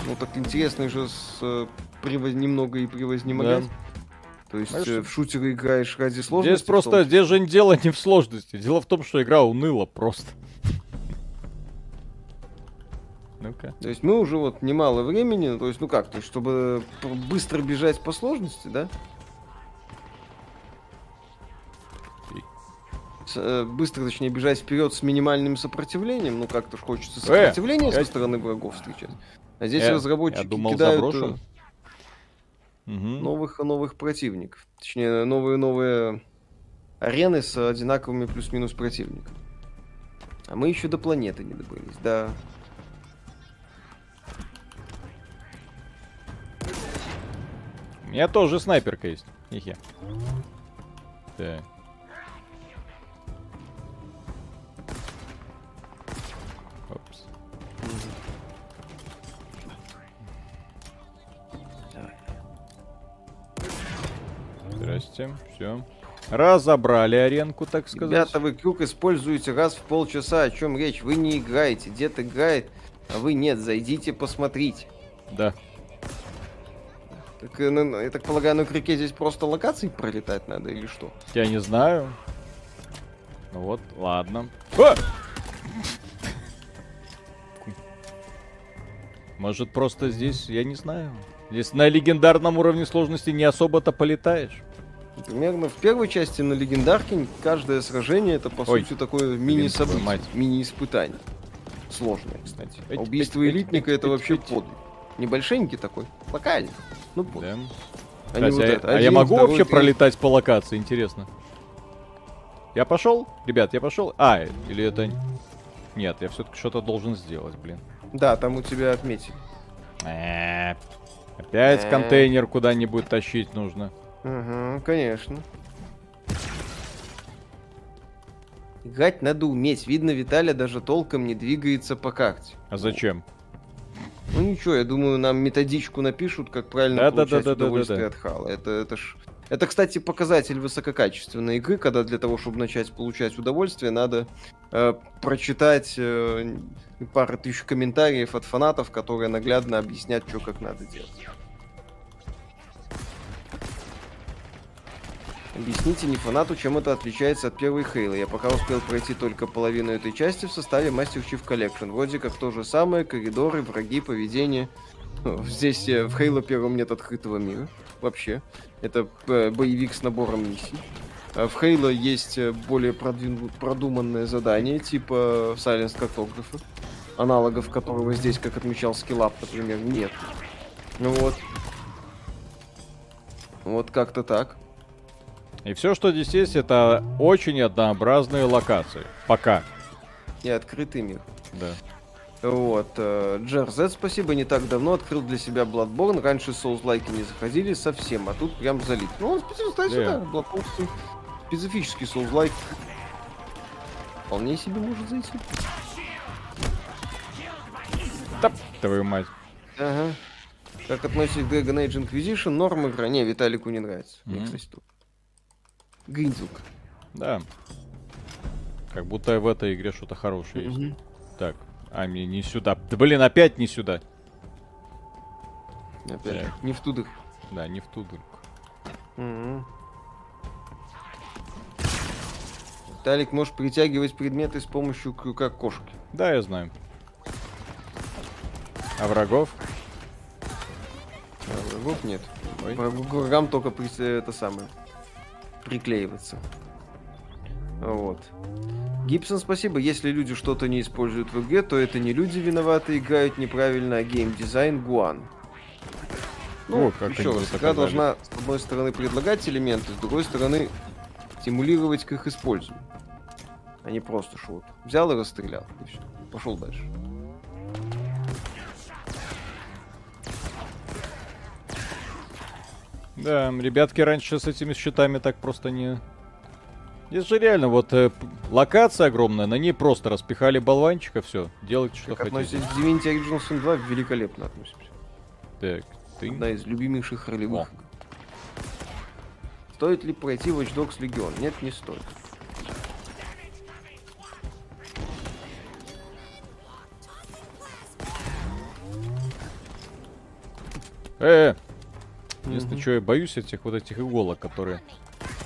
Ну так интересно же с э, превоз... немного и превознемогать. Да. То есть Знаешь, э, в шутеры играешь ради сложности. Здесь просто, здесь же дело не в сложности. Дело в том, что игра уныла просто. *laughs* Ну-ка. То есть мы уже вот немало времени, то есть, ну как, то есть, чтобы быстро бежать по сложности, да? Быстро, точнее, бежать вперед с минимальным сопротивлением, ну как-то ж хочется э, сопротивление э, со стороны врагов встречать. А здесь э, разработчики я думал, кидают заброшу. Э, новых и новых противников. Точнее, новые-новые арены с одинаковыми плюс-минус противниками. А мы еще до планеты не добрались, да. У меня тоже снайперка есть. Ихе. Так. Здрасте, все. Разобрали аренку, так сказать. Ребята, вы крюк используете раз в полчаса. О чем речь? Вы не играете. Дед играет, а вы нет. Зайдите, посмотрите. Да. Так, ну, я так полагаю, на крюке здесь просто локации пролетать надо или что? Я не знаю. Ну вот, ладно. А! Может просто здесь, я не знаю. Здесь на легендарном уровне сложности не особо-то полетаешь. Примерно в первой части на легендарке каждое сражение это по Ой, сути такое мини-событие, мини-испытание. Сложное, кстати. Эти, Убийство эти, элитника эти, это эти, вообще эти. подвиг. Небольшенький такой, локальный. Ну, подвиг. Да. А, вот а, это. а я могу вообще три... пролетать по локации, интересно. Я пошел? Ребят, я пошел? А, или это... Нет, я все-таки что-то должен сделать, блин. Да, там у тебя отметили. Э, опять э. контейнер куда-нибудь тащить нужно. Угу, конечно. Играть надо уметь. Видно, Виталя даже толком не двигается по карте. А зачем? Ну ничего, я думаю, нам методичку напишут, как правильно да, получать да, да, удовольствие да, да, да. от хала. Это, это ж... Это, кстати, показатель высококачественной игры, когда для того, чтобы начать получать удовольствие, надо э, прочитать э, пару тысяч комментариев от фанатов, которые наглядно объяснят, что как надо делать. Объясните не фанату, чем это отличается от первой Хейла. Я пока успел пройти только половину этой части в составе Master Chief Collection. Вроде как то же самое, коридоры, враги, поведение. *laughs* Здесь э, в Хейла первом нет открытого мира. Вообще. Это э, боевик с набором миссий. В Хейла есть э, более продвину... продуманное задание, типа Silence картографа, аналогов которого здесь, как отмечал Скиллап, например, нет. Ну вот. Вот как-то так. И все, что здесь есть, это очень однообразные локации. Пока. И открытый мир. Да. Вот. Э, Джерзет, спасибо, не так давно открыл для себя Bloodborne. Раньше соус-лайки не заходили совсем, а тут прям залит. Ну, он yeah. сюда. Bloodborne специфический соус-лайк. Вполне себе может зайти. Да, твою мать. Ага. Как относитесь к Dragon Age Inquisition? Норм игра. Не, Виталику не нравится. Mm-hmm. Мне, кстати, тут. Гриндзук. Да. Как будто в этой игре что-то хорошее mm-hmm. есть. Так, а мне не сюда. Да блин, опять не сюда. Опять так. не в тудых. Да, не в тудых. Mm-hmm. Талик, можешь притягивать предметы с помощью крюка кошки. Да, я знаю. А врагов? А врагов нет. Ой. Врагам только при... это самое приклеиваться. Вот. Гибсон, спасибо. Если люди что-то не используют в игре, то это не люди виноваты, играют неправильно, а геймдизайн Гуан. Ну, О, как еще раз, игра должна, с одной стороны, предлагать элементы, с другой стороны, стимулировать к их использованию. А не просто шут. Взял и расстрелял. И все. Пошел дальше. Да, ребятки раньше с этими щитами так просто не... Здесь же реально вот э, локация огромная, на ней просто распихали болванчика, все, делайте что как хотите. Относитесь к Divinity Original Sin 2 великолепно относимся. Так, ты... Одна из любимейших ролевых. Стоит ли пройти Watch Dogs Legion? Нет, не стоит. Э, -э Единственное, что я боюсь этих вот этих иголок, которые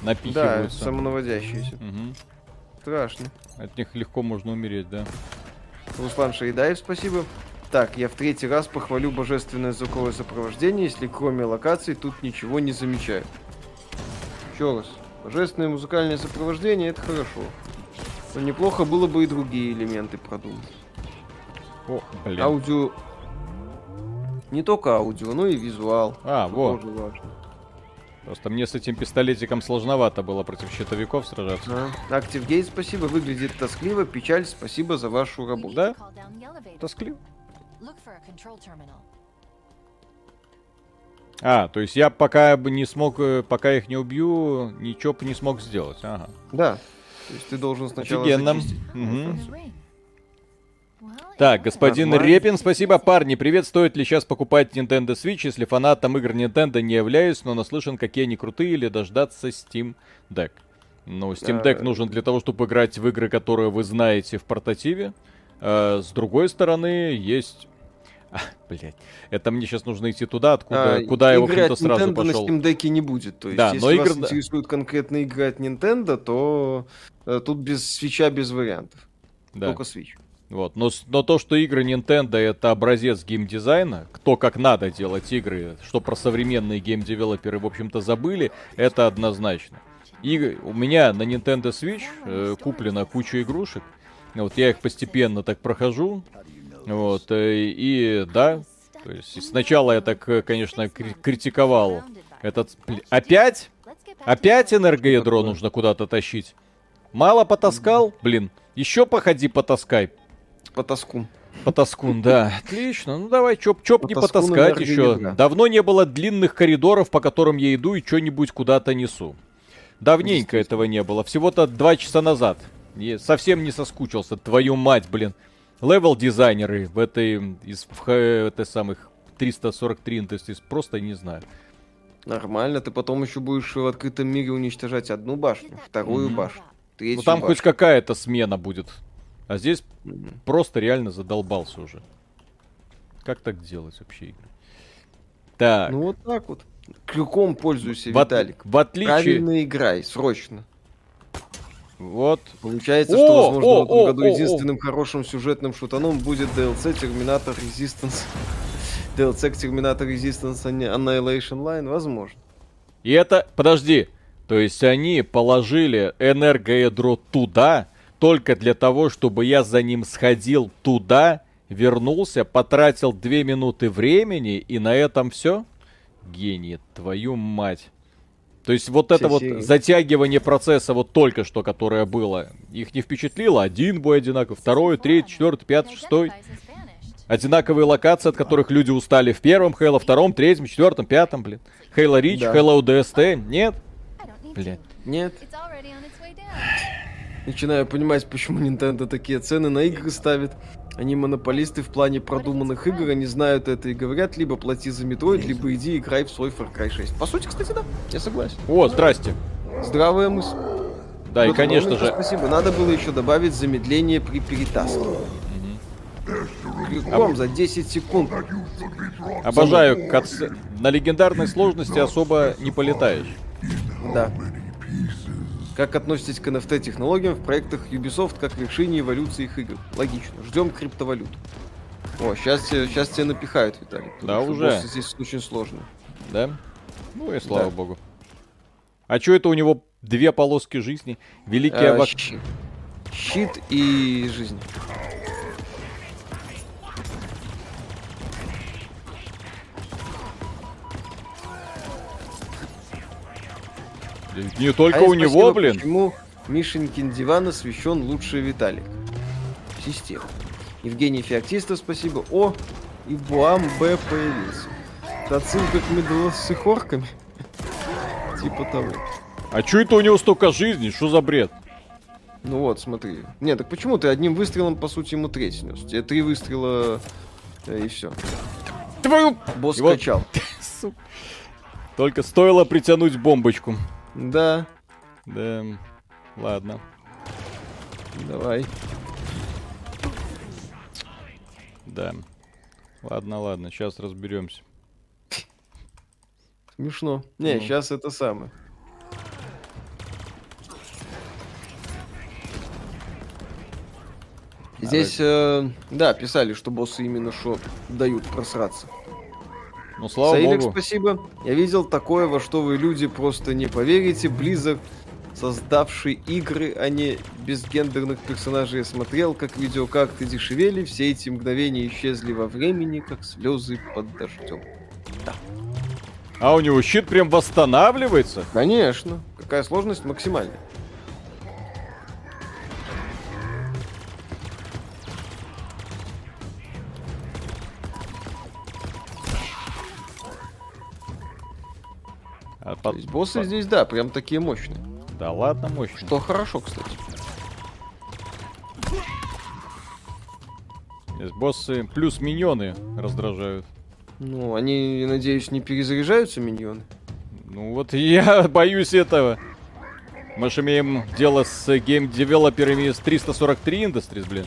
напихиваются. Да, самонаводящиеся. Угу. Страшно. От них легко можно умереть, да. Руслан Шейдаев, спасибо. Так, я в третий раз похвалю божественное звуковое сопровождение, если кроме локаций тут ничего не замечаю. Еще раз. Божественное музыкальное сопровождение это хорошо. Но неплохо было бы и другие элементы продумать. О, блин. Аудио... Не только аудио, но и визуал. А, вот. Тоже важно. Просто мне с этим пистолетиком сложновато было против щитовиков сражаться. А. Актив Гейт, спасибо. Выглядит тоскливо. Печаль, спасибо за вашу работу. Да? Тоскливо. А, то есть я пока бы не смог, э, пока их не убью, ничего бы не смог сделать. Ага. Да. То есть ты должен сначала Офигенно. зачистить. Так, господин Нормально. Репин, спасибо, парни. Привет, стоит ли сейчас покупать Nintendo Switch, если фанатом игр Nintendo не являюсь, но наслышан, какие они крутые, или дождаться Steam Deck? Ну, Steam Deck Э. нужен для того, чтобы играть в игры, которые вы знаете в портативе. Э, с другой стороны, есть... *laughs* А, блять, это мне сейчас нужно идти туда, откуда, А, куда я, в общем-то, сразу Nintendo пошел. на Steam Deck не будет. То есть, Да, если но вас игр- интересуют конкретно игры от Nintendo, то э, тут без свеча, без вариантов. Да. Только Switch. Вот. Но, но то, что игры Nintendo это образец геймдизайна, кто как надо делать игры, что про современные геймдевелоперы, в общем-то, забыли, это однозначно. И у меня на Nintendo Switch э, куплена куча игрушек. Вот я их постепенно так прохожу. Вот. э, и да, то есть сначала я так, э, конечно, кри- критиковал этот... Опять? Опять энергоядро нужно куда-то тащить? Мало потаскал? Блин, еще походи потаскай. По тоску. Потаскун, да. Отлично. Ну давай, чоп, чоп не Потаскун потаскать еще. Давно не было длинных коридоров, по которым я иду и что-нибудь куда-то несу. Давненько этого не было. Всего-то два часа назад. Я совсем не соскучился. Твою мать, блин. Левел дизайнеры в этой из в, этой самых 343, то есть из- просто не знаю. Нормально, ты потом еще будешь в открытом мире уничтожать одну башню, вторую Мгм. башню, Ну там хоть башню. какая-то смена будет. А здесь Мгм. просто реально задолбался уже. Как так делать вообще игры? Так. Ну вот так вот. Крюком пользуйся, в, от- Виталик. в отличие... Правильно играй, срочно. Вот. Получается, О, что, возможно, о, в этом о, году единственным хорошим сюжетным шутаном будет DLC Terminator Resistance. DLC к Terminator Resistance Anni- Annihilation Line, возможно. И это... Подожди. То есть они положили энергоядро туда, только для того, чтобы я за ним сходил туда, вернулся, потратил две минуты времени, и на этом все? Гений, твою мать. То есть вот это вот затягивание процесса вот только что, которое было, их не впечатлило? Один бой одинаковый, второй, третий, четвертый, пятый, шестой. Одинаковые локации, от которых люди устали в первом Хейла, втором, третьем, четвертом, пятом, блин. Хейла Рич, Да. Хейла УДСТ, нет? Блин. Нет. Начинаю понимать, почему Nintendo такие цены на игры ставит. Они монополисты в плане продуманных игр, они знают это и говорят, либо плати за Metroid, либо иди играй в свой Far Cry 6. По сути, кстати, да, я согласен. О, здрасте. Здравая мысль. Да, и конечно Иванович, же, Спасибо. Надо было еще добавить замедление при перетаскивании. Крюком за 10 секунд. обожаю катс- На легендарной сложности особо не полетаешь. Да. Как относитесь к NFT-технологиям в проектах Ubisoft как решение эволюции их игр? Логично. Ждем криптовалюту. О, сейчас, сейчас тебя напихают, Виталий. Да что уже. здесь очень сложно. Да? Ну и слава Да. богу. А чё это у него две полоски жизни? Великий А, Авак... щи- Щит и жизнь. Не только А у него, спросила, блин. Почему Мишенькин диван освещен лучше Виталик? Система. Евгений Феоктистов, спасибо. О, и Буам Б появился. Это отсылка к медула с их орками. Типа того. А чё это у него столько жизни? Что за бред? Ну вот, смотри. Не, так почему ты одним выстрелом, по сути, ему треть снес? Тебе три выстрела э, и все. Твою... Босс качал. *laughs* Только стоило притянуть бомбочку. Да, Да, ладно. давай. Да. Ладно, ладно, сейчас разберемся. Смешно. Не, ну. сейчас это самое. Здесь, э, да, писали, что боссы именно что дают просраться. Ну, слава Саилик, богу. спасибо. Я видел такое, во что вы, люди, просто не поверите. Близок, создавший игры, а не безгендерных персонажей, я смотрел, как видеокарты дешевели, все эти мгновения исчезли во времени, как слезы под дождем. Да. А у него щит прям восстанавливается? Конечно. Какая сложность максимальная. Под... есть боссы здесь, да, прям такие мощные. Да ладно, мощные. Что хорошо, кстати. Здесь боссы плюс миньоны раздражают. Ну, они, надеюсь, не перезаряжаются, миньоны? Ну вот я *laughs* боюсь этого. Мы же имеем дело с гейм-девелоперами из 343 Industries, блин.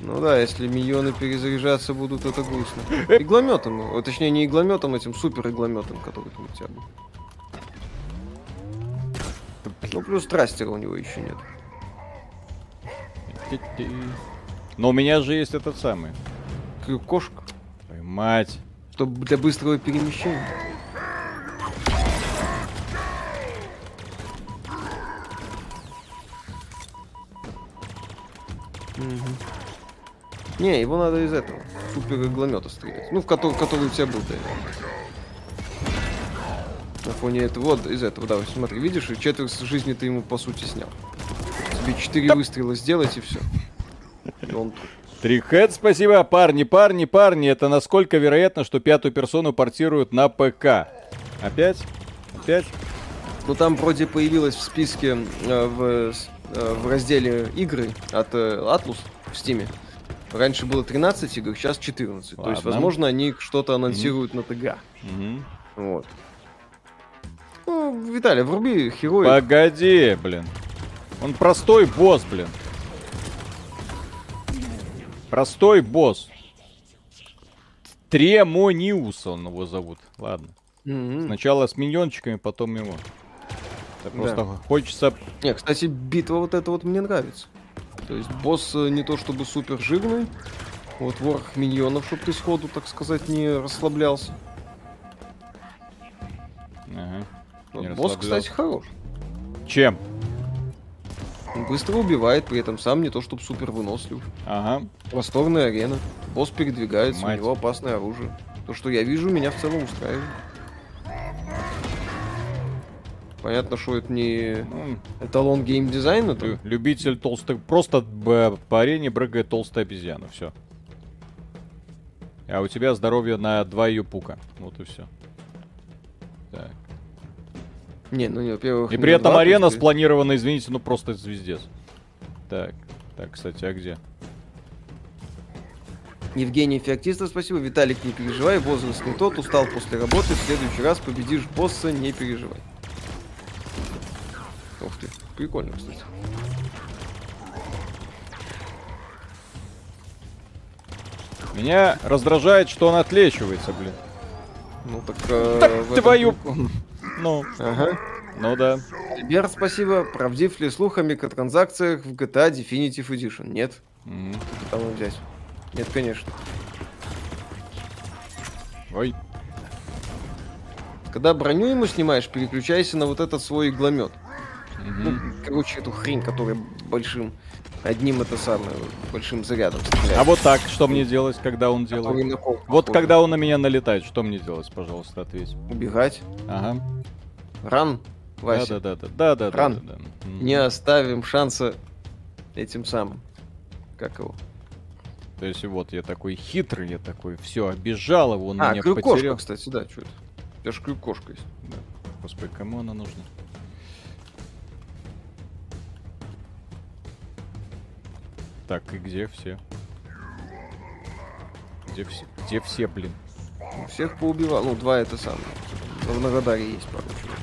Ну да, если миньоны перезаряжаться будут, это грустно. *laughs* Иглометом, ну, точнее не иглометом, этим супер иглометом, который там у тебя был. Ну плюс thruster а у него еще нет. Но у меня же есть этот самый. Кошка мать. Чтобы для быстрого перемещения. Угу. Не, его надо из этого. Супер игломета стрелять. Ну, в который, который у тебя был, да. На фоне этого, вот из этого, да, смотри, видишь, и четверть жизни ты ему по сути снял. Тебе четыре выстрела сделать и все. И он тут. Спасибо. Парни, парни, парни, это насколько вероятно, что пятую персону портируют на ПК? Опять? Опять? Ну там вроде появилось в списке э, в, э, в разделе игры от э, Atlus в Стиме. Раньше было 13 игр, сейчас 14. Ладно. То есть, возможно, они что-то анонсируют mm-hmm. на ТГ. Mm-hmm. Вот. Ну, Виталий, вруби героя. Погоди, блин. Он простой босс, блин. Простой босс. Тремониус он его зовут. Ладно. Mm-hmm. Сначала с миньончиками, потом его. Это да. просто хочется... Не, кстати, битва вот эта вот мне нравится. То есть босс э, не то чтобы супер жирный. Вот ворох миньонов, чтобы ты сходу, так сказать, не расслаблялся. Ага. Вот босс, кстати, хорош. Чем? быстро убивает, при этом сам не то чтобы супер вынослив. Ага. Просторная арена. Босс передвигается, Мать. у него опасное оружие. То, что я вижу, меня в целом устраивает. Понятно, что это не ну, эталон геймдизайна. Лю- любитель толстых... Просто по арене брыгает толстая обезьяна, все. А у тебя здоровье на два юпука. Вот и все. Так. Не, ну, во-первых... И при этом два, арена пусть... спланирована, извините, ну просто звездец. Так, так, кстати, а где? Евгений Феоктистов, спасибо. Виталик, не переживай, возраст не тот, устал после работы, в следующий раз победишь босса, не переживай. Ух ты, прикольно, кстати. Меня раздражает, что он отлечивается, блин. Ну так... Э, так твою... *laughs* Ну. Ага. Ну да. Альберт, спасибо. Правдив ли слух о микротранзакциях в GTA Definitive Edition? Нет. Mm. Там взять. Нет, конечно. Ой. Когда броню ему снимаешь, переключайся на вот этот свой игломет. Ну, короче, эту хрень, которая большим одним это самое большим зарядом стреляет. А вот так, что мне делать, когда он делает? Вот когда он на меня налетает, что мне делать, пожалуйста, ответь. Убегать. Ага. Ран, Вася. Да, да, да, да, да, Ран. Да, да, да. Не оставим шанса этим самым. Как его? То есть вот я такой хитрый, я такой, все, обижал его, он а, меня крюкошка, потерял. кстати, да, что это? У тебя же крюкошка есть. Да. Господи, кому она нужна? Так, и где все? Где все? Где все, блин? Всех поубивал. Ну, два это самое. В радаре есть пару человек.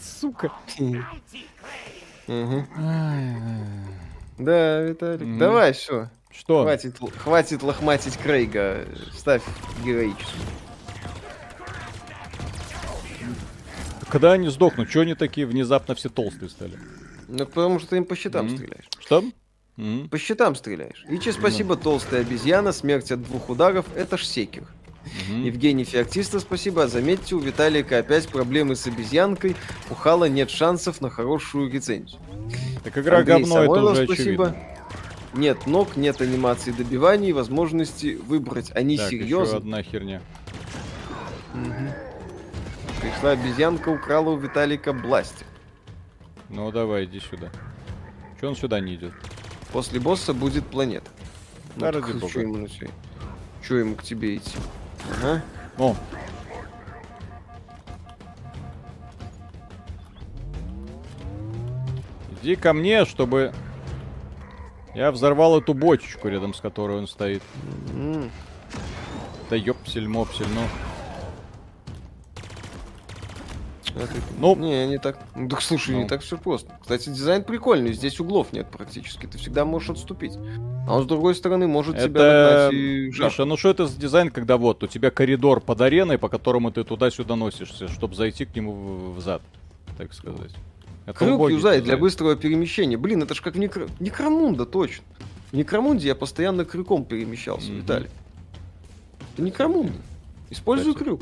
Сука. Да, Виталик, давай, все. Что? Хватит, хватит лохматить Крейга. Ставь героическую. Когда они сдохнут? Чего они такие внезапно все толстые стали? Ну, потому что ты им по счетам mm-hmm. стреляешь. Что? Mm-hmm. По счетам стреляешь. Ичи, спасибо, mm-hmm. толстая обезьяна, смерть от двух ударов, это ж секер. Mm-hmm. Евгений Феоктиста, спасибо. Заметьте, у Виталика опять проблемы с обезьянкой. У Хала нет шансов на хорошую рецензию. Так игра Андрей говно, Самойлов, это уже спасибо. Очевидно. Нет ног, нет анимации добиваний, возможности выбрать. Они так, серьезно. Еще одна херня. Угу. Пришла обезьянка, украла у Виталика бластер. Ну давай, иди сюда. Че он сюда не идет? После босса будет планета. Да, ну, ради бога. Что ему, что ему к тебе идти? Ага. О. Иди ко мне, чтобы я взорвал эту бочечку, рядом с которой он стоит. Mm. Да ёпсель-мопсель, ну. Ну, не, не так. Ну, так слушай, ну. не так все просто. Кстати, дизайн прикольный, здесь углов нет практически. Ты всегда можешь отступить. А он с другой стороны может это... тебя нагнать и Миша, ну что это за дизайн, когда вот у тебя коридор под ареной, по которому ты туда-сюда носишься, чтобы зайти к нему в зад, так сказать. Это Крюк юзает для быстрого перемещения. Блин, это ж как в Некро... Некромунда, точно. В Некромунде я постоянно крюком перемещался, mm-hmm. Виталий. Это Некромунда. Используй Кстати. крюк.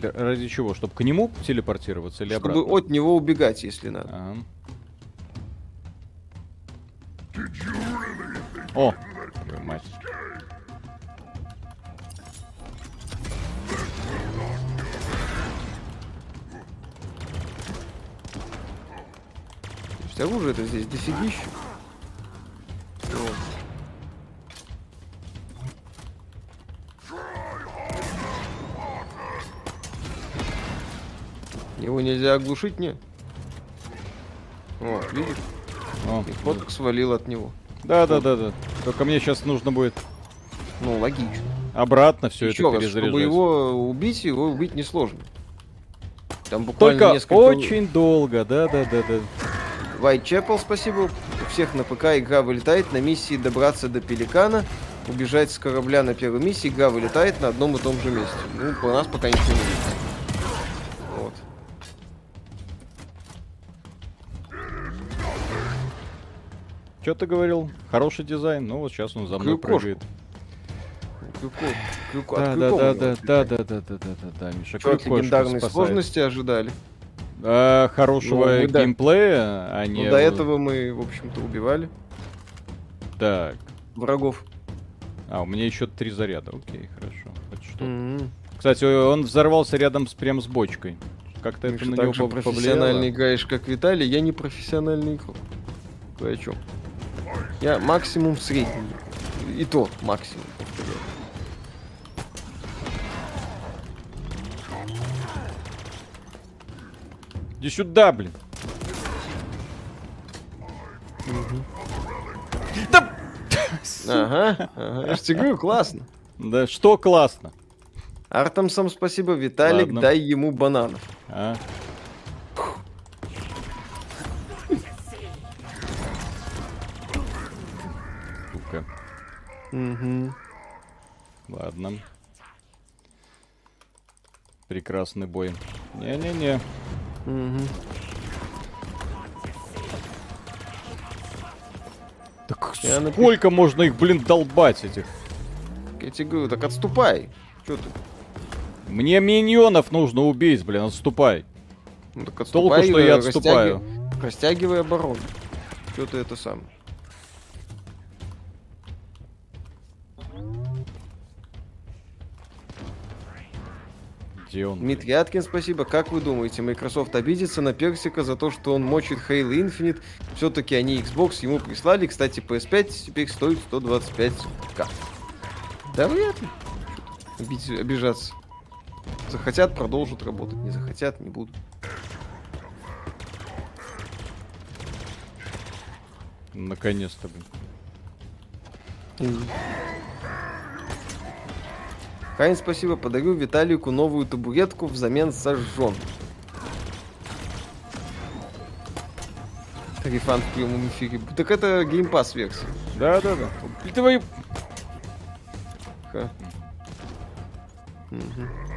Для, ради чего? Чтобы к нему телепортироваться или Чтобы обратно? от него убегать, если надо. Ага. О, мать. есть оружие это здесь дофигища. Вот. Его нельзя оглушить, не? Вот, видишь? О, И фоток свалил от него. Да, да, да, да. Только мне сейчас нужно будет. Ну, логично. Обратно все это раз, Чтобы его убить, его убить несложно. Там буквально Только несколько... очень долго, да, да, да, да. Whitechapel, спасибо. У всех на ПК игра вылетает на миссии добраться до Пеликана, убежать с корабля на первой миссии, игра вылетает на одном и том же месте. Ну, по нас пока ничего не видно. Что ты говорил? Хороший дизайн. Ну вот сейчас он за мной прыгает. Да, да, да, да, да, да, да, да, да, да, да, Миша, Что от легендарной сложности ожидали? э, хорошего ну, геймплея, а не... Ну, до этого мы, в общем-то, убивали. Так. Врагов. А, у меня еще три заряда. Окей, хорошо. Хоть что. Mm-hmm. Кстати, он взорвался рядом с прям с бочкой. Как-то это на него же профессиональный играешь, как Виталий, я не профессиональный игрок. Вы о чем? Я максимум средний. И то максимум. Иди сюда, блин. Да! Ага, ага. Я ж тебе говорю, классно. Да что классно? Артам сам спасибо, Виталик, Ладно. дай ему бананов. А? Угу. Ладно. Прекрасный бой. Не-не-не. Угу. Так Я сколько напи... можно их, блин, долбать этих? Я тебе говорю, так отступай. Че ты? Мне миньонов нужно убить, блин, отступай. Ну, так отступай Толку, что я отступаю. Растяги... Растягивай оборону. Что ты это сам? Где он? Дмитрий Аткин, спасибо. Как вы думаете, Microsoft обидится на Персика за то, что он мочит Halo Infinite? Все-таки они Xbox ему прислали. Кстати, PS5 теперь стоит 125к. Да вряд ли. Обид... Обижаться. Захотят, продолжат работать. Не захотят, не будут. Наконец-то, блин. Хайн, спасибо, подарю Виталику новую табуретку взамен сожжен. Рефан в прямом эфире. Так это геймпас версия. Да, да, да. Твои... Ха.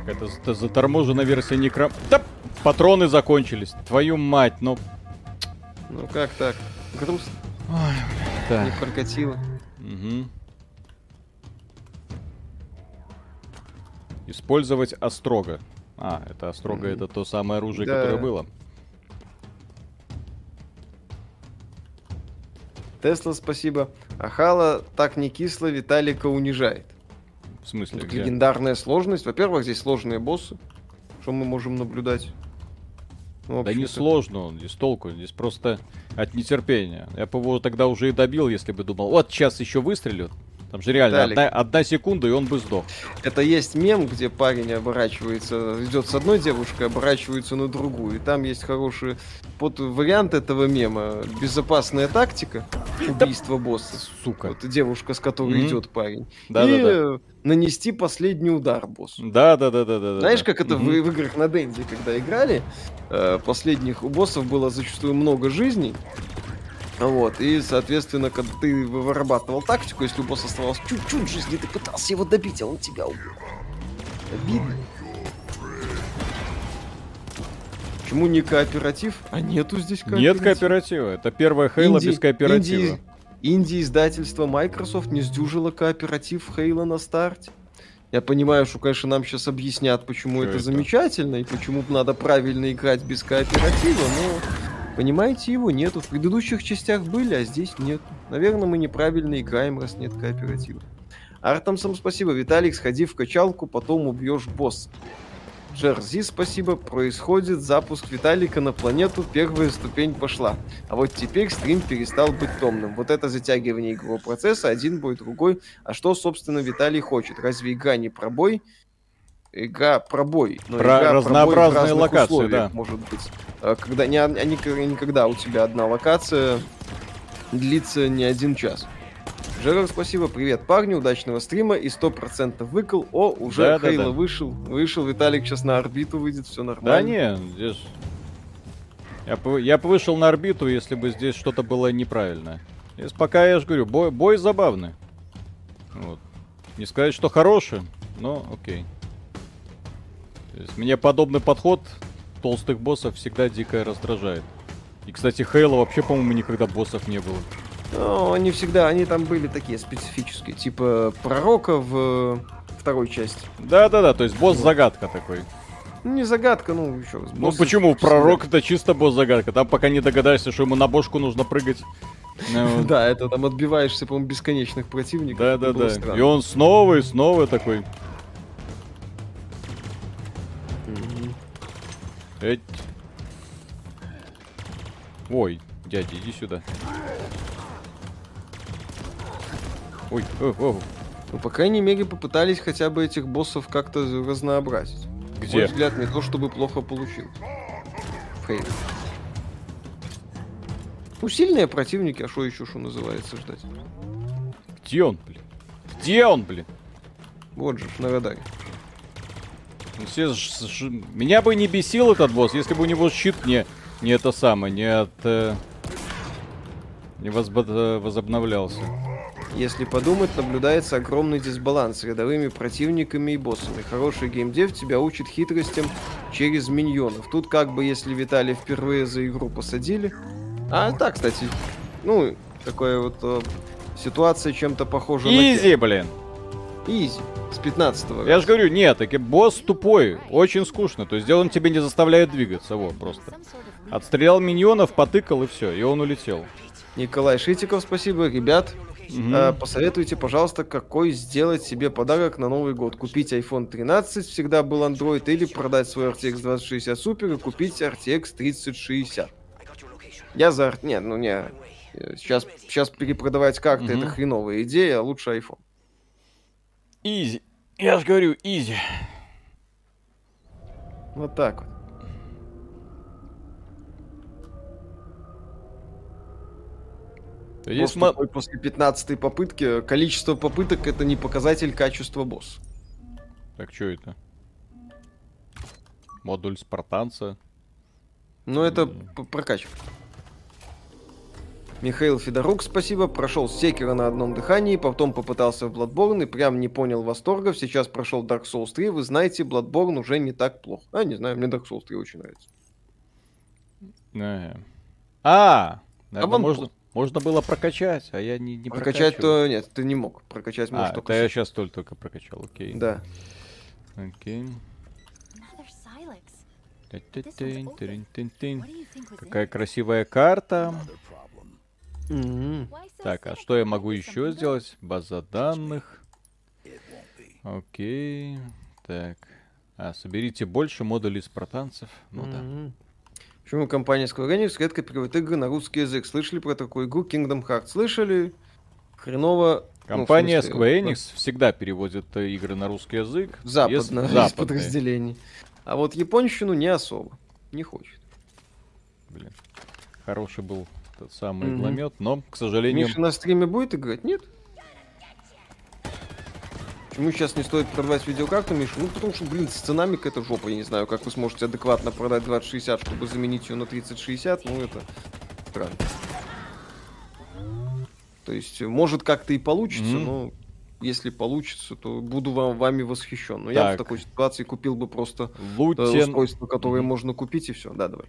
Это, это заторможенная версия некро... Да, патроны закончились. Твою мать, ну... Ну как так? Грустно. Ой, так. Не прокатило. Угу. Использовать острого. А, это острого, Мгм. это то самое оружие, Да. которое было. Тесла, спасибо. Ахала так не кисло Виталика унижает. В смысле, Тут где? легендарная сложность. Во-первых, здесь сложные боссы. Что мы можем наблюдать? Ну, Да не сложно, он здесь толку, здесь просто от нетерпения. Я бы его тогда уже и добил, если бы думал, вот сейчас еще выстрелю. Там же реально одна, одна секунда, и он бы сдох. Это есть мем, где парень оборачивается, идет с одной девушкой, оборачивается на другую. И там есть хороший под вариант этого мема. Безопасная тактика убийства босса. Сука. Вот девушка, с которой Мгм. идет парень. Да, и да, да. нанести последний удар боссу. Да, да, да, да, да. Знаешь, как это Мгм. в, в играх на Денде, когда играли, э, последних у боссов было зачастую много жизней. Вот, и, соответственно, когда ты вы- вырабатывал тактику, если у босса оставалось чуть-чуть жизни, ты пытался его добить, а он тебя убил. Обидно. Почему не кооператив? А нету здесь кооператива. Нет кооператива. Это первая Хейла Инди- без кооператива. Инди, инди издательство Microsoft не сдюжило кооператив Хейла на старте. Я понимаю, что, конечно, нам сейчас объяснят, почему это, это? замечательно и почему надо правильно играть без кооператива, но понимаете, его нету. В предыдущих частях были, а здесь нет. Наверное, мы неправильно играем, раз нет кооператива. Артамсом спасибо. Виталик, сходи в качалку, потом убьешь босса. Джерзи, спасибо. Происходит запуск Виталика на планету, первая ступень пошла. А вот теперь стрим перестал быть томным. Вот это затягивание игрового процесса, один бой, другой. А что, собственно, Виталий хочет? Разве игра не пробой? Игра пробой. Но Про игра разнообразные разных локации, условиях, да. Может быть. А, Когда, не, а не, не когда у тебя одна локация длится не один час. Жерар, спасибо, привет, парни, удачного стрима и 100% выкл. О, уже Да, да, Хейла да. вышел. Вышел, Виталик сейчас на орбиту выйдет, все Да нормально. не, здесь... Я бы, я бы вышел на орбиту, если бы здесь что-то было неправильно. Здесь пока, я же говорю, бой, бой забавный. Вот. Не сказать, что хороший, но окей. То есть мне подобный подход толстых боссов всегда дико раздражает. И, кстати, Хейла вообще, по-моему, никогда боссов не было. Но они всегда, они там были такие специфические, типа пророка в э, второй части. Да-да-да, то есть босс-загадка такой. Ну, не загадка, ну еще раз. Ну почему? Пророк это чисто босс-загадка. Там пока не догадаешься, что ему на бошку нужно прыгать. *laughs* Ну. Да, это там отбиваешься, по-моему, бесконечных противников. Да, Это да, было да. странно. И он снова и снова такой. Эть. Ой, дядя, иди сюда. Ой, о, о, Ну, по крайней мере, попытались хотя бы этих боссов как-то разнообразить. На Где? мой взгляд, не то чтобы плохо получилось. В Хейле. Ну, сильные противники, а что еще, что называется, ждать? где он, блин? Где он, блин? Вот же, на радаре. Ну, все ж- ж- Меня бы не бесил этот босс, если бы у него щит не, не это самое, не от... э, Не возбо- возобновлялся. Если подумать, наблюдается огромный дисбаланс с рядовыми противниками и боссами. Хороший геймдев тебя учит хитростям через миньонов. Тут как бы, если Виталий впервые за игру посадили... А, так, кстати, ну, такая вот э, ситуация чем-то похожа на... Изи, блин! Изи. С 15 Я же говорю, нет, таки босс тупой, очень скучно. То есть он тебе не заставляет двигаться, вот просто. Отстрелял миньонов, потыкал и все, и он улетел. Николай Шитиков, спасибо. Ребят, Мгм. э, посоветуйте, пожалуйста, какой сделать себе подарок на Новый год. Купить iPhone 13, всегда был Android, или продать свой RTX 2060 Super и купить RTX 3060. Я за... Нет, ну не... Сейчас, сейчас перепродавать карты Мгм. это хреновая идея, а лучше iPhone. Изи. Я же говорю, изи. Вот так вот. Босс ма- тупой после 15 попытки. Количество попыток это не показатель качества босса. Так, что это? Модуль спартанца. Но это п- прокачка. Михаил Федорук, спасибо. Прошел Секера на одном дыхании, потом попытался в Bloodborne и прям не понял восторгов. Сейчас прошел Dark Souls 3. Вы знаете, Bloodborne уже не так плохо. А, не знаю, мне Dark Souls 3 очень нравится. А, а, а можно, можно было прокачать, а я не, не Прокачать то нет, ты не мог. Прокачать а, можешь только... я сейчас только, только прокачал, окей. Да. Окей. Какая красивая карта. Mm-hmm. Так, а что я могу еще сделать? База данных. Окей. Так. А, соберите больше модулей спартанцев. Ну mm-hmm. да. Почему компания Square Enix редко переводит игры на русский язык? Слышали про такую игру Kingdom Hearts? Слышали? Хреново. Ну, компания ну, смысле, Square Enix да. всегда переводит э, игры на русский язык. Западно, из подразделений. А вот японщину не особо. Не хочет. Блин. Хороший был тот самый mm-hmm. игломет, но, к сожалению... Миша на стриме будет играть? Нет? Почему сейчас не стоит продавать видеокарту, Миша? Ну, потому что, блин, с ценами это жопа. Я не знаю, как вы сможете адекватно продать 2060, чтобы заменить ее на 3060. Ну, это странно. То есть, может, как-то и получится, mm-hmm. но если получится, то буду вам, вами восхищен. Но так. я в такой ситуации купил бы просто Лутен... устройство, которое mm-hmm. можно купить, и все. Да, давай.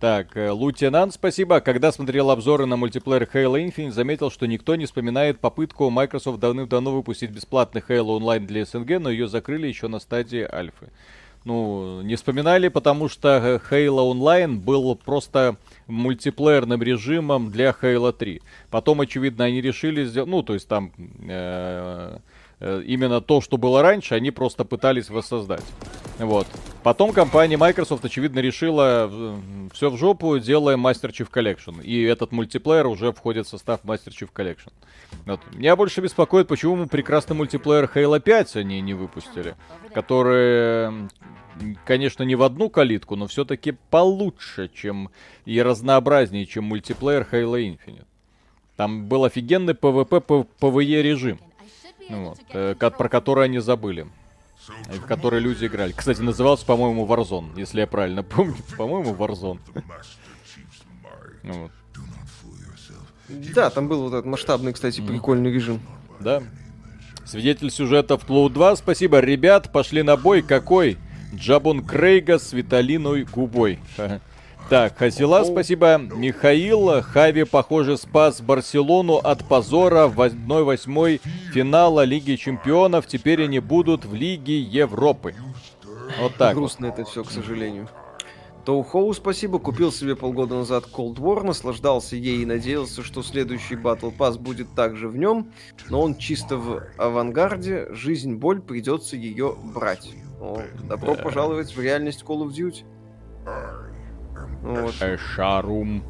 Так, э, Лутенант, спасибо. Когда смотрел обзоры на мультиплеер Halo Infinite, заметил, что никто не вспоминает попытку Microsoft давным-давно выпустить бесплатный Halo Online для СНГ, но ее закрыли еще на стадии альфы. Ну, не вспоминали, потому что Halo Online был просто мультиплеерным режимом для Halo 3. Потом, очевидно, они решили сделать... Ну, то есть там... Э Э, именно то, что было раньше, они просто пытались воссоздать. Вот. Потом компания Microsoft, очевидно, решила все в жопу, делая Master Chief Collection. И этот мультиплеер уже входит в состав Master Chief Collection. Вот. Меня больше беспокоит, почему мы прекрасный мультиплеер Halo 5 они не выпустили. Который, конечно, не в одну калитку, но все-таки получше, чем и разнообразнее, чем мультиплеер Halo Infinite. Там был офигенный PvP, PvE режим. Ну вот, э, про который они забыли. В который люди играли. Кстати, назывался, по-моему, Warzone, если я правильно помню. *laughs* По-моему, Warzone. вот. Да, там был вот этот масштабный, кстати, прикольный режим. Да. Свидетель сюжета в Тлоу 2. Спасибо, ребят. Пошли на бой. Какой? Джабун Крейга с Виталиной губой. *laughs* Так, Хасила, спасибо. Михаил, Хави, похоже, спас Барселону от позора в 1-8 финала Лиги Чемпионов. Теперь они будут в Лиге Европы. Вот так. Грустно вот. это все, к сожалению. Тоухоу, спасибо. Купил себе полгода назад Cold War, наслаждался ей и надеялся, что следующий Battle Pass будет также в нем, но он чисто в авангарде. Жизнь, боль, придется ее брать. О, добро да. пожаловать в реальность Call of Duty. Вот. Шарум.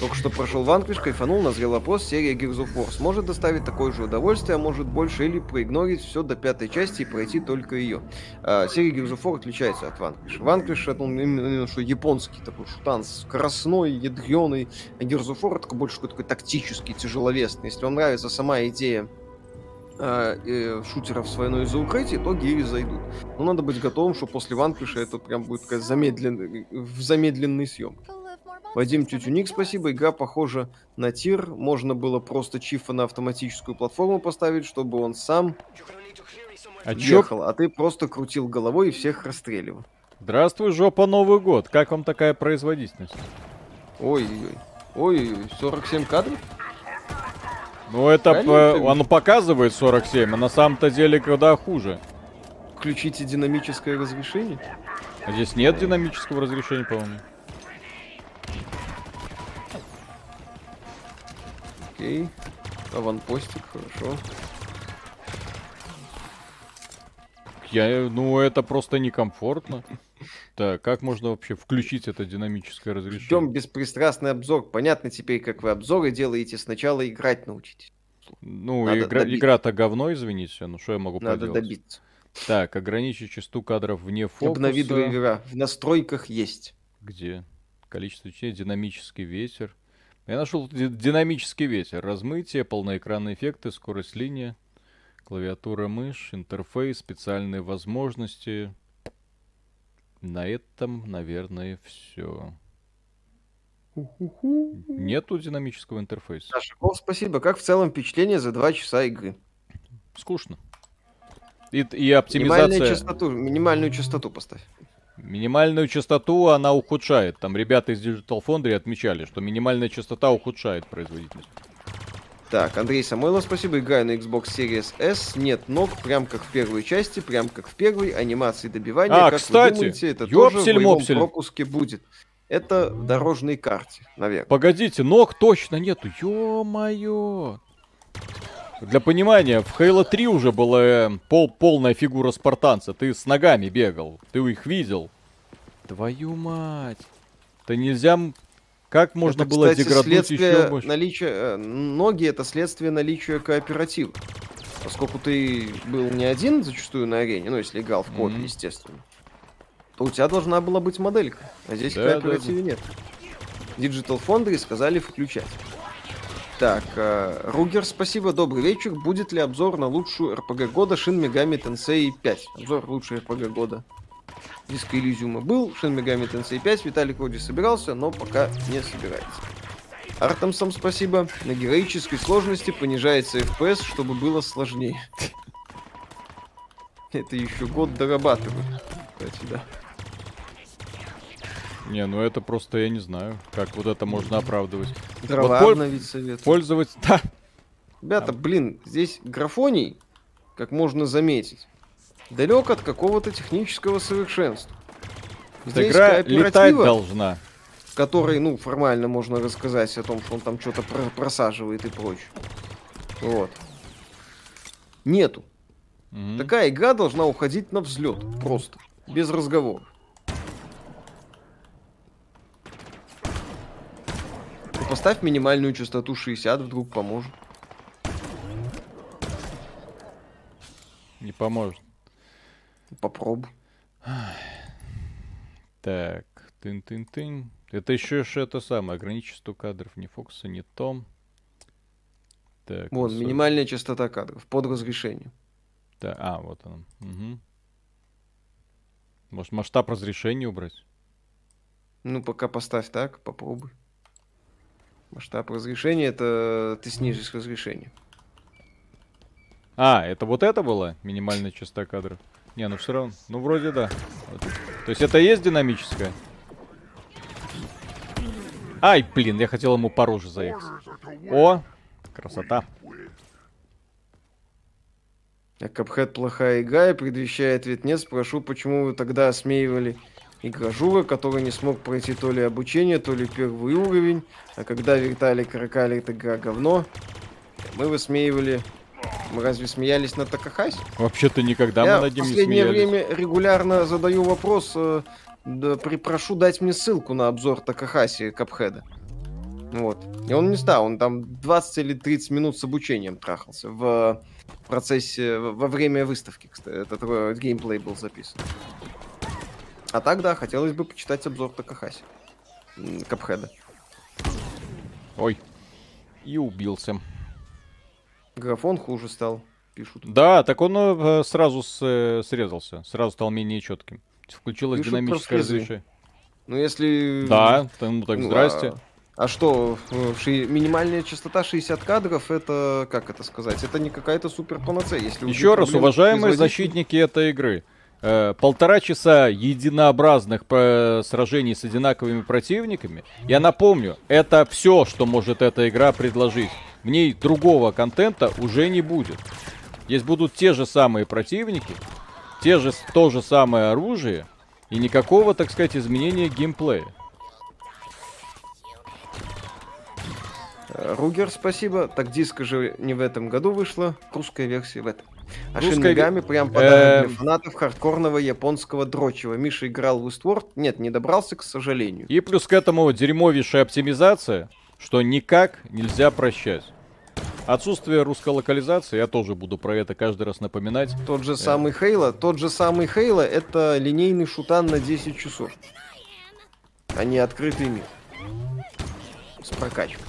Только что прошел Ванквиш, кайфанул, назрел вопрос, серия Gears of War сможет доставить такое же удовольствие, а может больше, или проигнорить все до пятой части и пройти только ее. А, серия Gears of War отличается от Ванквиш. Ванквиш это он именно что японский такой шутан, скоростной, ядреный, а Gears of War это больше такой тактический, тяжеловесный. Если вам нравится сама идея э, э, шутеров с войной за укрытие, то гири зайдут. Но надо быть готовым, что после Ванквиша это прям будет такая замедленный, в замедленный съем. Вадим Тютюник, спасибо. Игра похожа на тир. Можно было просто Чифа на автоматическую платформу поставить, чтобы он сам а ехал, чё? а ты просто крутил головой и всех расстреливал. Здравствуй, жопа, Новый год. Как вам такая производительность? Ой-ой-ой. Ой, 47 кадров? Ну это по, оно показывает 47, а на самом-то деле когда хуже. Включите динамическое разрешение. А здесь нет динамического разрешения, по-моему. Окей. Аванпостик, хорошо. Я, ну это просто некомфортно. Так, как можно вообще включить это динамическое разрешение? Ждем беспристрастный обзор. Понятно теперь, как вы обзоры делаете. Сначала играть научитесь. Ну, игра, игра-то говно, извините. Ну, что я могу Надо поделать? добиться. Так, ограничить частоту кадров вне фокуса. Обнови драйвера. В настройках есть. Где? Количество частей, динамический ветер. Я нашел динамический ветер. Размытие, полноэкранные эффекты, скорость линии, клавиатура мышь, интерфейс, специальные возможности, на этом, наверное, все. Нету динамического интерфейса. Саша, Кол, спасибо. Как в целом впечатление за два часа игры? Скучно. И, и оптимизация... Минимальную частоту, минимальную частоту поставь. Минимальную частоту она ухудшает. Там ребята из Digital Foundry отмечали, что минимальная частота ухудшает производительность. Так, Андрей Самойлов, спасибо. Играю на Xbox Series S. Нет ног, прям как в первой части, прям как в первой. Анимации добивания. А, как кстати, вы думаете, это тоже в боевом ёпсель-мопсель. пропуске будет. Это в дорожной карте, наверное. Погодите, ног точно нету. Ё-моё. Для понимания, в Halo 3 уже была э, пол, полная фигура спартанца. Ты с ногами бегал. Ты их видел. Твою мать. Это нельзя... Как можно это, было кстати, деграднуть еще больше? наличия... э, Ноги — это следствие наличия кооператива. Поскольку ты был не один зачастую на арене, ну, если играл в копе, Мгм. естественно, то у тебя должна была быть моделька. А здесь Да, кооператива нет. Digital Foundry сказали включать. Так, э, Ругер, спасибо, добрый вечер. Будет ли обзор на лучшую РПГ года Shin Megami Tensei 5? Обзор лучшей РПГ года. Диско Elysium был, Shin Megami Tensei 5, Виталик вроде собирался, но пока не собирается. Артемсом спасибо. На героической сложности понижается FPS, чтобы было сложнее. *laughs* Это еще год дорабатывают. Кстати, да. Не, ну это просто я не знаю, как вот это можно оправдывать. Дрова Вот обновить совет. Пользоваться... *laughs* Да, Ребята, блин, здесь графоний, как можно заметить, далек от какого-то технического совершенства. Здесь игра летать должна. в которой, ну, формально можно рассказать о том, что он там что-то про- просаживает и прочее. Вот. Нету. Мгм. Такая игра должна уходить на взлет. Просто. Без разговоров. Ну, поставь минимальную частоту 60, вдруг поможет. Не поможет. Попробуй. Так, тын-тын-тын. Это еще ж это самое, ограничить 100 кадров, не фокуса, не том. Так, Вон, высо- минимальная частота кадров под разрешением. Да, а, вот он. Мгм. Может, масштаб разрешения убрать? Ну, пока поставь так, попробуй. Масштаб разрешения это ты снизишь разрешение. А, это вот это была минимальная частота кадров? Не, ну все равно. Ну, вроде да. Вот. То есть это есть динамическая? Ай, блин, я хотел ему по роже заехать. О, красота. А Капхед плохая игра и предвещает ответ нет. Спрошу, почему вы тогда осмеивали игражура, который не смог пройти то ли обучение, то ли первый уровень. А когда Виталик Ракали это игра говно, мы высмеивали... Мы разве смеялись на Такахасе? Вообще-то никогда Я мы в над ним не последнее смеялись. время регулярно задаю вопрос, э, да, при- прошу дать мне ссылку на обзор Такахаси Капхеда. Вот. И он не стал, он там 20 или 30 минут с обучением трахался в процессе, в- во время выставки, кстати, этот э, геймплей был записан. А так, да, хотелось бы почитать обзор Такахаси. Капхеда. Ой. И убился. Графон хуже стал, пишут. Да, так он э, сразу с- э, срезался. Сразу стал менее четким. Включилось Пишут динамическое разрешение. Ну, если... Да, ну так Ну, здрасте. А, а что, ши- минимальная частота 60 кадров, это, как это сказать, это не какая-то супер панацея. Если Еще раз, уважаемые защитники этой игры, э, полтора часа единообразных э, сражений с одинаковыми противниками. Я напомню, это все, что может эта игра предложить. В ней другого контента уже не будет. Здесь будут те же самые противники, те же, то же самое оружие и никакого, так сказать, изменения геймплея. Э, Ругер, спасибо. Так диска же не в этом году вышла, русская версия в этом. А Русская Megami прям подарок Эм. для фанатов хардкорного японского дрочева. Миша играл в Westward? Нет, не добрался, к сожалению. И плюс к этому дерьмовейшая оптимизация, что никак нельзя прощать. Отсутствие русской локализации, я тоже буду про это каждый раз напоминать. Тот же самый Хейла, тот же самый Хейла, это линейный шутан на 10 часов. А не открытый мир. С прокачкой.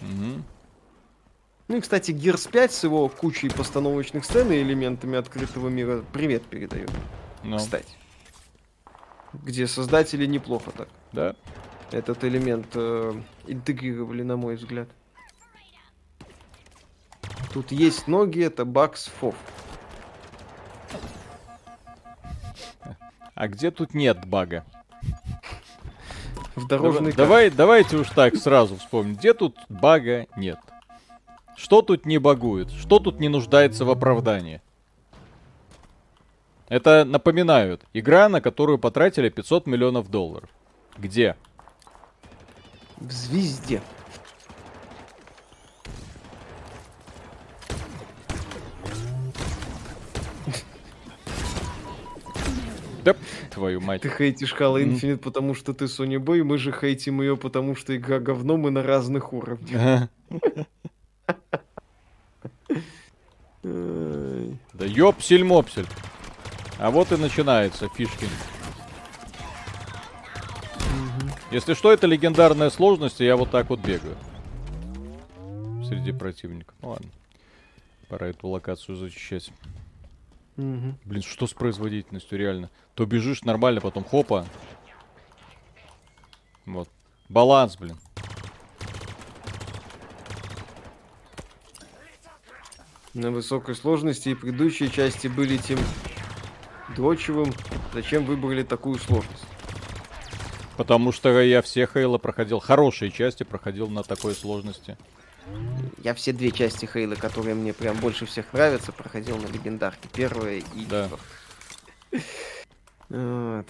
Мгм. Ну и, кстати, Gears 5 с его кучей постановочных сцен и элементами открытого мира привет передает. Ну, Кстати. Где создатели неплохо так. да. Этот элемент э, интегрировали, на мой взгляд. Тут есть ноги, это бакс фов. А где тут нет бага? В дорожной давай, давай, давайте уж так сразу вспомним. Где тут бага нет? Что тут не багует? Что тут не нуждается в оправдании? Это, напоминают, игра, на которую потратили 500 миллионов долларов. Где? В звезде. Да, твою мать. Ты хейтишь Halo Infinite, потому что ты Sony Boy, мы же хейтим ее, потому что игра говно, мы на разных уровнях. Да ёпсель-мопсель. А вот и начинается фишки. Если что, это легендарная сложность, и я вот так вот бегаю. Среди противников. Ну ладно. Пора эту локацию зачищать. Угу. Блин, что с производительностью, реально? То бежишь нормально, потом хопа. Вот. Баланс, блин. На высокой сложности и предыдущие части были тем дрочевым. Зачем выбрали такую сложность? Потому что я все Хейла проходил, хорошие части проходил на такой сложности. Я все две части Хейла, которые мне прям больше всех нравятся, проходил на легендарке. Первая и да. Вот.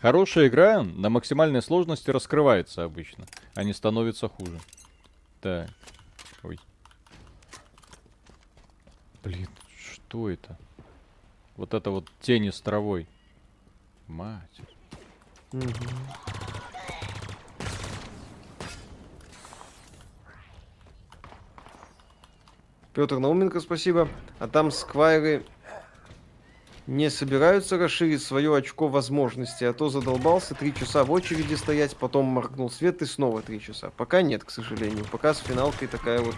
Хорошая игра на максимальной сложности раскрывается обычно, а не становится хуже. Так. Ой. Блин, что это? Вот это вот тени с травой. Мать. Угу. Петр Науменко, спасибо. А там сквайры не собираются расширить свое очко возможностей, а то задолбался три часа в очереди стоять, потом моргнул свет и снова три часа. Пока нет, к сожалению. Пока с финалкой такая вот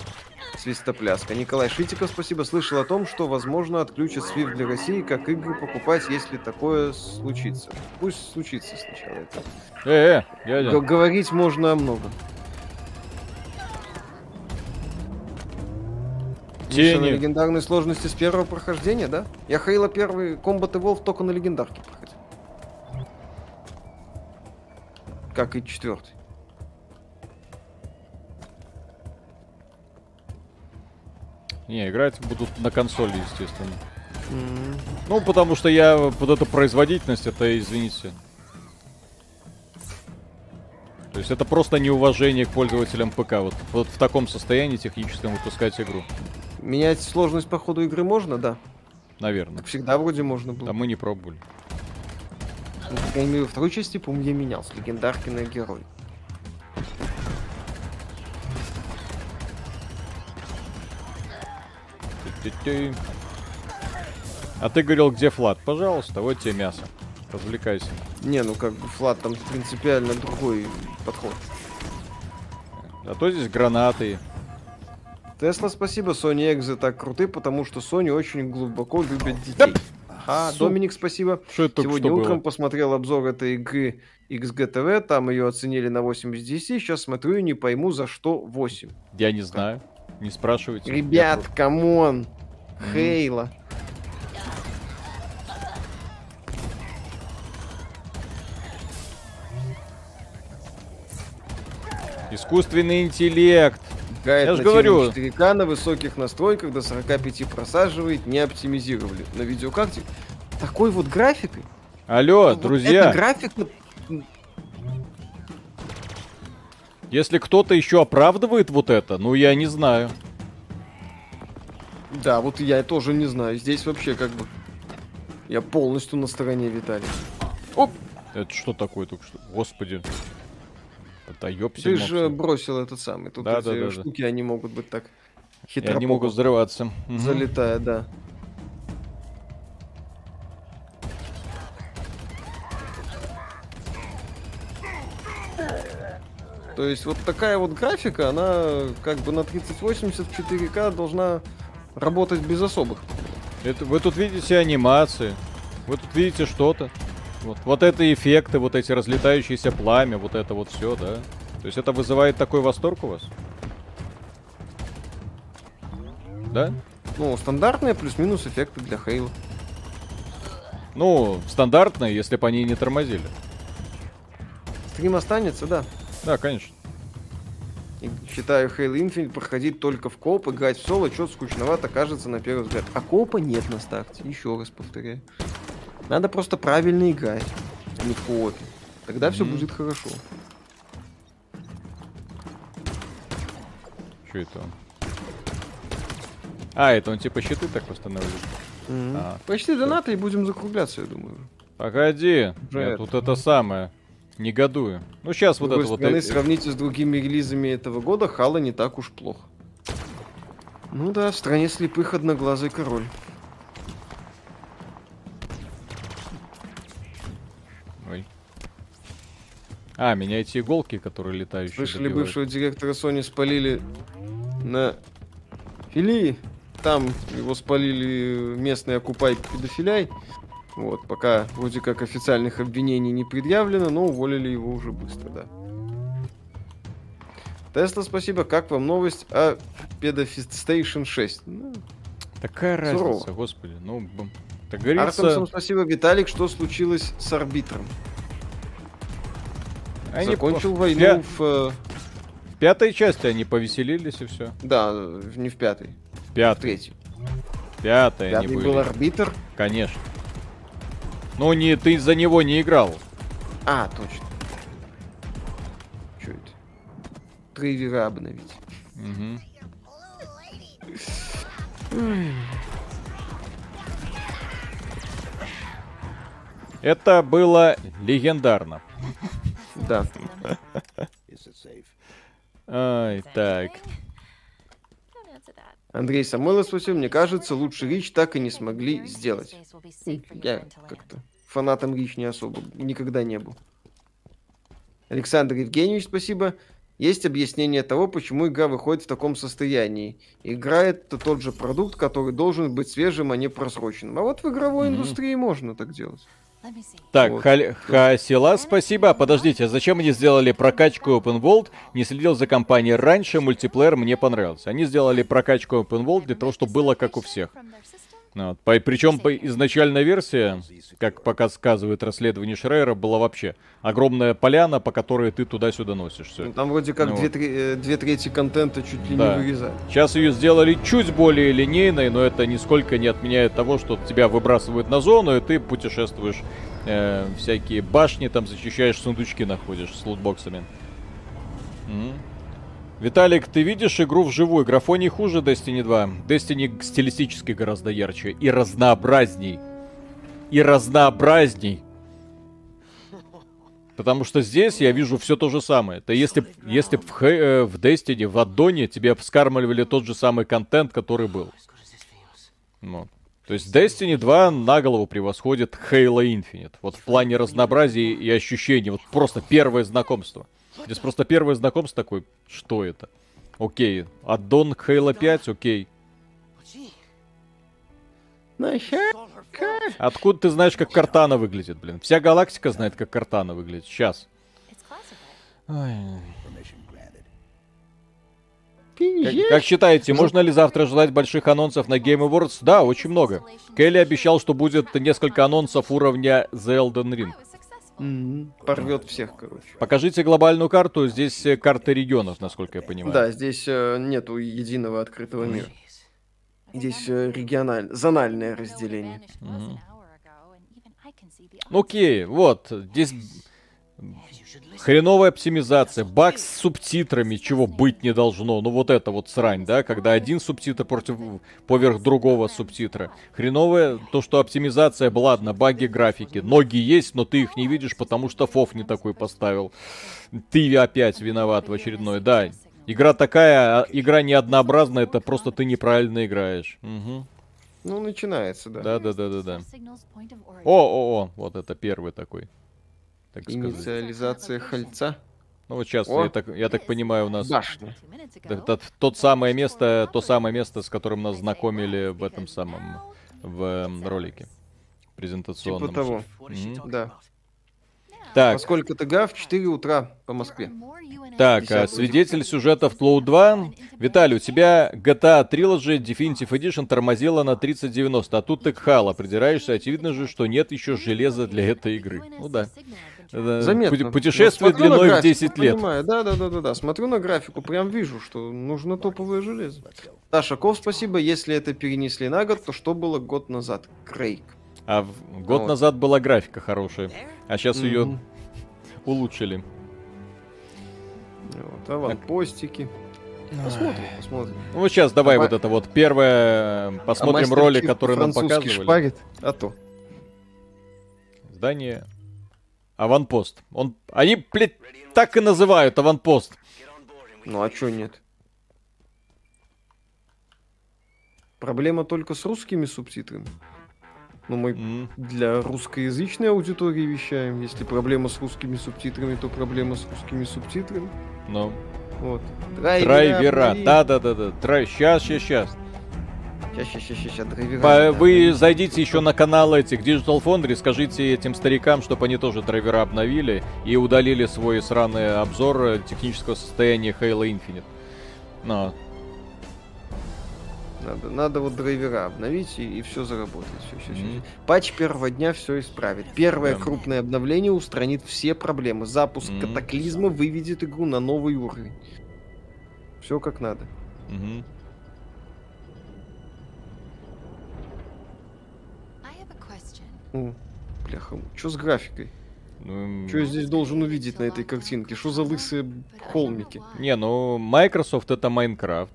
свистопляска. Николай Шитиков, спасибо. Слышал о том, что, возможно, отключат SWIFT для России, как игры покупать, если такое случится. Пусть случится сначала это. Э, э, дядя. Говорить можно о многом. Тени. на легендарной сложности с первого прохождения, да? Я Хейла первый Combat Evolve только на легендарке проходил. Как и четвертый. Не, играть будут на консоли, естественно. Mm-hmm. Ну, потому что я вот эту производительность, это, извините. То есть это просто неуважение к пользователям ПК. Вот, вот в таком состоянии техническом выпускать игру. Менять сложность по ходу игры можно, да? Наверное. Как всегда вроде можно было. А мы не пробовали. Ну, по крайней мере, второй части, по-моему, я менял с легендарки на герой. А ты говорил, где флат? Пожалуйста, вот тебе мясо. Развлекайся. Не, ну как бы флат там принципиально другой подход. А то здесь гранаты, Тесла, спасибо, Sony Exo так круты, потому что Sony очень глубоко любят детей. А, Доминик, спасибо. Что это Сегодня что утром было? посмотрел обзор этой игры XGTV, там ее оценили на 8 из 10, сейчас смотрю и не пойму, за что 8. Я не знаю, не спрашивайте. Ребят, камон, Хейла. Искусственный интеллект. Гайд Я же говорю. 4К на высоких настройках до 45 просаживает, не оптимизировали. На видеокарте такой вот графикой. Алло, вот друзья. Это график Если кто-то еще оправдывает вот это, ну я не знаю. Да, вот я тоже не знаю. Здесь вообще как бы... Я полностью на стороне Виталия. Оп! Это что такое только что? Господи. Это ёпсель Ты же бросил этот самый. Тут да, эти да, да, штуки, да. они могут быть так хитро. Они могут взрываться. Залетая, да. То есть вот такая вот графика, она как бы на 3080 4К должна работать без особых. Это, вы тут видите анимации, вы тут видите что-то. Вот, вот это эффекты, вот эти разлетающиеся пламя, вот это вот все, да? То есть это вызывает такой восторг у вас? Да? Ну, стандартные плюс-минус эффекты для Хейла. Ну, стандартные, если бы они не тормозили. Стрим останется, да. Да, конечно. И считаю Halo Infinite проходить только в коп, играть в соло, что скучновато кажется на первый взгляд. А копа нет на старте, еще раз повторяю. Надо просто правильно играть, а не в коопе. Тогда mm-hmm. все будет хорошо. Что это он? А, это он типа щиты так восстанавливает? Mm-hmm. А, Почти донаты и будем закругляться, я думаю. Погоди, я тут это самое. Негодую. Ну, сейчас вот это стороны, вот... сравните с другими релизами этого года, Хала не так уж плохо. Ну да, в стране слепых одноглазый король. А, меня эти иголки, которые летающие. Слышали, добивают. бывшего директора Sony спалили на филии. Там его спалили местные окупай педофиляй. Вот, пока вроде как официальных обвинений не предъявлено, но уволили его уже быстро, да. Тесла, спасибо. Как вам новость о Pedofist Station 6? Ну, Такая сурово. разница, господи. Ну, так говорится... Артемсом спасибо, Виталик. Что случилось с арбитром? Они Закончил по... войну Пя... в... Э, в пятой части они повеселились и все. Да, не в пятой. Пятой. В третьей. Пятая Пятый были. был арбитр? Конечно. Ну, не, ты за него не играл. А, точно. Что это? Драйвера обновить. Угу. Это было легендарно. Да. Ай, так. Андрей Самойлов спросил, мне кажется, лучше Рич так и не смогли сделать. Я как-то фанатом Рич не особо, никогда не был. Александр Евгеньевич, спасибо. Есть объяснение того, почему игра выходит в таком состоянии. Игра это тот же продукт, который должен быть свежим, а не просроченным. А вот в игровой mm-hmm. индустрии можно так делать. Так. Хасила, спасибо. Подождите, а зачем они сделали прокачку Open World? Не следил за компанией раньше, мультиплеер мне понравился. Они сделали прокачку Open World для того, чтобы было как у всех. Вот. По, причем по, изначальная версия, как показывает расследование Шрейера, была вообще огромная поляна, по которой ты туда-сюда носишь. Все. Ну, там вроде как ну, две, вот. Э, две трети контента чуть ли да. не вырезают. Сейчас ее сделали чуть более линейной, но это нисколько не отменяет того, что тебя выбрасывают на зону, и ты путешествуешь э, всякие башни, там защищаешь сундучки, находишь с лутбоксами. Угу. Виталик, ты видишь игру вживую? Графоний хуже Destiny 2. Destiny стилистически гораздо ярче и разнообразней. И разнообразней. Потому что здесь я вижу все то же самое. Это если, если в, э, в Destiny, в аддоне тебе вскармливали тот же самый контент, который был. Ну. То есть Destiny 2 на голову превосходит Halo Infinite. Вот в плане разнообразия и ощущений. Вот просто первое знакомство. Здесь просто первое знакомство такой, что это? Окей, аддон к Halo 5, окей. Откуда ты знаешь, как Картана выглядит, блин? Вся галактика знает, как Картана выглядит. Сейчас. Как, как считаете, можно ли завтра ждать больших анонсов на Game Awards? Да, очень много. Келли обещал, что будет несколько анонсов уровня The Elden Ring. Mm-hmm. Порвет всех, короче. Покажите глобальную карту. Здесь э, карта регионов, насколько я понимаю. Да, здесь э, нету единого открытого мира. Здесь э, региональное, зональное разделение. Mm-hmm. Окей, вот. Здесь Хреновая оптимизация, баг с субтитрами, чего быть не должно. Ну вот это вот срань, да, когда один субтитр против поверх другого субтитра. Хреновая то, что оптимизация, ладно, баги графики. Ноги есть, но ты их не видишь, потому что фоф не такой поставил. Ты опять виноват в очередной, да. Игра такая, а игра не однообразная, это просто ты неправильно играешь. Угу. Ну, начинается, да. Да, да, да, да, да. О, о, о, вот это первый такой так Инициализация сказать. хальца. Ну вот сейчас, я так, я так понимаю, у нас... Башня. Это, тот самое место, то самое место, с которым нас знакомили в этом самом, в ролике презентационном. Типа того, mm-hmm. да. Так. Поскольку ТГ в 4 утра по Москве. Так, а свидетель сюжета в Flow 2. Виталий, у тебя GTA Trilogy Definitive Edition тормозила на 3090, а тут ты к Хала придираешься, очевидно же, что нет еще железа для этой игры. Ну да. Заметно. Путешествие длиной графику, в 10 лет. Понимаю. Да, да, да, да, да. Смотрю на графику, прям вижу, что нужно топовое железо. Ташаков, спасибо. Если это перенесли на год, то что было год назад? Крейг. А в... год вот. назад была графика хорошая, а сейчас mm-hmm. ее улучшили. Вот, аванпостики. Посмотрим, посмотрим. Ну, сейчас давай а вот это вот первое, посмотрим а ролик, который нам показывали. Шпарит, а то. Здание Аванпост. Он... Они, блядь, так и называют аванпост. Ну а чё нет? Проблема только с русскими субтитрами. Ну, мы mm. для русскоязычной аудитории вещаем. Если проблема с русскими субтитрами, то проблема с русскими субтитрами. Ну. No. Вот. Драйвера. Драйвера. Да-да-да-да. Драй... Сейчас, сейчас, сейчас. Сейчас, сейчас, сейчас, сейчас, драйвера. По, вы зайдите еще на канал этих Digital Foundry, скажите этим старикам, чтобы они тоже драйвера обновили и удалили свой сраный обзор технического состояния Halo Infinite. Но. Надо, надо вот драйвера обновить и, и все заработает. Все, все, mm-hmm. все. Патч первого дня все исправит. Первое yeah. крупное обновление устранит все проблемы. Запуск mm-hmm. катаклизма выведет игру на новый уровень. Все как надо. Mm-hmm. бляха, что с графикой? Ну, что я здесь должен увидеть на этой картинке? Что за лысые холмики? Не, ну, Microsoft это Майнкрафт.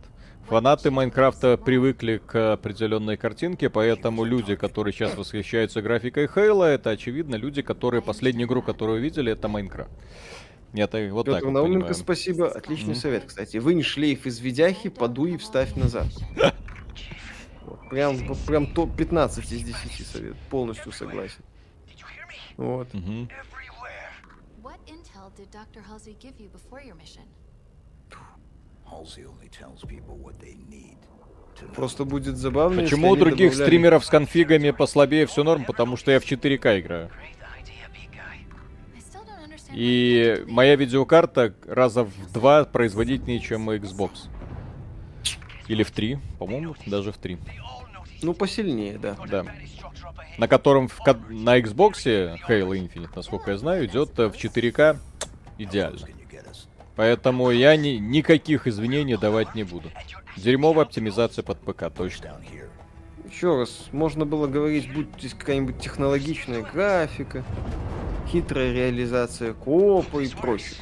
Фанаты Майнкрафта привыкли к определенной картинке, поэтому люди, которые сейчас восхищаются графикой Хейла, это очевидно люди, которые последнюю игру, которую увидели, это Майнкрафт. Нет, вот Петр так вот Науменко, спасибо. Отличный mm-hmm. совет, кстати. Вынь шлейф из видяхи, подуй и вставь назад. Прям, прям топ 15 из 10 совет. Полностью согласен. Вот. Угу. Просто будет забавно. Почему у других добавляли... стримеров с конфигами послабее все норм? Потому что я в 4К играю. И моя видеокарта раза в два производительнее, чем Xbox. Или в три, по-моему, даже в три. Ну, посильнее, да. Да. На котором в, на Xbox Halo Infinite, насколько я знаю, идет э, в 4К идеально. Поэтому я ни, никаких извинений давать не буду. Дерьмовая оптимизация под ПК, точно. Еще раз, можно было говорить, будь здесь какая-нибудь технологичная графика, хитрая реализация копа и прочее.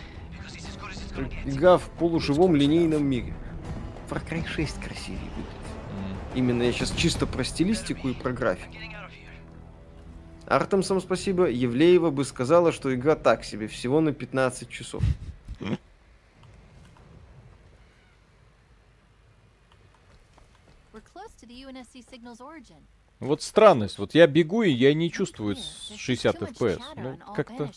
Игра в полуживом линейном мире. Far Cry 6 красивее будет. Именно я сейчас чисто про стилистику и про графику. Артемсом спасибо. Евлеева бы сказала, что игра так себе, всего на 15 часов. Вот странность. Вот я бегу, и я не чувствую 60 FPS. Ну, как-то...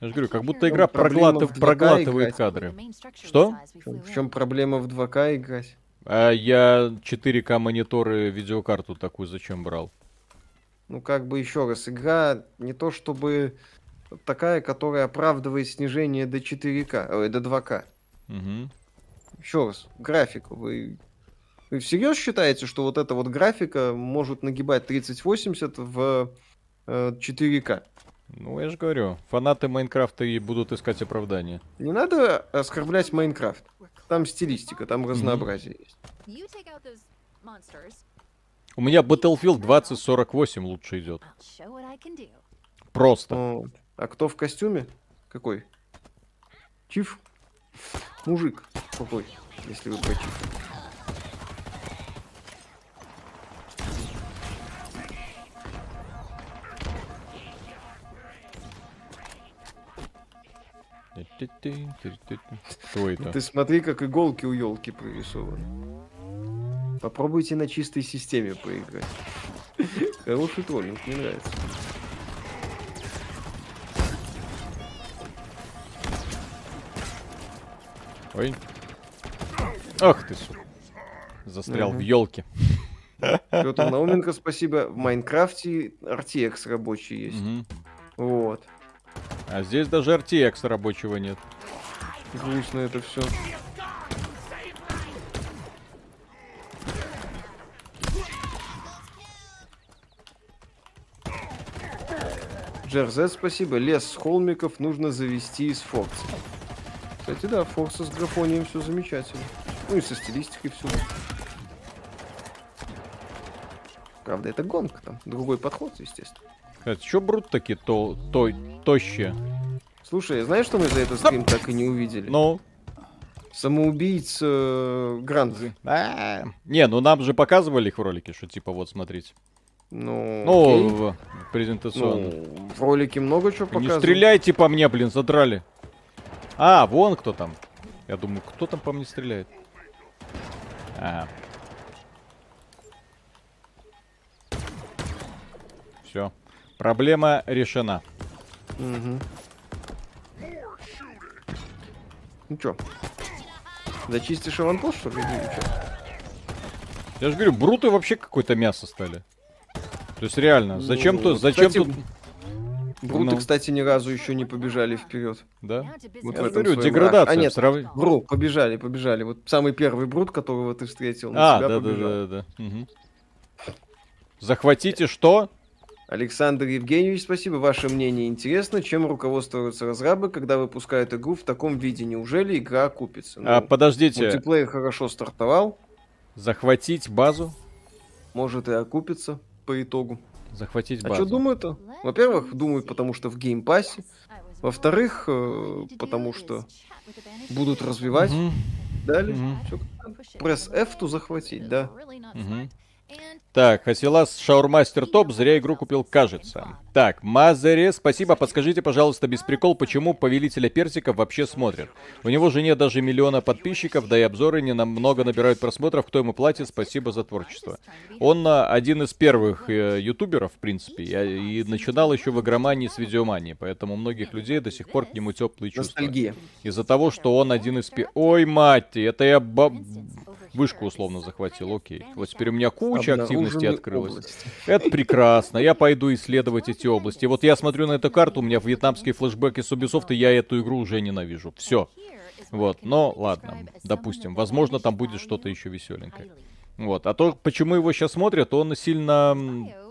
Я же говорю, как будто игра проглатыв... проглатывает кадры. Что? В чем проблема в 2К играть? А я 4К мониторы, видеокарту такую зачем брал? Ну, как бы еще раз, игра не то чтобы такая, которая оправдывает снижение до 4К, ой, до 2К. Угу. Еще раз, графику. Вы, вы всерьез считаете, что вот эта вот графика может нагибать 3080 в э, 4К? Ну, я же говорю, фанаты Майнкрафта и будут искать оправдание. Не надо оскорблять Майнкрафт. Там стилистика, там разнообразие mm-hmm. есть. У меня Battlefield 2048 лучше идет. Просто. О, а кто в костюме? Какой? Чиф? Мужик. Какой? Если вы про Чифа. Кто это? Ты смотри, как иголки у елки прорисованы. Попробуйте на чистой системе поиграть. Хороший троллинг, мне нравится. Ой. Ах ты, сука. Застрял в елке. Петр Науменко, спасибо. В Майнкрафте RTX рабочий есть. Вот. А здесь даже RTX рабочего нет. Грустно это все. Джерзет, спасибо. Лес с холмиков нужно завести из Фокса. Кстати, да, Фокса с графонием все замечательно. Ну и со стилистикой все. Правда, это гонка там. Другой подход, естественно. Кстати, что брут такие то, то, тощие? Слушай, знаешь, что мы за этот стрим так и не увидели? Ну? Самоубийц э, Гранды. А, не, ну нам же показывали их в ролике, что типа вот смотрите. Ну, ну в презентационном. Ну, в ролике много чего показывают. Не стреляйте по мне, блин, задрали. А, вон кто там. Я думаю, кто там по мне стреляет? А. Все. Проблема решена. Угу. Ну чё? Зачистишь аванпост, что ли, или чё? Я же говорю, бруты вообще какое-то мясо стали. То есть реально, ну, зачем ну, тут, зачем кстати, тут... Бруты, ну. кстати, ни разу еще не побежали вперед. Да? Вот Я в говорю, деградация. А нет, срав... бру, побежали, побежали. Вот самый первый брут, которого ты встретил, на а, себя да, побежал. да, да, да. Угу. Захватите что? Александр Евгеньевич, спасибо. Ваше мнение интересно. Чем руководствуются разрабы, когда выпускают игру в таком виде? Неужели игра окупится? Ну, а, подождите. Мультиплеер хорошо стартовал. Захватить базу? Может и окупится по итогу. Захватить базу. А что думают-то? Во-первых, думают, потому что в Game Pass е. Во-вторых, э, потому что будут развивать. Угу. Далее. Угу. Press F to захватить, да. Угу. Так, Хасилас Шаурмастер Топ, зря игру купил, кажется. Так, Мазере, спасибо, подскажите, пожалуйста, без прикол, почему Повелителя Персиков вообще смотрят? У него же нет даже миллиона подписчиков, да и обзоры не намного набирают просмотров, кто ему платит, спасибо за творчество. Он а, один из первых э, ютуберов, в принципе, и, и начинал еще в игромании с видеомании, поэтому многих людей до сих пор к нему теплые чувства. Из-за того, что он один из... Ой, мать, это я баб Вышку условно захватил, окей. Вот теперь у меня куча активности открылась. Области. Это прекрасно. Я пойду исследовать эти области. Вот я смотрю на эту карту, у меня вьетнамские флешбеки с Ubisoft, и я эту игру уже ненавижу. Все. Вот, но ладно, допустим, возможно, там будет что-то еще веселенькое. Вот, а то, почему его сейчас смотрят, он сильно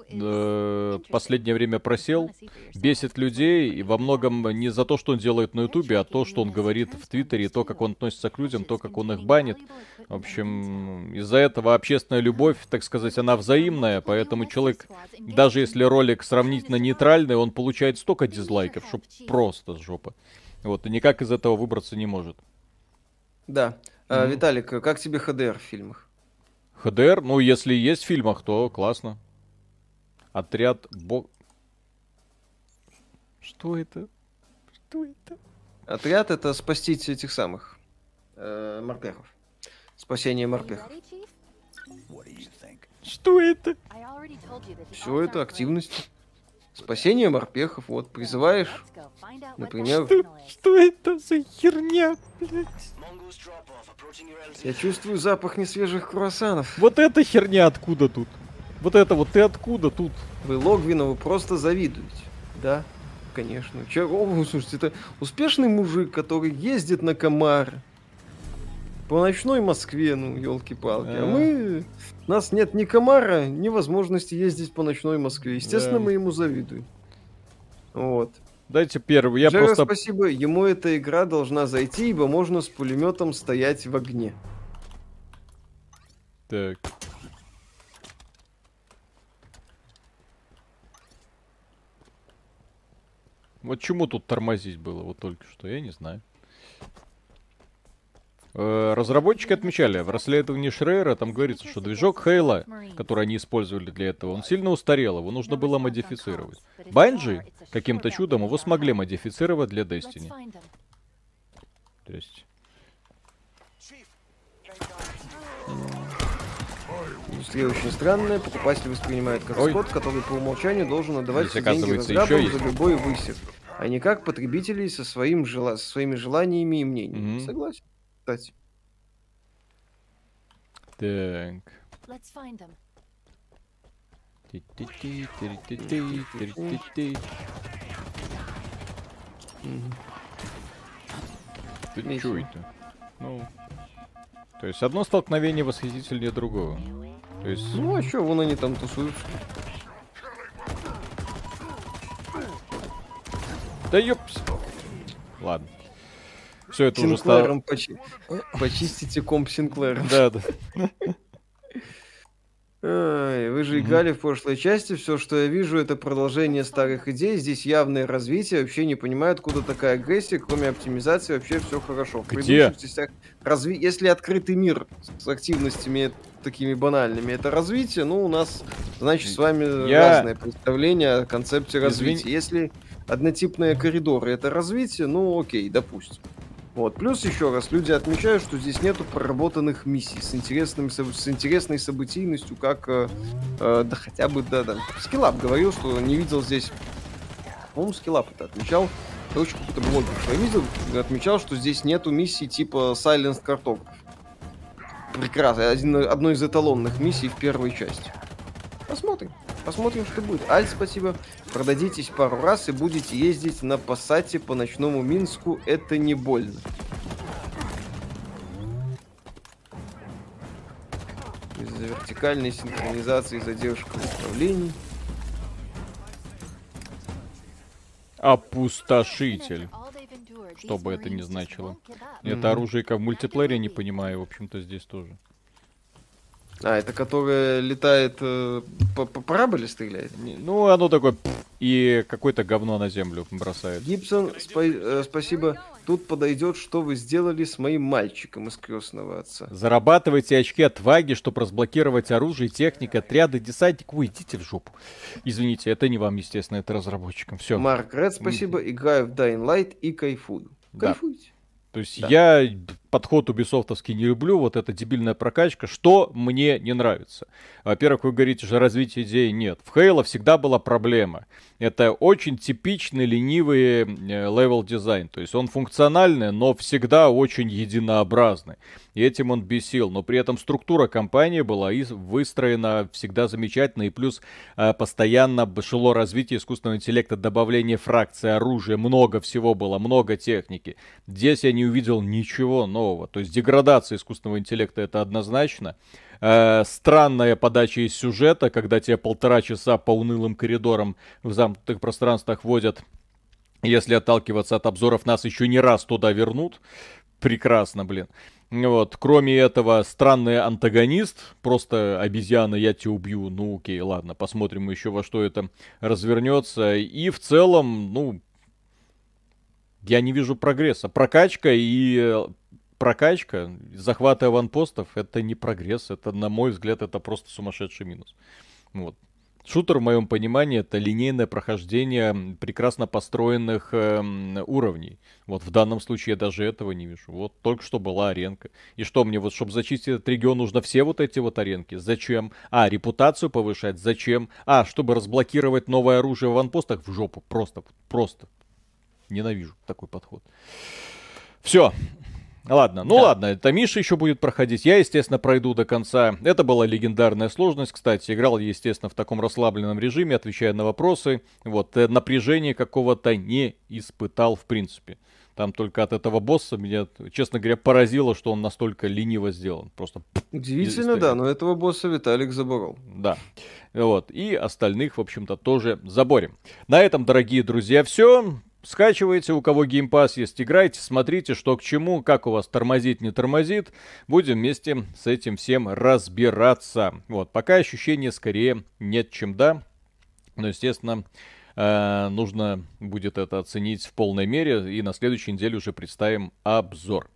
э, последнее время просел, бесит людей, и во многом не за то, что он делает на Ютубе, а то, что он говорит в Твиттере, то, как он относится к людям, то, как он их банит. В общем, из-за этого общественная любовь, так сказать, она взаимная, поэтому человек, даже если ролик сравнительно нейтральный, он получает столько дизлайков, что просто жопа. Вот, и никак из этого выбраться не может. Да. А, Виталик, как тебе ХДР в фильмах? ХДР? Ну, если есть в фильмах, то классно. Отряд бог... Что это? Что это? Отряд это спасти этих самых э, морпехов. Спасение морпехов. Что это? Все это активность. Спасение морпехов. Вот, призываешь, например... Что, что это за херня, блядь? Я чувствую запах несвежих круассанов. Вот эта херня откуда тут? Вот это вот ты откуда тут? Вы Логвинову просто завидуете. Да, конечно. Че, о, слушайте, это успешный мужик, который ездит на комар. По ночной Москве, ну, елки-палки. А. а мы... У нас нет ни комара, ни возможности ездить по ночной Москве. Естественно, да. мы ему завидуем. Вот. Дайте первый. Я Джера, просто... спасибо. Ему эта игра должна зайти, ибо можно с пулеметом стоять в огне. Так. Вот чему тут тормозить было вот только что, я не знаю. Э, разработчики отмечали, в расследовании Шрейера там говорится, что движок Хейла, который они использовали для этого, он сильно устарел, его нужно было модифицировать. Банджи каким-то чудом его смогли модифицировать для Destiny. То есть... Индустрия очень странная, покупатель воспринимает как Ой. скот, который по умолчанию должен отдавать Здесь, деньги разрабам за любой высев а не как потребителей со, своим жела... со своими желаниями и мнениями. Mm-hmm. Согласен, кстати. Так. Ты чё это? Ну, то есть одно столкновение восхитительнее другого. То есть... Ну а что, вон они там тусуются. Да ёпс. Ладно. Все это уже стало... Почи... Почистите комп Синклера. Да, да. *laughs* Ай, вы же играли в прошлой части, все, что я вижу, это продолжение старых идей, здесь явное развитие, вообще не понимаю, откуда такая агрессия, кроме оптимизации, вообще все хорошо. В Где? частях разви... Если открытый мир с активностями такими банальными, это развитие, ну, у нас, значит, с вами я... разное представление о концепте развития. Извини... Если однотипные коридоры это развитие, ну, окей, допустим. Вот. Плюс еще раз, люди отмечают, что здесь нету проработанных миссий с, интересным, с интересной событийностью, как, э, э, да хотя бы, да, да. SkillUp говорил, что не видел здесь, по-моему, SkillUp это отмечал, короче, какой-то блогер, что я видел, отмечал, что здесь нету миссий типа Silent Cartographer. Прекрасно, один, одной из эталонных миссий в первой части. Посмотрим. Посмотрим, что будет. Аль, спасибо. Продадитесь пару раз и будете ездить на Пассате по ночному Минску. Это не больно. Из-за вертикальной синхронизации задержка в управлении. Опустошитель. Что бы это ни значило. Это оружие как в мультиплеере, не понимаю, в общем-то, здесь тоже. А, это которое летает э, по, по параболе стреляет? Ну, оно такое и какое-то говно на землю бросает. Гибсон, спа- э, спасибо. Тут подойдет, что вы сделали с моим мальчиком из крестного отца. Зарабатывайте очки отваги, чтобы разблокировать оружие, техника, отряды, десантник. Вы идите в жопу. Извините, это не вам, естественно, это разработчикам. Все. Марк Ред, спасибо. Играю в Dying Light и кайфую. Да. Кайфуйте. То есть да. я подход убисофтовский не люблю, вот эта дебильная прокачка. Что мне не нравится? Во-первых, вы говорите, что развития идеи нет. В Halo всегда была проблема. Это очень типичный ленивый level design. То есть он функциональный, но всегда очень единообразный. И этим он бесил. Но при этом структура кампании была и выстроена всегда замечательно. И плюс э, постоянно шло развитие искусственного интеллекта, добавление фракций, оружия. Много всего было, много техники. Здесь я не увидел ничего нового. То есть деградация искусственного интеллекта это однозначно. Э, странная подача из сюжета, когда тебе полтора часа по унылым коридорам в замкнутых пространствах водят. Если отталкиваться от обзоров, нас еще не раз туда вернут. Прекрасно, блин. Вот, кроме этого, странный антагонист, просто обезьяна, я тебя убью, ну окей, ладно, посмотрим еще во что это развернется. И в целом, ну, я не вижу прогресса. Прокачка и прокачка, захват аванпостов, это не прогресс, это, на мой взгляд, это просто сумасшедший минус. Вот. Шутер, в моем понимании, это линейное прохождение прекрасно построенных э, уровней. Вот в данном случае я даже этого не вижу. Вот только что была аренка. И что мне, вот чтобы зачистить этот регион, нужно все вот эти вот аренки? Зачем? А, репутацию повышать? Зачем? А, чтобы разблокировать новое оружие в ванпостах? В жопу. Просто, просто. Ненавижу такой подход. Все, Ладно, ну да. ладно, это Миша еще будет проходить. Я, естественно, пройду до конца. Это была легендарная сложность, кстати. Играл, естественно, в таком расслабленном режиме, отвечая на вопросы. Вот, э, напряжения какого-то не испытал, в принципе. Там только от этого босса меня, честно говоря, поразило, что он настолько лениво сделан. Просто... Удивительно, да, но этого босса Виталик заборол. Да. Вот. И остальных, в общем-то, тоже заборем. На этом, дорогие друзья, все. Скачивайте, у кого геймпас есть, играйте, смотрите, что к чему, как у вас тормозит, не тормозит. Будем вместе с этим всем разбираться. Вот, пока ощущения скорее нет, чем да. Но, естественно, э, нужно будет это оценить в полной мере. И на следующей неделе уже представим обзор.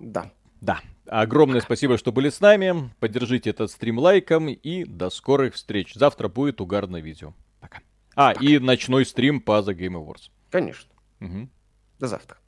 Да. Да. Огромное спасибо, что были с нами. Поддержите этот стрим лайком и до скорых встреч. Завтра будет угарное видео. Пока. А, Пока. и ночной стрим по The Game Awards. Конечно. Угу. До завтра.